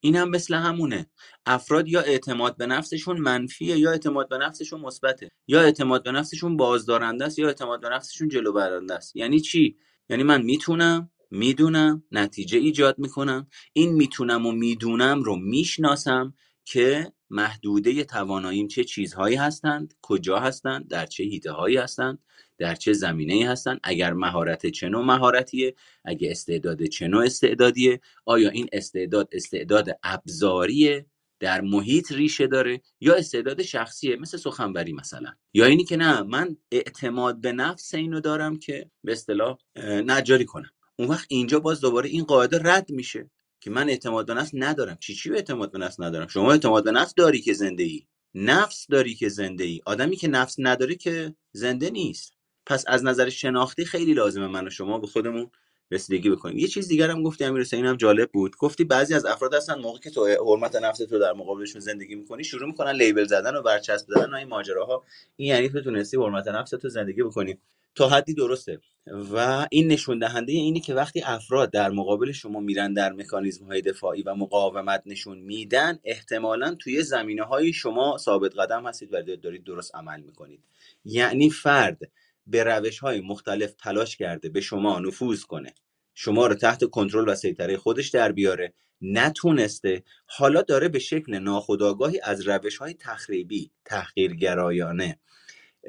این هم مثل همونه. افراد یا اعتماد به نفسشون منفیه یا اعتماد به نفسشون مثبته. یا اعتماد به نفسشون بازدارنده است یا اعتماد به نفسشون جلو برنده است. یعنی چی؟ یعنی من می‌تونم می‌دونم نتیجه ایجاد می‌کنم. این می‌تونم و می‌دونم رو می‌شناسم که محدوده تواناییم چه چیزهایی هستند کجا هستند در چه حیطه هایی هستند در چه زمینه هستند. اگر مهارت چه نوع مهارتیه اگه استعداد چه نوع استعدادیه آیا این استعداد استعداد ابزاریه در محیط ریشه داره یا استعداد شخصیه مثل سخنوری مثلا. یا اینی که نه من اعتماد به نفس اینو دارم که به اصطلاح نجاری کنم. اون وقت اینجا باز دوباره این قاعده رد میشه که من اعتماد به نفس ندارم. چی چی اعتماد به نفس ندارم؟ شما اعتماد به نفس داری که زنده ای نفس داری که زنده ای آدمی که نفس نداره که زنده نیست. پس از نظر شناختی خیلی لازمه من و شما به خودمون رسیدگی بکنیم. یه چیز دیگر هم گفتی امیر حسین جالب بود. گفتی بعضی از افراد هستن موقعی که تو حرمت نفس تو در مقابلشون زندگی می‌کنی شروع می‌کنن لیبل زدن و برچسب زدن و این ماجراها. این یعنی تو تونستی حرمت نفس تو زندگی بکنی. تا حدی درسته. و این نشون دهنده اینی که وقتی افراد در مقابل شما میرن در مکانیزم های دفاعی و مقاومت نشون میدن احتمالا توی زمینه های شما ثابت قدم هستید و دارید درست عمل می‌کنید. یعنی فرد به روش های مختلف تلاش کرده به شما نفوذ کنه. شما رو تحت کنترل و سیطره خودش در بیاره. نتونسته. حالا داره به شکل ناخودآگاهی از روش های تخریبی تحقیرگرایانه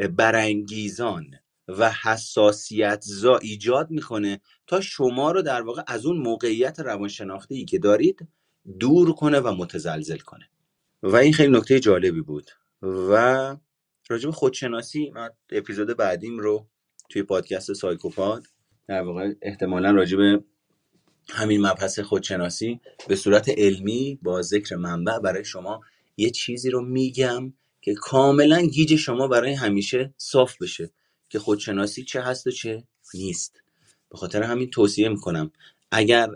برانگیزان و حساسیت زا ایجاد می‌کنه تا شما رو در واقع از اون موقعیت روانشناختی که دارید دور کنه و متزلزل کنه. و این خیلی نکته جالبی بود. و راجب خودشناسی من اپیزود بعدیم رو توی پادکست سایکوپاد در واقع احتمالا راجب همین مبحث خودشناسی به صورت علمی با ذکر منبع برای شما یه چیزی رو میگم که کاملا گیج شما برای همیشه صاف بشه. که خودشناسی چه هست و چه نیست. به خاطر همین توصیه می‌کنم. اگر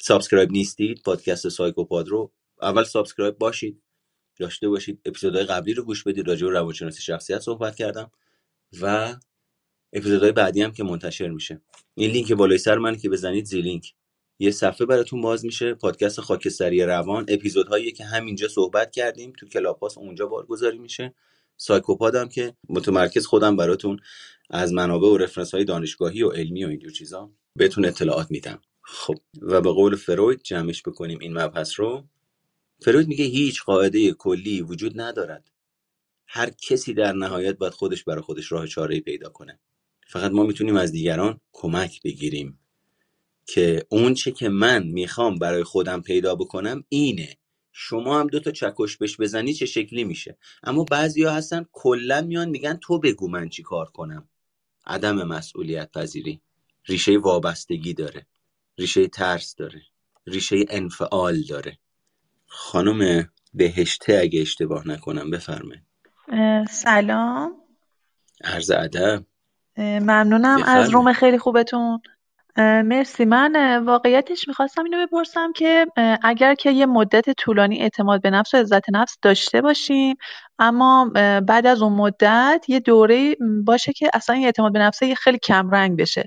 subscribe نیستید پادکست سایکوپاد رو اول subscribe باشید داشته باشید. اپیزودهای قبلی رو گوش بدید. راجع به روانشناسی شخصیت صحبت کردم و اپیزودهای بعدی هم که منتشر میشه. این لینک بالای سر من که بزنید زی لینک. یه صفحه براتون باز میشه. پادکست خاکستری روان. اپیزودهایی که همینجا صحبت کردیم تو کلاپاس اونجا بارگذاری میشه. سایکوپادم که متمرکز خودم براتون از منابع و رفرنس های دانشگاهی و علمی و اینجور چیزا بهتون اطلاعات میدم. خب و به قول فروید جمعش بکنیم این مبحث رو. فروید میگه هیچ قاعده کلی وجود ندارد. هر کسی در نهایت باید خودش برای خودش راه چاره پیدا کنه. فقط ما می‌تونیم از دیگران کمک بگیریم. که اون چه که من می‌خوام برای خودم پیدا بکنم اینه. شما هم دو تا چکش بش بزنی چه شکلی میشه؟ اما بعضیا هستن کلا میان میگن تو بگو من چی کار کنم. عدم مسئولیت پذیری. ریشه وابستگی داره. ریشه ترس داره. ریشه انفعال داره. خانم بهشته اگه اشتباه نکنم بفرمه سلام. عرض ادب. ممنونم از روم خیلی خوبتون. مرسی. من واقعیتش می‌خواستم اینو بپرسم که اگر که یه مدت طولانی اعتماد به نفس و عزت نفس داشته باشیم اما بعد از اون مدت یه دوره باشه که اصلا این اعتماد به نفس خیلی کم رنگ بشه.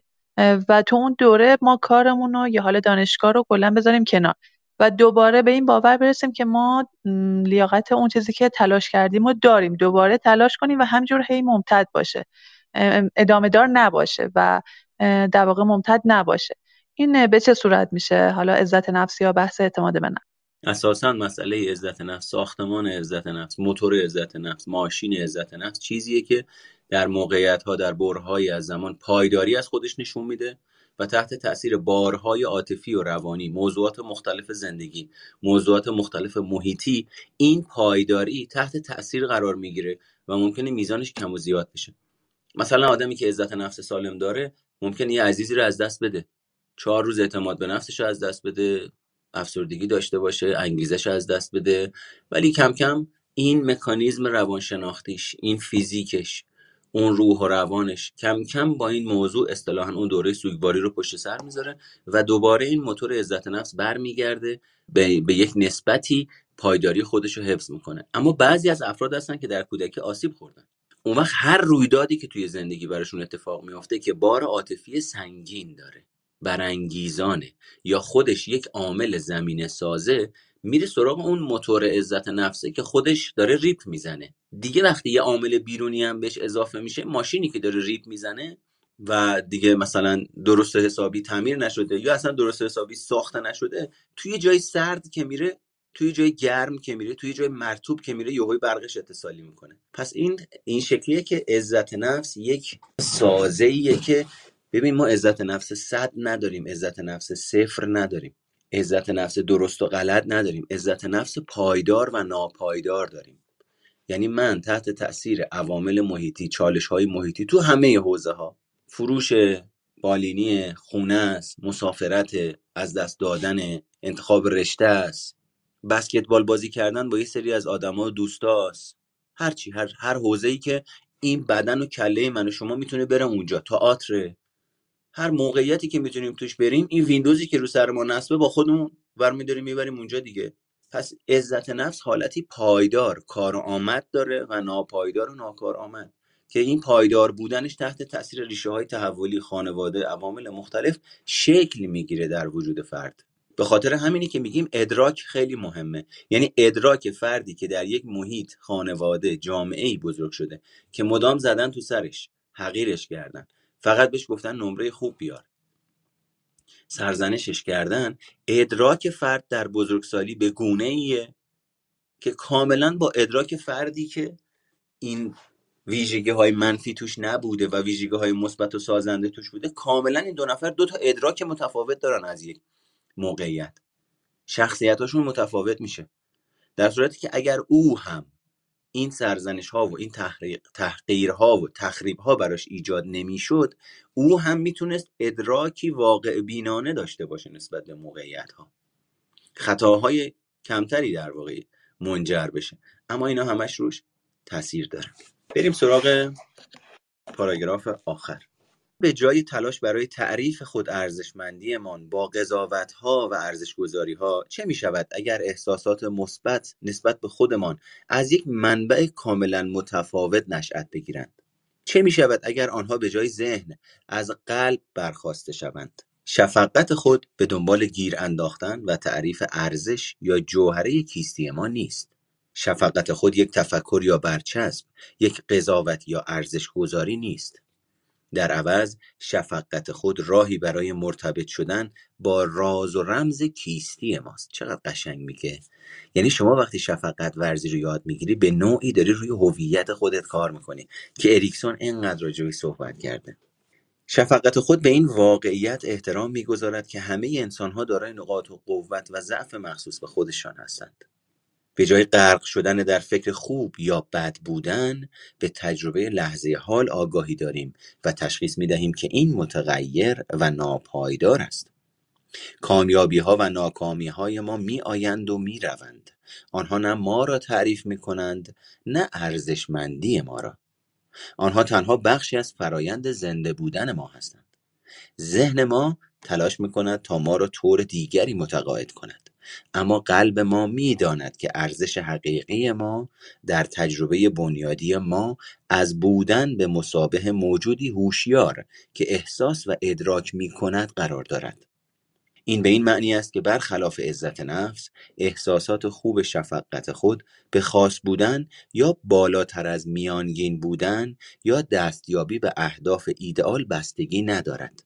و تو اون دوره ما کارمون رو یا حال دانشگاه رو کلا بذاریم کنار. و دوباره به این باور برسیم که ما لیاقت اون چیزی که تلاش کردیم و داریم. دوباره تلاش کنیم و همجور هی ممتد باشه. ادامه دار نباشه. و در واقع ممتد نباشه. این به چه صورت میشه؟ حالا عزت نفسی یا بحث اعتماد به نفس؟ اساسا مسئله عزت نفس ساختمان عزت نفس موتور عزت نفس ماشین عزت نفس چیزیه که در موقعیت ها در برهایی از زمان پایداری از خودش نشون میده و تحت تاثیر بارهای عاطفی و روانی موضوعات مختلف زندگی موضوعات مختلف محیطی این پایداری تحت تاثیر قرار می‌گیره و ممکنه میزانش کم و زیاد بشه. مثلا آدمی که عزت نفس سالم داره ممکنه یه عزیزی رو از دست بده. چهار روز اعتماد به نفسش رو از دست بده افسردگی داشته باشه انگیزش از دست بده. ولی کم کم این مکانیزم روانشناختیش این فیزیکش اون روح و روانش کم کم با این موضوع اصطلاحا اون دوره سوگواری رو پشت سر می‌ذاره و دوباره این موتور عزت نفس برمیگرده به, به یک نسبتی پایداری خودش رو حفظ می‌کنه. اما بعضی از افراد هستن که در کودکی آسیب خوردن. اون وقت هر رویدادی که توی زندگی براشون اتفاق میافته که بار عاطفی سنگین داره برانگیزانه یا خودش یک عامل زمینه سازه میره سراغ اون موتور عزت نفسه که خودش داره ریپ می‌زنه. دیگه وقتی یه عامل بیرونی هم بهش اضافه میشه ماشینی که داره ریپ می‌زنه و دیگه مثلا درست حسابی تعمیر نشده یا اصلا درست حسابی ساخته نشده توی جای سرد که میره توی جای گرم که میره توی جای مرتوب که میره یهوی برقش اتصالی می‌کنه. پس این این شکلیه که عزت نفس یک سازه که ببین ما عزت نفس صد نداریم عزت نفس صفر نداریم. عزت نفس درست و غلط نداریم. عزت نفس پایدار و ناپایدار داریم. یعنی من تحت تاثیر عوامل محیطی چالش های محیطی تو همه حوزه ها فروش بالینی خونه است مسافرت از دست دادن انتخاب رشته است بسکتبال بازی کردن با یه سری از آدما و دوستاست. هر هر حوزه ای که این بدن و کله من و شما می‌تونه بره اونجا تئاتر هر موقعیتی که می‌تونیم توش بریم این ویندوزی که رو سر ما نصبه با خودمون برمیداریم می‌بریم اونجا دیگه. پس عزت نفس حالتی پایدار کار آمد داره و ناپایدار و ناکار آمد. که این پایدار بودنش تحت تاثیر ریشه های تحولی خانواده عوامل مختلف شکل می‌گیره در وجود فرد. به خاطر همینی که میگیم ادراک خیلی مهمه. یعنی ادراک فردی که در یک محیط خانواده جامعه ای بزرگ شده که مدام زدن تو سرش حقیرش کردن. فقط بهش گفتن نمره خوب بیار. سرزنشش کردن. ادراک فرد در بزرگسالی به گونه ایه که کاملا با ادراک فردی که این ویژگی های منفی توش نبوده و ویژگی های مثبت و سازنده توش بوده کاملا این دو نفر دو تا ادراک متفاوت دارن از یک موقعیت. شخصیتاشون متفاوت میشه. در صورتی که اگر او هم این سرزنش ها و این تحقیرها و تخریب ها براش ایجاد نمی‌شد او هم می‌تونست ادراکی واقع بینانه داشته باشه نسبت به موقعیت ها خطاهای کمتری در واقع منجر بشه. اما اینا همش روش تاثیر داره. بریم سراغ پاراگراف آخر. به جای تلاش برای تعریف خود ارزشمندیمان با ها و ها چه می شود اگر احساسات مثبت نسبت به خودمان از یک منبع کاملا متفاوت نشأت بگیرند؟ چه می شود اگر آنها به جای ذهن از قلب برخواسته شوند؟ شفقت خود به دنبال گیر انداختن و تعریف ارزش یا جوهره کیستی ما نیست. شفقت خود یک تفکر یا برچسب یک قضاوت یا ارزش گذاری نیست. در عوض شفقت خود راهی برای مرتبط شدن با راز و رمز کیستی ماست. چقدر قشنگ میگه. یعنی شما وقتی شفقت ورزی رو یاد می‌گیری به نوعی داری روی هویت خودت کار می‌کنی که اریکسون اینقدر راجعش صحبت کرده. شفقت خود به این واقعیت احترام می‌گذارد که همه انسانها دارای نقاط و قوت و ضعف مخصوص به خودشان هستند. به جای غرق شدن در فکر خوب یا بد بودن به تجربه لحظه حال آگاهی داریم و تشخیص می دهیم که این متغیر و ناپایدار است. کامیابی ها و ناکامی های ما می آیند و می روند آنها نه ما را تعریف می کنند نه ارزشمندی ما را. آنها تنها بخشی از فرایند زنده بودن ما هستند. ذهن ما تلاش می کند تا ما را طور دیگری متقاعد کند. اما قلب ما می‌داند که ارزش حقیقی ما در تجربه بنیادی ما از بودن به مسابه موجودی هوشیار که احساس و ادراک می کند قرار دارد. این به این معنی است که برخلاف عزت نفس احساسات خوب شفقت خود به خاص بودن یا بالاتر از میانگین بودن یا دستیابی به اهداف ایدئال بستگی ندارد.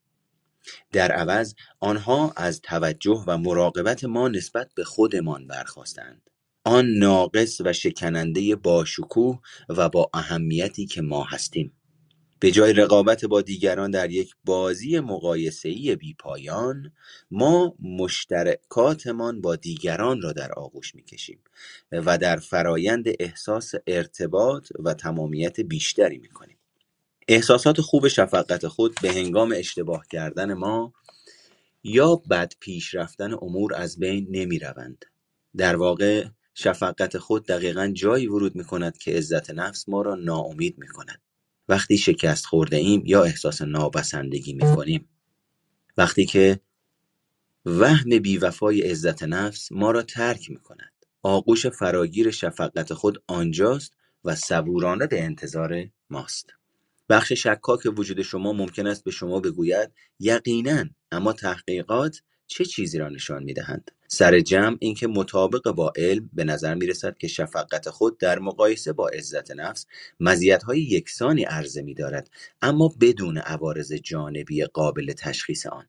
در عوض آنها از توجه و مراقبت ما نسبت به خودمان برخواستند آن ناقص و شکننده باشکوه و با اهمیتی که ما هستیم. به جای رقابت با دیگران در یک بازی مقایسه‌ای بیپایان ما مشترکاتمان با دیگران را در آغوش می‌کشیم و در فرایند احساس ارتباط و تمامیت بیشتری می‌کنیم. احساسات خوب شفقت خود به هنگام اشتباه کردن ما یا بد پیش رفتن امور از بین نمی روند. در واقع شفقت خود دقیقا جایی ورود می کند که عزت نفس ما را ناامید می کند. وقتی شکست خورده ایم یا احساس نابسندگی می کنیم. وقتی که وهم بیوفای عزت نفس ما را ترک می کند. آغوش فراگیر شفقت خود آنجاست و صبورانه به انتظار ماست. بخش شکاک وجود شما ممکن است به شما بگوید یقینا اما تحقیقات چه چیزی را نشان می‌دهند؟ سر جمع اینکه مطابق با علم به نظر می رسد که شفقت خود در مقایسه با عزت نفس مزیت‌های یکسانی عرضه می دارد اما بدون عوارض جانبی قابل تشخیص آن.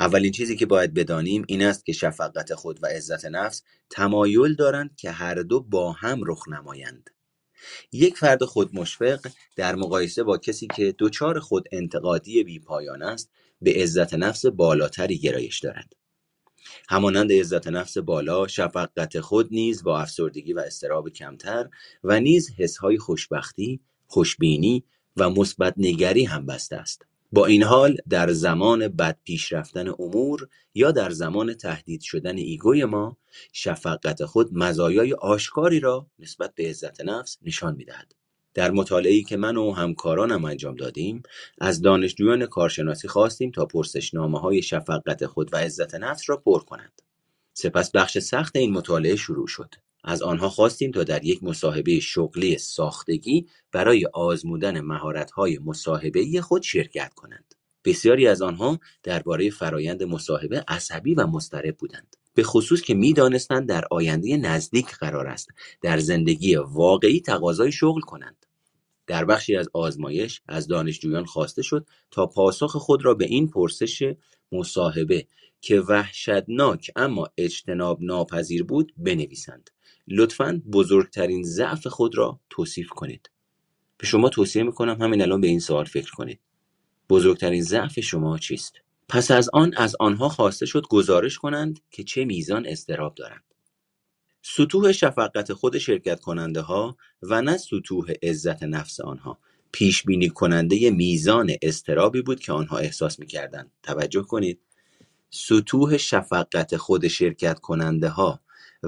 اولین چیزی که باید بدانیم این است که شفقت خود و عزت نفس تمایل دارند که هر دو با هم رخ نمایند. یک فرد خودمشفق در مقایسه با کسی که دچار خود انتقادی بی پایان است به عزت نفس بالاتری گرایش دارد. همانند عزت نفس بالا شفقت خود نیز با افسردگی و استراب کمتر و نیز حسهای خوشبختی خوشبینی و مثبت نگری هم بسته است. با این حال در زمان بد پیش رفتن امور یا در زمان تهدید شدن ایگوی ما شفقت خود مزایای آشکاری را نسبت به عزت نفس نشان می‌دهد. در مطالعه‌ای که من و همکارانم انجام دادیم از دانشجویان کارشناسی خواستیم تا پرسشنامه های شفقت خود و عزت نفس را پر کنند. سپس بخش سخت این مطالعه شروع شد. از آنها خواستیم تا در یک مصاحبه شغلی ساختگی برای آزمودن مهارت‌های مصاحبه‌ای خود شرکت کنند. بسیاری از آنها درباره فرایند مصاحبه عصبی و مضطرب بودند. به خصوص که می‌دانستند در آینده نزدیک قرار است در زندگی واقعی تقاضای شغل کنند. در بخشی از آزمایش از دانشجویان خواسته شد تا پاسخ خود را به این پرسش مصاحبه که وحشتناک اما اجتناب ناپذیر بود بنویسند لطفا بزرگترین ضعف خود را توصیف کنید. به شما توصیه می‌کنم همین الان به این سوال فکر کنید. بزرگترین ضعف شما چیست؟ پس از آن از آنها خواسته شد گزارش کنند که چه میزان استراب دارند. سطوح شفقت خود شرکت کننده ها و نه سطوح عزت نفس آنها. پیش بینی کننده میزان استرابی بود که آنها احساس می‌کردند. توجه کنید. سطوح شفقت خود شرکت کننده ها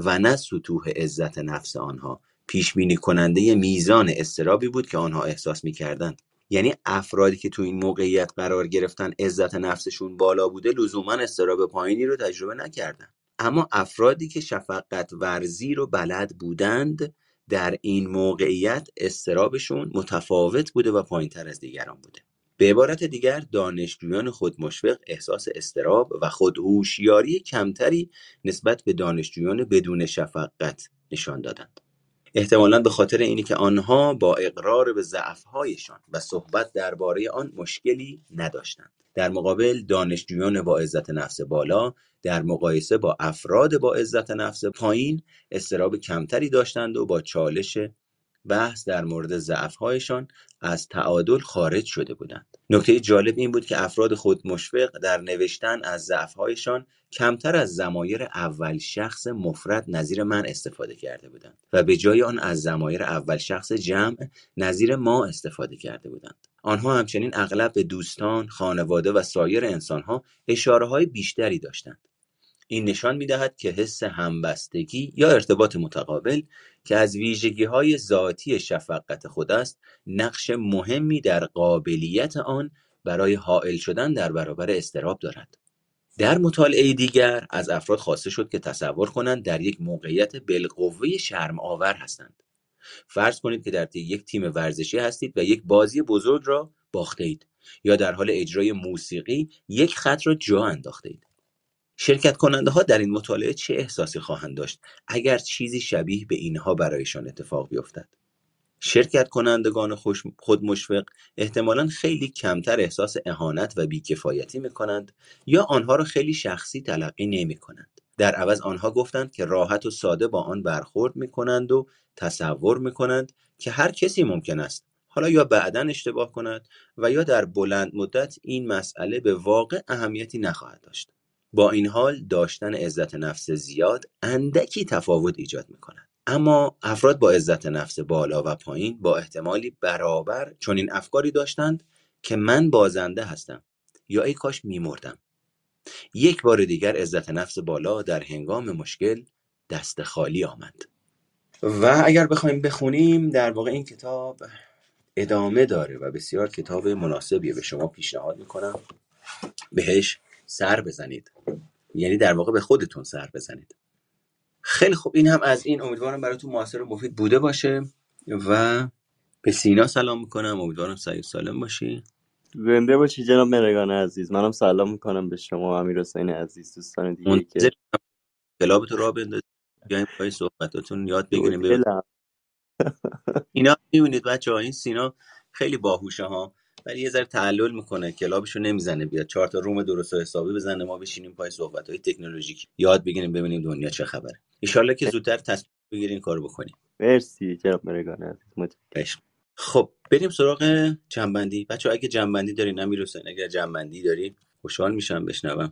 و نه سطوح عزت نفس آنها. پیش بینی کننده میزان استرابی بود که آنها احساس می‌کردند. یعنی افرادی که تو این موقعیت قرار گرفتن عزت نفسشون بالا بوده لزوما استراب پایینی رو تجربه نکردن. اما افرادی که شفقت ورزی رو بلد بودند در این موقعیت استرابشون متفاوت بوده و پایینتر از دیگران بوده. به عبارت دیگر دانشجویان خودمشفق احساس استراب و خودهوشیاری کمتری نسبت به دانشجویان بدون شفقت نشان دادند. احتمالا به خاطر اینی که آنها با اقرار به ضعفهایشان و صحبت درباره آن مشکلی نداشتند. در مقابل دانشجویان با عزت نفس بالا در مقایسه با افراد با عزت نفس پایین استراب کمتری داشتند و با چالش بحث در مورد ضعف‌هایشان از تعادل خارج شده بودند. نکته جالب این بود که افراد خود مشفق در نوشتن از ضعف‌هایشان کمتر از زمایر اول شخص مفرد نظیر من استفاده کرده بودند و به جای آن از زمایر اول شخص جمع نظیر ما استفاده کرده بودند. آنها همچنین اغلب به دوستان، خانواده و سایر انسانها اشاره های بیشتری داشتند. این نشان می‌دهد که حس همبستگی یا ارتباط متقابل که از های ذاتی شفقت خود است نقش مهمی در قابلیت آن برای حائل شدن در برابر استراب دارد. در مطالعه دیگر از افراد خواسته شد که تصور کنند در یک موقعیت بالقوه شرم آور هستند. فرض کنید که در یک تیم ورزشی هستید و یک بازی بزرگ را باخته اید یا در حال اجرای موسیقی یک خط را جا انداخته اید شرکت کننده ها در این مطالعه چه احساسی خواهند داشت اگر چیزی شبیه به اینها برایشان اتفاق بیفتد شرکت کنندگان خود مشفق احتمالا خیلی کمتر احساس اهانت و بیکفایتی می‌کنند یا آنها را خیلی شخصی تلقی نمی کنند. در عوض آنها گفتند که راحت و ساده با آن برخورد می کنند و تصور می کنند که هر کسی ممکن است حالا یا بعدا اشتباه کند و یا در بلند مدت این مسئله به واقع اهمیتی نخواهد داشت. با این حال داشتن عزت نفس زیاد اندکی تفاوت ایجاد می کند. اما افراد با عزت نفس بالا و پایین با احتمالی برابر چنین افکاری داشتند که من بازنده هستم یا ای کاش میمردم. یک بار دیگر عزت نفس بالا در هنگام مشکل دست خالی آمد. و اگر بخوایم بخونیم در واقع این کتاب ادامه داره و بسیار کتاب مناسبیه به شما پیشنهاد می‌کنم. بهش سر بزنید. یعنی در واقع به خودتون سر بزنید. خیلی خوب. این هم از این. امیدوارم براتون موثر و مفید بوده باشه. و به سینا سلام می‌کنم. امیدوارم سعی سالم باشی. زنده باشی جناب مرگان عزیز. منم سلام می‌کنم به شما امیر حسین عزیز دوستان دیگه که کلاب تو را بندازید. بیایم پای صحبتاتون. یاد بگیریم. اینا <laughs> می‌بینید بچه ها این سینا خیلی باهوشه ها. ولی یه ذره تعلل می‌کنه کلابشو نمی‌زنه بیاد. چهار تا روم درست و حسابی بزنه ما بشینیم پای صحبت های تکنولوژیک. یاد بگیریم ببینیم دنیا چه خبره. ان که زودتر تصمیم بگیریم کارو بکنیم. مرسی جناب مرگان عزیز. خب بریم سراغ جنبندی. بچه اگه جنبندی دارین امیر حسین اگر جنبندی داری خوشحال میشم بشنوم.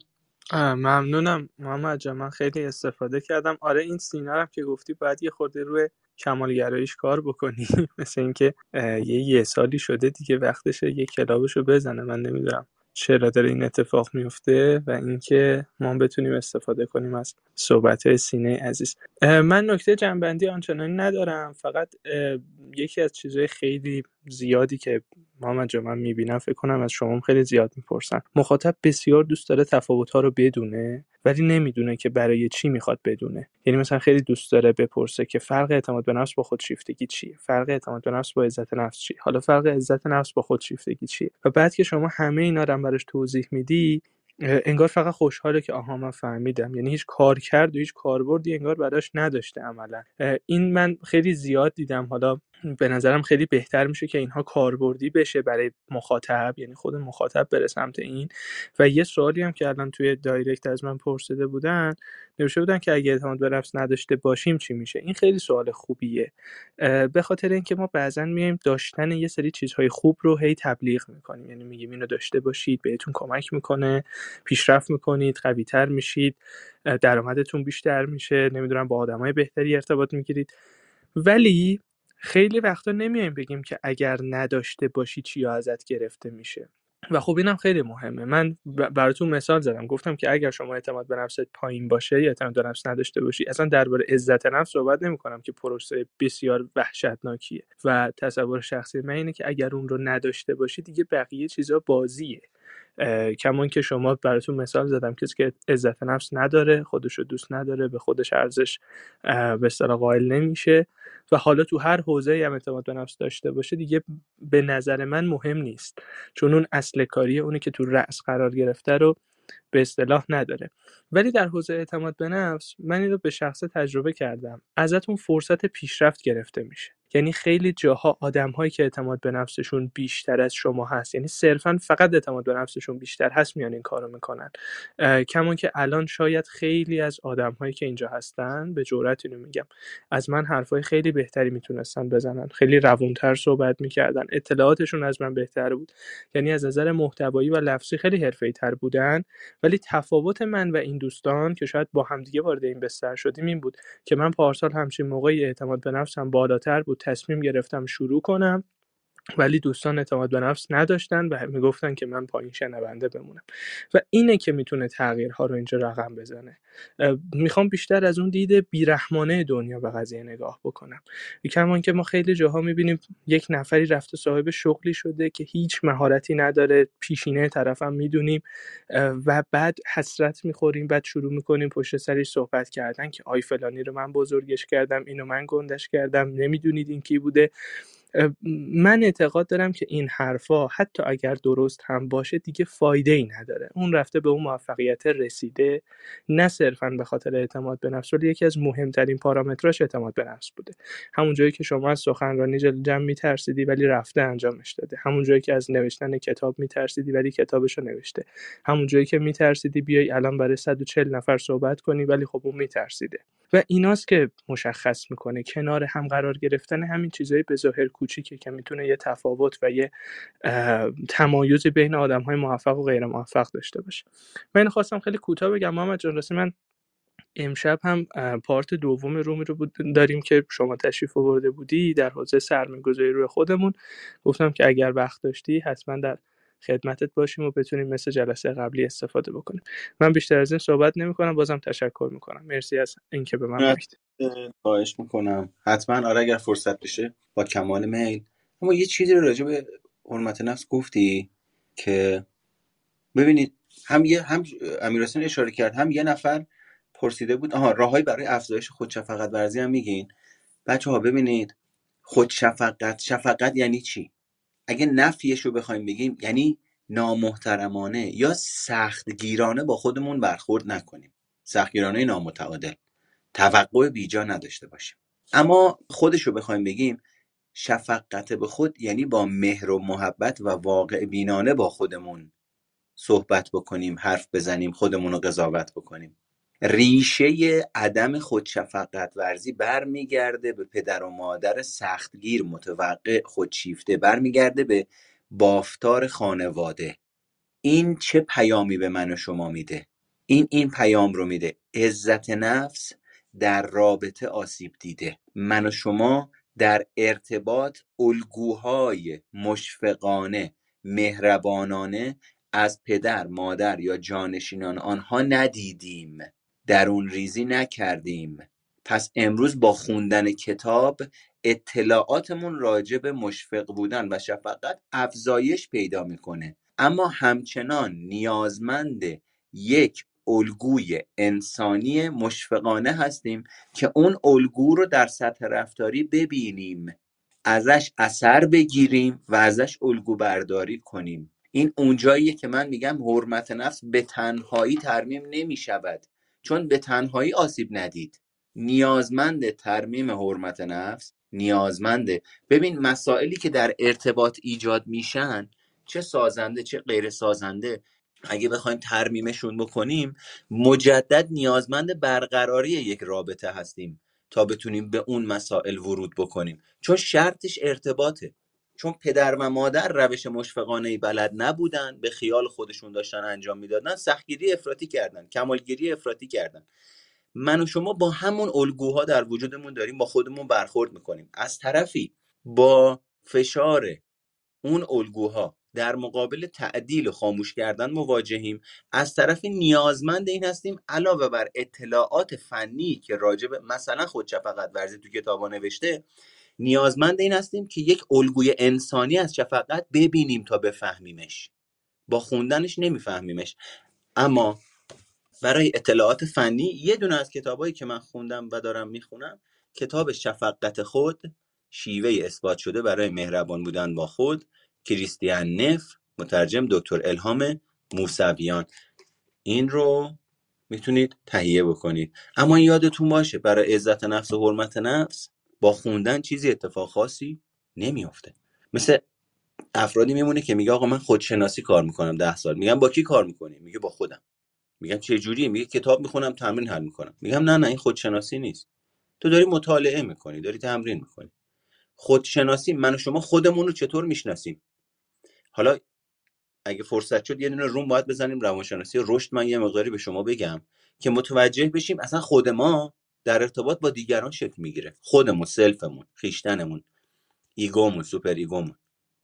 ممنونم محمد جان. من خیلی استفاده کردم. آره این سینا که گفتی باید یه خورده روی کمالگراییش کار بکنی. <laughs> مثل اینکه یه یه سالی شده دیگه وقتشه یه کلابشو بزنه. من نمی‌دونم چرا داره این اتفاق میفته و اینکه ما بتونیم استفاده کنیم از صحبت سینه عزیز. من نکته جنبندی آنچنانی ندارم. فقط یکی از چیزهای خیلی زیادی که محمد جا من می‌بینم فکر کنم از شما خیلی زیاد می‌پرسن. مخاطب بسیار دوست داره تفاوت رو بدونه ولی نمی‌دونه که برای چی می‌خواد بدونه. یعنی مثلا خیلی دوست داره بپرسه که فرق اعتماد به نفس با خودشیفتگی چیه؟ فرق اعتماد به نفس با عزت نفس چیه؟ حالا فرق عزت نفس با خودشیفتگی چیه؟ و بعد که شما همه اینا رو براش توضیح میدی انگار فقط خوشحاله که آها من فهمیدم. یعنی هیچ کار کرد و هیچ کاربردی انگار براش نداشته عملا. این من خیلی زیاد دیدم. حالا به نظرم خیلی بهتر میشه که اینها کاربردی بشه برای مخاطب یعنی خود مخاطب بره سمت این. و یه سوالی هم که الان توی دایرکت از من پرسیده بودن نوشته بودن که اگه اعتماد به نفس نداشته باشیم چی میشه؟ این خیلی سوال خوبیه. به خاطر اینکه ما بعضا میایم داشتن یه سری چیزهای خوب رو هی تبلیغ می‌کنیم. یعنی میگیم اینو داشته باشید بهتون کمک می‌کنه. پیشرفت می‌کنید قویتر میشید درآمدتون بیشتر میشه نمی‌دونم با آدمای بهتری ارتباط می‌گیرید. ولی خیلی وقتا نمیایم بگیم که اگر نداشته باشی چی ازت گرفته میشه. و خب اینم خیلی مهمه. من براتون مثال زدم. گفتم که اگر شما اعتماد به نفست پایین باشه یا اعتماد به نفس نداشته باشی اصلا درباره عزت نفس صحبت نمی کنم که پروسه بسیار وحشتناکیه. و تصور شخصی من اینه که اگر اون رو نداشته باشی دیگه بقیه چیزا بازیه. کمان که شما براتون مثال زدم کسی که عزت نفس نداره خودش رو دوست نداره به خودش ارزش به اصطلاح قائل نمیشه و حالا تو هر حوزه هم اعتماد به نفس داشته باشه دیگه به نظر من مهم نیست. چون اون اصل کاری اونی که تو رأس قرار گرفته رو به اصطلاح نداره. ولی در حوزه اعتماد به نفس من این رو به شخص تجربه کردم. ازتون فرصت پیشرفت گرفته میشه. یعنی خیلی جاها آدمهایی که اعتماد به نفسشون بیشتر از شما هست یعنی صرفا فقط اعتماد به نفسشون بیشتر هست میان این کارو می‌کنن. کمان که الان شاید خیلی از آدمهایی که اینجا هستن به جرات اینو میگم از من حرفای خیلی بهتری می‌تونستن بزنن. خیلی روونتر صحبت می‌کردن. اطلاعاتشون از من بهتر بود. یعنی از نظر محتوایی و لفظی خیلی حرفه‌ای تر بودن. ولی تفاوت من و این دوستان که شاید با همدیگه وارد این بستر شدیم این بود که من پارسال همچین موقعی اعتماد به نفسم بالاتر بود. تصمیم گرفتم شروع کنم. ولی دوستان اعتماد به نفس نداشتن و می‌گفتن که من پایین شنونده بمونم. و اینه که می‌تونه تغییرها رو اینجا رقم بزنه. می‌خوام بیشتر از اون دید بیرحمانه دنیا به قضیه نگاه بکنم. کمان که ما خیلی جاها می‌بینیم یک نفری رفته صاحب شغلی شده که هیچ مهارتی نداره پیشینه طرفم می‌دونیم و بعد حسرت می‌خوریم بعد شروع می‌کنیم پشت سرش صحبت کردن که آی فلانی رو من بزرگش کردم اینو من گندش کردم نمی‌دونید این کی بوده. من اعتقاد دارم که این حرفا حتی اگر درست هم باشه دیگه فایده ای نداره. اون رفته به اون موفقیت رسیده نه صرفا به خاطر اعتماد به نفس ولی یکی از مهمترین پارامتراش اعتماد به نفس بوده. همون جایی که شما از سخنرانی جمع میترسیدی ولی رفته انجامش داده. همون جایی که از نوشتن کتاب میترسیدی ولی کتابشو نوشته. همون جایی که میترسیدی بیای الان برای 140 نفر صحبت کنی ولی خب اون میترسیده. و ایناست که مشخص می‌کنه. کنار هم قرار گرفتن همین چیزهای به ظاهر کوچیکه که می‌تونه یه تفاوت و یه تمایز بین آدم های موفق و غیر موفق داشته باشه. من خواستم خیلی کوتاه بگم. محمد جان من امشب هم پارت دوم رومی رو داریم که شما تشریف آورده بودی در حوزه سرمایه‌گذاری روی خودمون. گفتم که اگر وقت داشتی حتما در خدمتت باشیم و بتونیم مثل جلسه قبلی استفاده بکنیم. من بیشتر از این صحبت نمی کنم بازم تشکر می‌کنم. مرسی از اینکه به من وقت خواهش می‌کنم. حتما آره اگر فرصت بشه با کمال میل. اما یه چیزی رو راجع به حرمت نفس گفتی که ببینید هم یه هم امیر اشاره کرد هم یه نفر پرسیده بود آها راههایی برای افزایش خودشفقت ورزی هم میگین. بچه ها ببینید خودشفقت شفقت یعنی چی؟ اگه نفیش رو بخوایم بگیم یعنی نامحترمانه یا سختگیرانه با خودمون برخورد نکنیم. سختگیرانه نامتعادل. توقع بیجا نداشته باشیم. اما خودش رو بخوایم بگیم شفقت به خود یعنی با مهر و محبت و واقع بینانه با خودمون صحبت بکنیم حرف بزنیم خودمون رو قضاوت بکنیم. ریشه عدم خودشفقت ورزی برمیگرده به پدر و مادر سختگیر متوقع خودشیفته برمیگرده به بافتار خانواده. این چه پیامی به من و شما میده؟ این این پیام رو میده. عزت نفس در رابطه آسیب دیده. من و شما در ارتباط الگوهای مشفقانه مهربانانه از پدر مادر یا جانشینان آنها ندیدیم. درون ریزی نکردیم. پس امروز با خوندن کتاب اطلاعاتمون راجع به مشفق بودن و شفقت افزایش پیدا می‌کنه. اما همچنان نیازمند یک الگوی انسانی مشفقانه هستیم که اون الگو رو در سطح رفتاری ببینیم ازش اثر بگیریم و ازش الگو برداری کنیم. این اونجاییه که من میگم حرمت نفس به تنهایی ترمیم نمی شود چون به تنهایی آسیب ندید. نیازمند ترمیم حرمت نفس نیازمنده ببین مسائلی که در ارتباط ایجاد میشن چه سازنده چه غیر سازنده اگه بخوایم ترمیمشون بکنیم مجدد نیازمند برقراری یک رابطه هستیم تا بتونیم به اون مسائل ورود بکنیم. چون شرطش ارتباطه. چون پدر و مادر روش مشفقانه بلد نبودن به خیال خودشون داشتن انجام می‌دادن سختگیری افراطی کردن کمالگیری افراطی کردن. من و شما با همون الگوها در وجودمون داریم با خودمون برخورد می‌کنیم. از طرفی با فشار اون الگوها در مقابل تعدیل و خاموش کردن مواجهیم. از طرفی نیازمند این هستیم علاوه بر اطلاعات فنی که راجع به مثلا خودشفقت ورزی تو کتابا نوشته نیازمند این هستیم که یک الگوی انسانی از شفقت ببینیم تا بفهمیمش. با خوندنش نمیفهمیمش. اما برای اطلاعات فنی یه دونه از کتابایی که من خوندم و دارم می‌خونم کتاب شفقت خود شیوه اثبات شده برای مهربان بودن با خود کریستیان نف مترجم دکتر الهام موسویان. این رو می‌تونید تهیه بکنید. اما یادتون باشه برای عزت نفس و حرمت نفس با خوندن چیزی اتفاق خاصی نمیافته. مثل افرادی میمونه که میگه آقا من خودشناسی کار می‌کنم ده سال. میگم با کی کار می‌کنی؟ میگه با خودم. میگم چه جوری میگه کتاب می‌خونم تمرین حل می‌کنم. میگم نه نه این خودشناسی نیست. تو داری مطالعه می‌کنی داری تمرین می‌کنی. خودشناسی من و شما خودمون رو چطور می‌شناسیم؟ حالا اگه فرصت شد یه دونه room باید بزنیم روانشناسی رشد من یه مقداری به شما بگم که متوجه بشیم اصلا خود ما در ارتباط با دیگران شکل می‌گیره. خودمون self مون خویشتنمون ego مون super ego مون.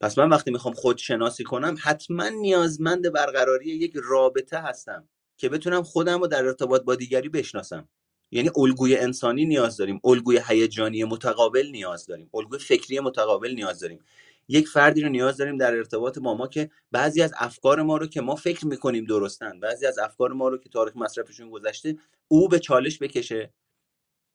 پس من وقتی می‌خوام خودشناسی کنم حتما نیازمند برقراری یک رابطه هستم که بتونم خودم رو در ارتباط با دیگری بشناسم. یعنی الگوی انسانی نیاز داریم الگوی هیجانی متقابل نیاز داریم الگوی فکری متقابل نیاز داریم. یک فردی رو نیاز داریم در ارتباط با ما که بعضی از افکار ما رو که ما فکر می‌کنیم درستن بعضی از افکار ما رو که تاریخ مصرفشون گذشته او به چالش بکشه.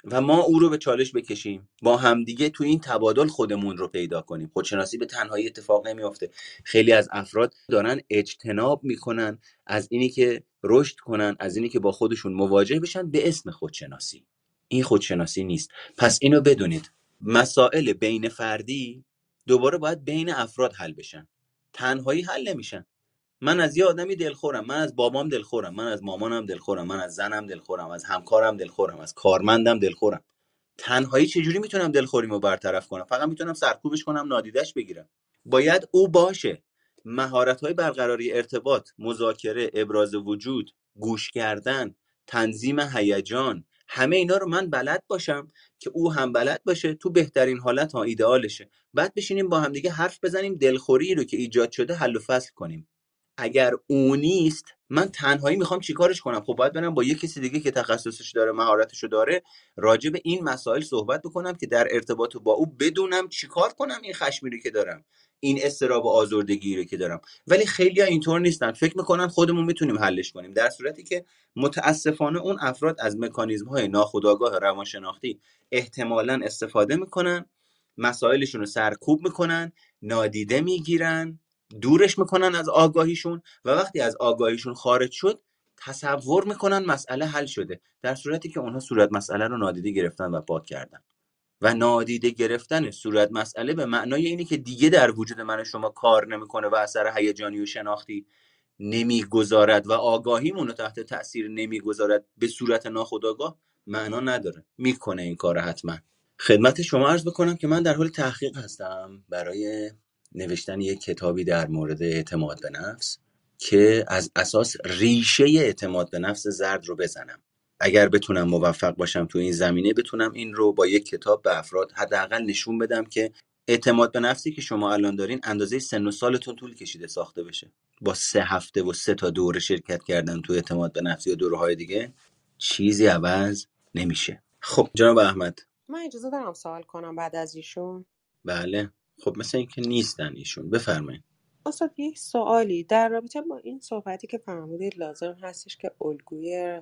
و ما او رو به چالش بکشیم. با همدیگه تو این تبادل خودمون رو پیدا کنیم. خودشناسی به تنهایی اتفاق نمیافته. خیلی از افراد دارن اجتناب می‌کنن از اینی که رشد کنن از اینی که با خودشون مواجه بشن به اسم خودشناسی. این خودشناسی نیست. پس اینو بدونید. مسائل بین فردی دوباره باید بین افراد حل بشن. تنهایی حل نمیشن. من از یه آدمی دلخورم من از بابام دلخورم من از مامانم دلخورم من از زنم دلخورم از همکارم دلخورم از کارمندم دلخورم. تنهایی چجوری می‌تونم دلخوریمو برطرف کنم؟ فقط می‌تونم سرکوبش کنم نادیدش بگیرم. باید او باشه. مهارت های برقراری ارتباط مذاکره ابراز وجود گوش کردن تنظیم هیجان همه اینا رو من بلد باشم که او هم بلد باشه تو بهترین حالت ها ایدئالشه بعد بشینیم با همدیگه حرف بزنیم دلخوری رو که ایجاد شده حل و فصل کنیم. اگر او نیست من تنهایی می‌خوام چیکارش کنم؟ خب باید برم با یه کسی دیگه که تخصصش داره مهارتشو داره راجع به این مسائل صحبت بکنم که در ارتباط با او بدونم چیکار کنم این خشمی رو که دارم این استراب و آزردگی رو که دارم. ولی خیلی اینطور نیستن. فکر می‌کنن خودمون می‌تونیم حلش کنیم. در صورتی که متاسفانه اون افراد از مکانیزم های ناخودآگاه روانشناختی احتمالا استفاده می‌کنن مسائلشون رو سرکوب می‌کنن نادیده می‌گیرن دورش می‌کنن از آگاهیشون و وقتی از آگاهیشون خارج شد تصور می‌کنن مسئله حل شده در صورتی که اونها صورت مسئله رو نادیده گرفتن و پاک کردن. و نادیده گرفتن صورت مسئله به معنای اینه که دیگه در وجود من شما کار نمی‌کنه و اثر هیجانی و شناختی نمی‌گذارد و آگاهیمون رو تحت تاثیر نمی‌گذارد به صورت ناخودآگاه معنا نداره. می‌کنه این کار حتما. خدمت شما عرض بکنم که من در حال تحقیق هستم برای نوشتن یک کتابی در مورد اعتماد به نفس که از اساس ریشه اعتماد به نفس زرد رو بزنم. اگر بتونم موفق باشم تو این زمینه بتونم این رو با یک کتاب به افراد حداقل نشون بدم که اعتماد به نفسی که شما الان دارین اندازه سن و سالتون طول کشیده ساخته بشه. با سه هفته و سه تا دوره شرکت کردن تو اعتماد به نفس یا دوره های دیگه چیزی عوض نمیشه. خب جناب احمد. من اجازه دارم سوال کنم بعد از ایشون؟ بله. خب مثل اینکه نیستن ایشون بفرمایید استاد یک سوالی. در رابطه با این صحبتی که فرمودید لازم هستش که الگوی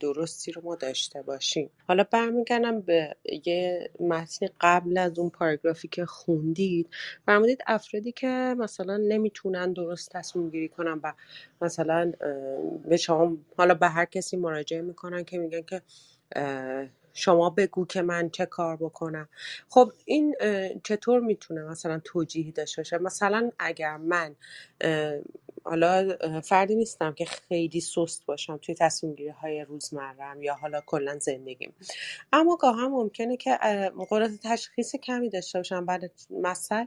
درستی رو ما داشته باشیم. حالا برمیگردم به یه متن قبل از اون پاراگرافی که خوندید. فرمودید افرادی که مثلا نمی‌تونن درست تصمیم گیری کنن و مثلا به شما حالا به هر کسی مراجعه می‌کنن که میگن که شما بگو که من چه کار بکنم. خب این چطور می‌تونه مثلا توجیهی داشته باشه؟ مثلا اگر من حالا فردی نیستم که خیلی سست باشم توی تصمیم گیری های روزمرم یا حالا کلا زندگیم. اما گاهی ممکنه که قدرت تشخیص کمی داشته باشم. بعد مثل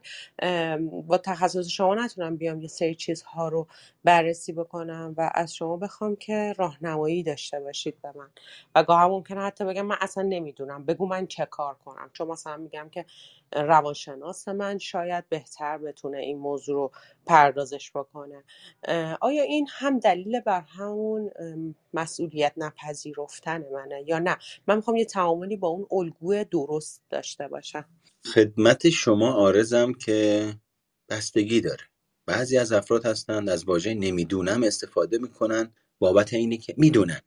با تخصص شما نتونم بیام یه سری چیزها رو بررسی بکنم و از شما بخوام که راهنمایی داشته باشید به من. و گاهی ممکنه حتی بگم من اصلا نمی‌دونم. بگو من چه کار کنم. چون مثلا میگم که روانشناس من شاید بهتر بتونه این موضوع رو پردازش بکنه. آیا این هم دلیل بر همون مسئولیت نپذیرفتن منه یا نه؟ من می‌خوام یه تعاملی با اون الگوی درست داشته باشم. خدمت شما آرزم که بستگی داره. بعضی از افراد هستند از واژه نمی‌دونم استفاده می‌کنن بابت اینه که می‌دونن.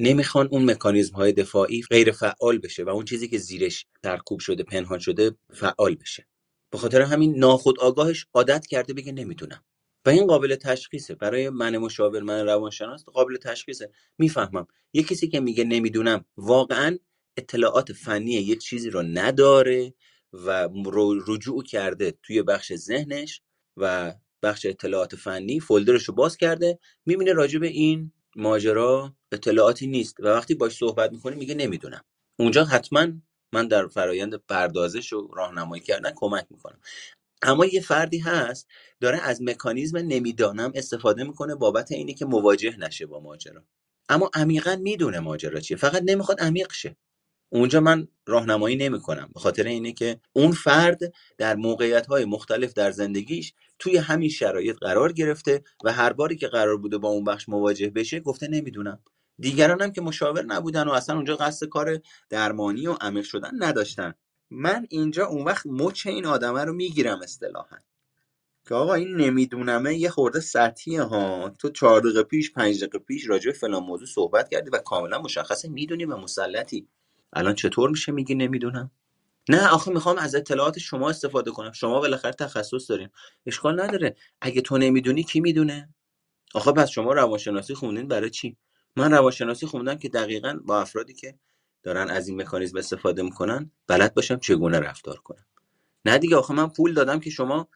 نمی‌خوان اون مکانیزم های دفاعی غیر فعال بشه و اون چیزی که زیرش ترکوب شده پنهان شده فعال بشه. به خاطر همین ناخود آگاهش عادت کرده بگه نمی‌دونم و این قابل تشخیصه. برای من مشاور من روانشناس قابل تشخیصه. می‌فهمم. یه کسی که میگه نمی‌دونم واقعا اطلاعات فنی یک چیزی رو نداره و رجوع کرده توی بخش ذهنش و بخش اطلاعات فنی فولدرش رو باز کرده. می‌بینه راجع به این ماجرا اطلاعاتی نیست و وقتی باش صحبت می‌کنی میگه نمی‌دونم. اونجا حتما من در فرایند پردازش و راهنمایی کردن کمک می‌کنم. اما یه فردی هست داره از مکانیزم نمی‌دانم استفاده می‌کنه بابت اینی که مواجه نشه با ماجرا. اما عمیقا می‌دونه ماجرا چیه. فقط نمی‌خواد عمیق شه. اونجا من راهنمایی نمی‌کنم به خاطر اینه که اون فرد در موقعیت های مختلف در زندگیش توی همین شرایط قرار گرفته و هر باری که قرار بوده با اون بخش مواجه بشه گفته نمی‌دونم. دیگران هم که مشاور نبودن و اصلا اونجا قصد کار درمانی و عمیق شدن نداشتن. من اینجا اون وقت مچ این آدمه رو می‌گیرم اصطلاحا. که آقا این نمیدونمه یه خورده سطحیه ها. تو چهار دقیقه پیش پنج دقیقه پیش راجع به فلان موضوع صحبت کردی و کاملا مشخصه می‌دونی و مسلطی. الان چطور میشه میگی؟ نمی‌دونم. نه آخه می‌خوام از اطلاعات شما استفاده کنم. شما بالاخره تخصص دارین. اشکال نداره. اگه تو نمی‌دونی کی می‌دونه؟ آخه پس شما روانشناسی خوندین برای چی؟ من روانشناسی خوندم که دقیقا با افرادی که دارن از این مکانیزم استفاده می‌کنن بلد باشم چگونه رفتار کنم. نه دیگه آخه من پول دادم که شما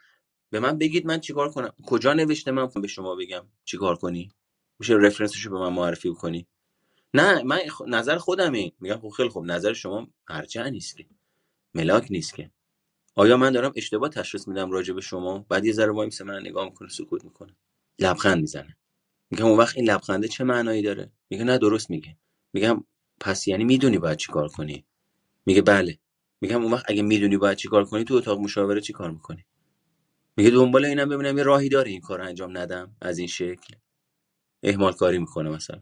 به من بگید من چیکار کنم. کجا نوشته من به شما بگم چیکار کنی؟ میشه reference شو به من معرفی کنی. نه من نظر خودمه. میگم خب خیلی خوب نظر شما هرچه نیست که ملاک نیست که آیا من دارم اشتباه تشخیص میدم راجع به شما؟ بعد یه ذره وایس من نگاه می‌کنه سکوت می‌کنه. لبخند می‌زنه. میگم اون وقت این لبخنده چه معنایی داره؟ میگه نه درست میگه. میگم پس یعنی می‌دونی باید چیکار کنی؟ میگه بله. میگم اون وقت اگه می‌دونی باید چیکار کنی تو اتاق مشاوره چیکار می‌کنی؟ میگه دنبال اینم ببینم یه راهی داره این کار انجام ندم؟ از این شکل. اهمال کاری می‌کنه مثلا.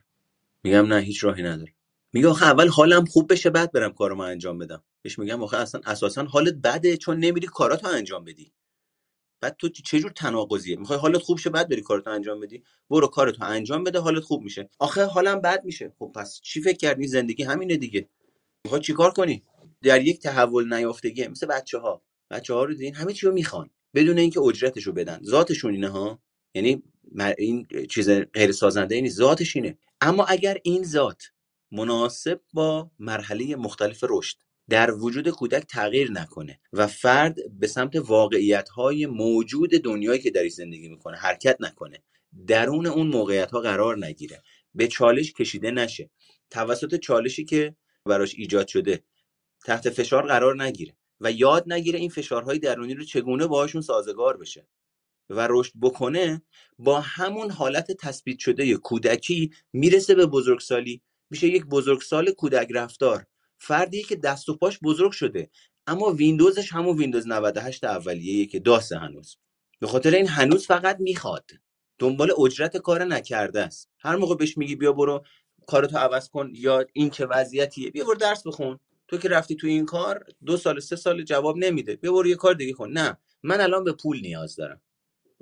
میگم نه هیچ راهی نداره. میگه آخه اول حالم خوب بشه بعد برم کارمو انجام بدم. بهش میگم آخه اصلا اساسا حالت بده چون نمیری کاراتو انجام بدی. بعد تو چه جور تناقضیه؟ می‌خوای حالت خوب شه بعد بری کارتو انجام بدی؟ برو کارتو انجام بده حالت خوب میشه. آخه حالم بد میشه. خب پس چی فکر کردی؟ زندگی همینه دیگه. می‌خوای چیکار کنی؟ در یک تحول نیافتگی مثل بچه ها بچه ها رو دیدین همه چی رو می‌خوان. بدون اینکه اجرتشو بدن. ذاتشون اینه ها؟ یعنی این چیز غیر سازنده نیست. ذاتش اینه. اما اگر این ذات مناسب با مرحله مختلف رشد در وجود کودک تغییر نکنه و فرد به سمت واقعیت های موجود دنیایی که درش زندگی می‌کنه حرکت نکنه درون اون موقعیت ها قرار نگیره. به چالش کشیده نشه. توسط چالشی که براش ایجاد شده تحت فشار قرار نگیره و یاد نگیره این فشارهای درونی رو چگونه باهاشون سازگار بشه. و رشد بکنه با همون حالت تثبیت شده کودکی می‌رسه به بزرگسالی. میشه یک بزرگسال کودک رفتار. فردی که دست و پاش بزرگ شده اما ویندوزش همون ویندوز 98 اولیه که داسه هنوز. به خاطر این هنوز فقط می‌خواد. دنبال اجرت کار نکرده است. هر موقع بهش میگی بیا برو کارتو عوض کن یا این چه وضعیتیه بیا برو درس بخون. تو که رفتی تو این کار دو سال سه سال جواب نمیده. بیا برو یه کار دیگه کن. نه من الان به پول نیاز دارم.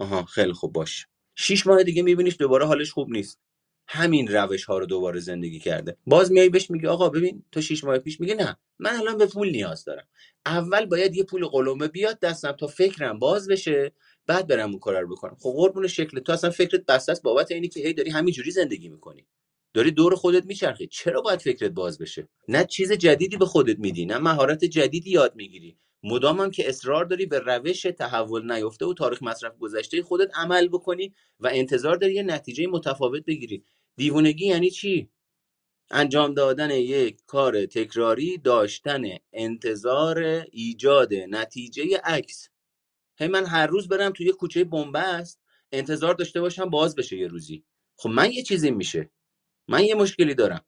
آها خیلی خوب باش. شیش ماه دیگه میبینیش دوباره حالش خوب نیست. همین روش ها رو دوباره زندگی کرده. باز میای بهش میگه آقا ببین تو شیش ماه پیش میگه نه من الان به پول نیاز دارم. اول باید یه پول قلمه بیاد دستم تا فکرم باز بشه بعد برم اون کار رو بکنم. خب قربون شکل. تو اصلا فکرت بسته است بابت اینی که هی داری همینجوری زندگی می‌کنی. داری دور خودت میچرخی. چرا باید فکرت باز بشه؟ نه چیز جدیدی به خودت میدی نه مهارت جدیدی یاد می‌گیری. مدام هم که اصرار داری به روش تحول نیفته و تاریخ مصرف گذشته خودت عمل بکنی و انتظار داری یه نتیجه متفاوت بگیری. دیوونگی یعنی چی؟ انجام دادن یک کار تکراری داشتن انتظار ایجاد نتیجه عکس. هی من هر روز برم توی کوچه بنبست انتظار داشته باشم باز بشه یه روزی. خب من یه چیزی میشه. من یه مشکلی دارم.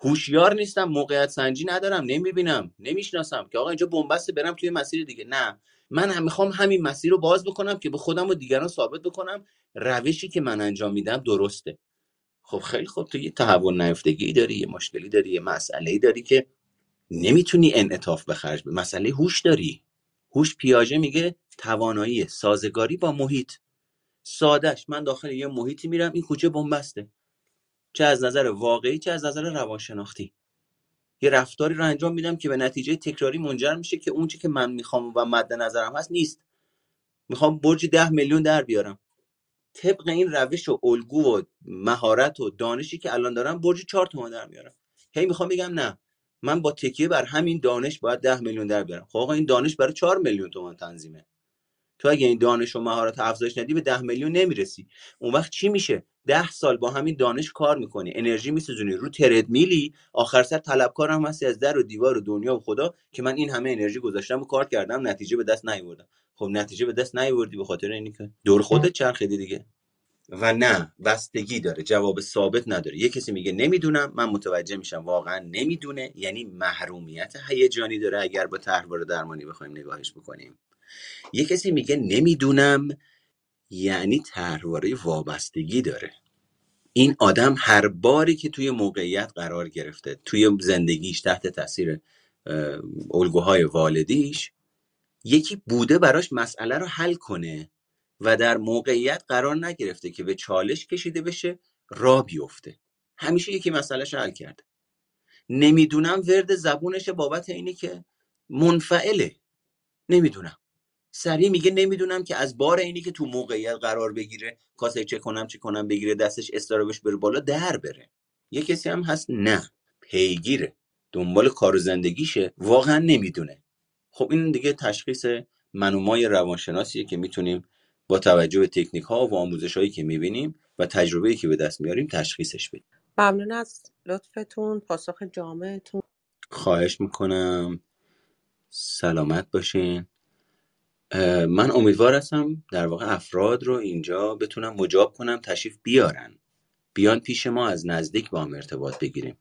هوشیار نیستم موقعیت سنجی ندارم نمی‌بینم نمی‌شناسم که آقا اینجا بنبسته برم توی مسیر دیگه. نه من هم می‌خوام همین مسیر رو باز بکنم که به خودم و دیگران ثابت بکنم روشی که من انجام میدم درسته. خب خیلی خوب تو یه تحول نیفتگی داری یه مشکلی داری یه مسئله داری که نمی‌تونی انعطاف به خرج بدی مسئله هوش داری. هوش پیاژه میگه توانایی سازگاری با محیط. سادش من داخل یه محیطی میرم این کوچه بنبسته. چه از نظر واقعی چه از نظر روانشناختی. یه رفتاری رو انجام میدم که به نتیجه تکراری منجر میشه که اون که من می‌خوام و مد نظرم هست نیست. می‌خوام برج ده میلیون در بیارم. طبق این روش و الگو و مهارت و دانشی که الان دارم برج چهار تومن در میارم. هی می‌خوام بگم نه من با تکیه بر همین دانش باید ده میلیون در بیارم. خب آقا این دانش برای چهار میلیون تومن تنظیمه. تو اگه این دانش و مهارت افزایش ندی به ده میلیون نمی‌رسی. اون وقت چی میشه؟ ده سال با همین دانش کار می‌کنی. انرژی میسوزونی. رو ترد میلی آخر سر طلبکار هم هستی از در و دیوار و دنیا و خدا که من این همه انرژی گذاشتم و کار کردم نتیجه به دست نیاوردم. خب نتیجه به دست نیاوردی به خاطر اینی که دور خودت چرخیدی دیگه. و نه بستگی داره. جواب ثابت نداره. یه کسی میگه نمی‌دونم من متوجه میشم. واقعا نمی‌دونه. یعنی محرومیت هیجانی داره اگر با طرحواره درمانی بخوایم نگاهش بکنیم. یه کسی میگه نمی‌دونم یعنی طرحواره وابستگی داره. این آدم هر باری که توی موقعیت قرار گرفته توی زندگیش تحت تاثیر الگوهای والدیش یکی بوده براش مسئله رو حل کنه و در موقعیت قرار نگرفته که به چالش کشیده بشه را بیفته. همیشه یکی مسئلهش حل کرده. نمی‌دونم ورد زبونش بابت اینه که منفعله. نمی‌دونم. سریع میگه نمی‌دونم که از بار اینی که تو موقعیت قرار بگیره کاسه چه کنم چه کنم بگیره دستش استرابش بره بالا در بره. یه کسی هم هست نه پیگیره. دنبال کار و زندگیشه. واقعا نمی‌دونه. خب این دیگه تشخیص منومای روانشناسیه که می‌تونیم با توجه به تکنیک ها و آموزش هایی که می‌بینیم و تجربه‌ای که به دست میاریم تشخیصش بدیم. ممنون از لطفتون پاسخ جامعتون. خواهش می‌کنم. سلامت باشین. من امیدوار هستم در واقع افراد رو اینجا بتونم مجاب کنم تشریف بیارن. بیان پیش ما از نزدیک با هم ارتباط بگیریم.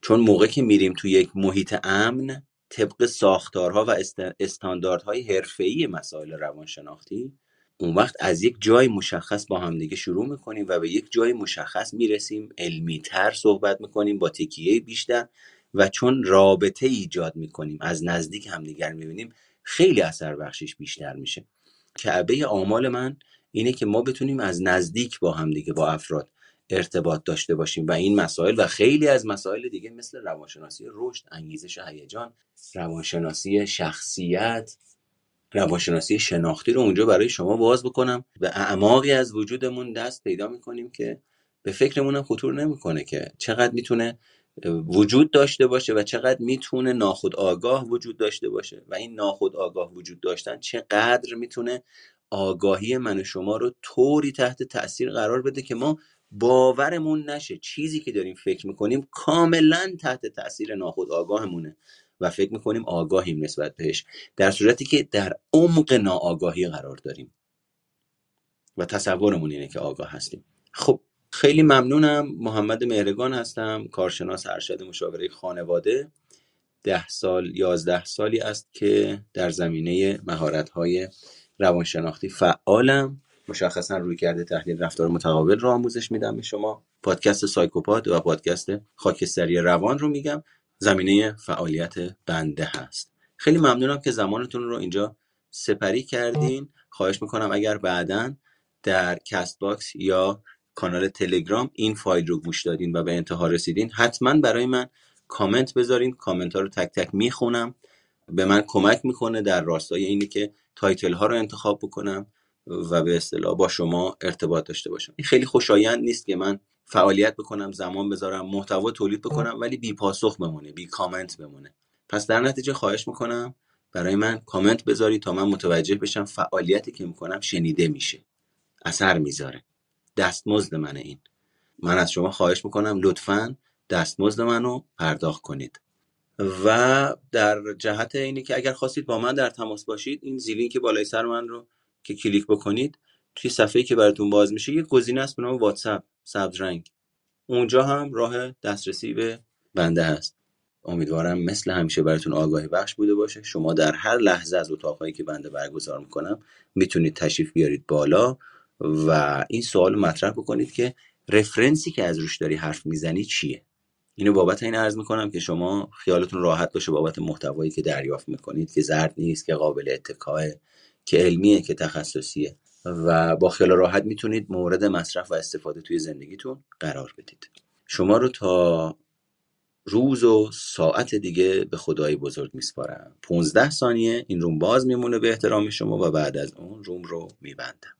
چون موقع که میریم توی یک محیط امن طبق ساختارها و استانداردهای حرفه‌ای مسائل روانشناختی اون وقت از یک جای مشخص با همدیگه شروع می‌کنیم و به یک جای مشخص می‌رسیم علمی تر صحبت می‌کنیم با تکیه بیشتر و چون رابطه ایجاد می‌کنیم از نزدیک همدیگر می‌بینیم خیلی اثر بخشش بیشتر میشه. کعبه آمال من اینه که ما بتونیم از نزدیک با همدیگه با افراد ارتباط داشته باشیم و این مسائل و خیلی از مسائل دیگه مثل روانشناسی رشد انگیزش هیجان روانشناسی شخصیت روانشناسی شناختی رو اونجا برای شما باز بکنم به اعماقی از وجودمون دست پیدا می‌کنیم که به فکرمونم خطور نمی‌کنه که چقدر می‌تونه وجود داشته باشه و چقدر می‌تونه ناخود آگاه وجود داشته باشه. و این ناخود آگاه وجود داشتن چقدر می‌تونه آگاهی من و شما رو طوری تحت تاثیر قرار بده که ما باورمون نشه. چیزی که داریم فکر می‌کنیم کاملا تحت تاثیر ناخود آگاهمونه و فکر می‌کنیم آگاهیم نسبت بهش. در صورتی که در عمق ناآگاهی قرار داریم. و تصورمون اینه که آگاه هستیم. خب خیلی ممنونم. محمد مهرگان هستم کارشناس ارشد مشاوره خانواده. ده سال یازده سالی است که در زمینه مهارت های روانشناختی فعالم. مشخصا رویکرد تحلیل رفتار متقابل رو آموزش میدم به شما. پادکست سایکوپاد و پادکست خاکستری روان رو میگم. زمینه فعالیت بنده هست. خیلی ممنونم که زمانتون رو اینجا سپری کردین. خواهش می‌کنم اگر بعدا در کست باکس یا کانال تلگرام این فایل رو گوش دادین و به انتها رسیدین حتما برای من کامنت بذارین. کامنت ها رو تک تک می‌خونم. به من کمک می‌کنه در راستای اینی که title ها رو انتخاب بکنم و به اصطلاح با شما ارتباط داشته باشم. این خیلی خوشایند نیست که من فعالیت بکنم زمان بذارم محتوا تولید بکنم ولی بی پاسخ بمونه بی کامنت بمونه. پس در نتیجه خواهش می‌کنم برای من کامنت بذاری تا من متوجه بشم فعالیتی که می‌کنم شنیده میشه. اثر می‌ذاره. دستمزد منه این. من از شما خواهش می‌کنم لطفا دستمزد منو پرداخت کنید. و در جهت اینی که اگر خواستید با من در تماس باشید این زیلینک که بالای سر من رو که کلیک بکنید توی صفحه‌ای که براتون باز میشه یه گزینه است به نام واتساپ سبز رنگ. اونجا هم راه دسترسی به بنده هست. امیدوارم مثل همیشه براتون آگاهی بخش بوده باشه. شما در هر لحظه از اتاقهایی که بنده برگزار می‌کنم می‌تونید تشریف بیارید بالا. و این سوال مطرح بکنید که رفرنسی که از روش داری حرف می‌زنی چیه؟ اینو بابت این عرض می‌کنم که شما خیالتون راحت باشه بابت محتوایی که دریافت می‌کنید که زرد نیست که قابل اتکاه که علمیه که تخصصیه و با خیال راحت می‌تونید مورد مصرف و استفاده توی زندگیتون قرار بدید. شما رو تا روز و ساعت دیگه به خدای بزرگ میسپارم. 15 ثانیه این روم باز میمونه به احترام شما و بعد از اون روم رو میبندم.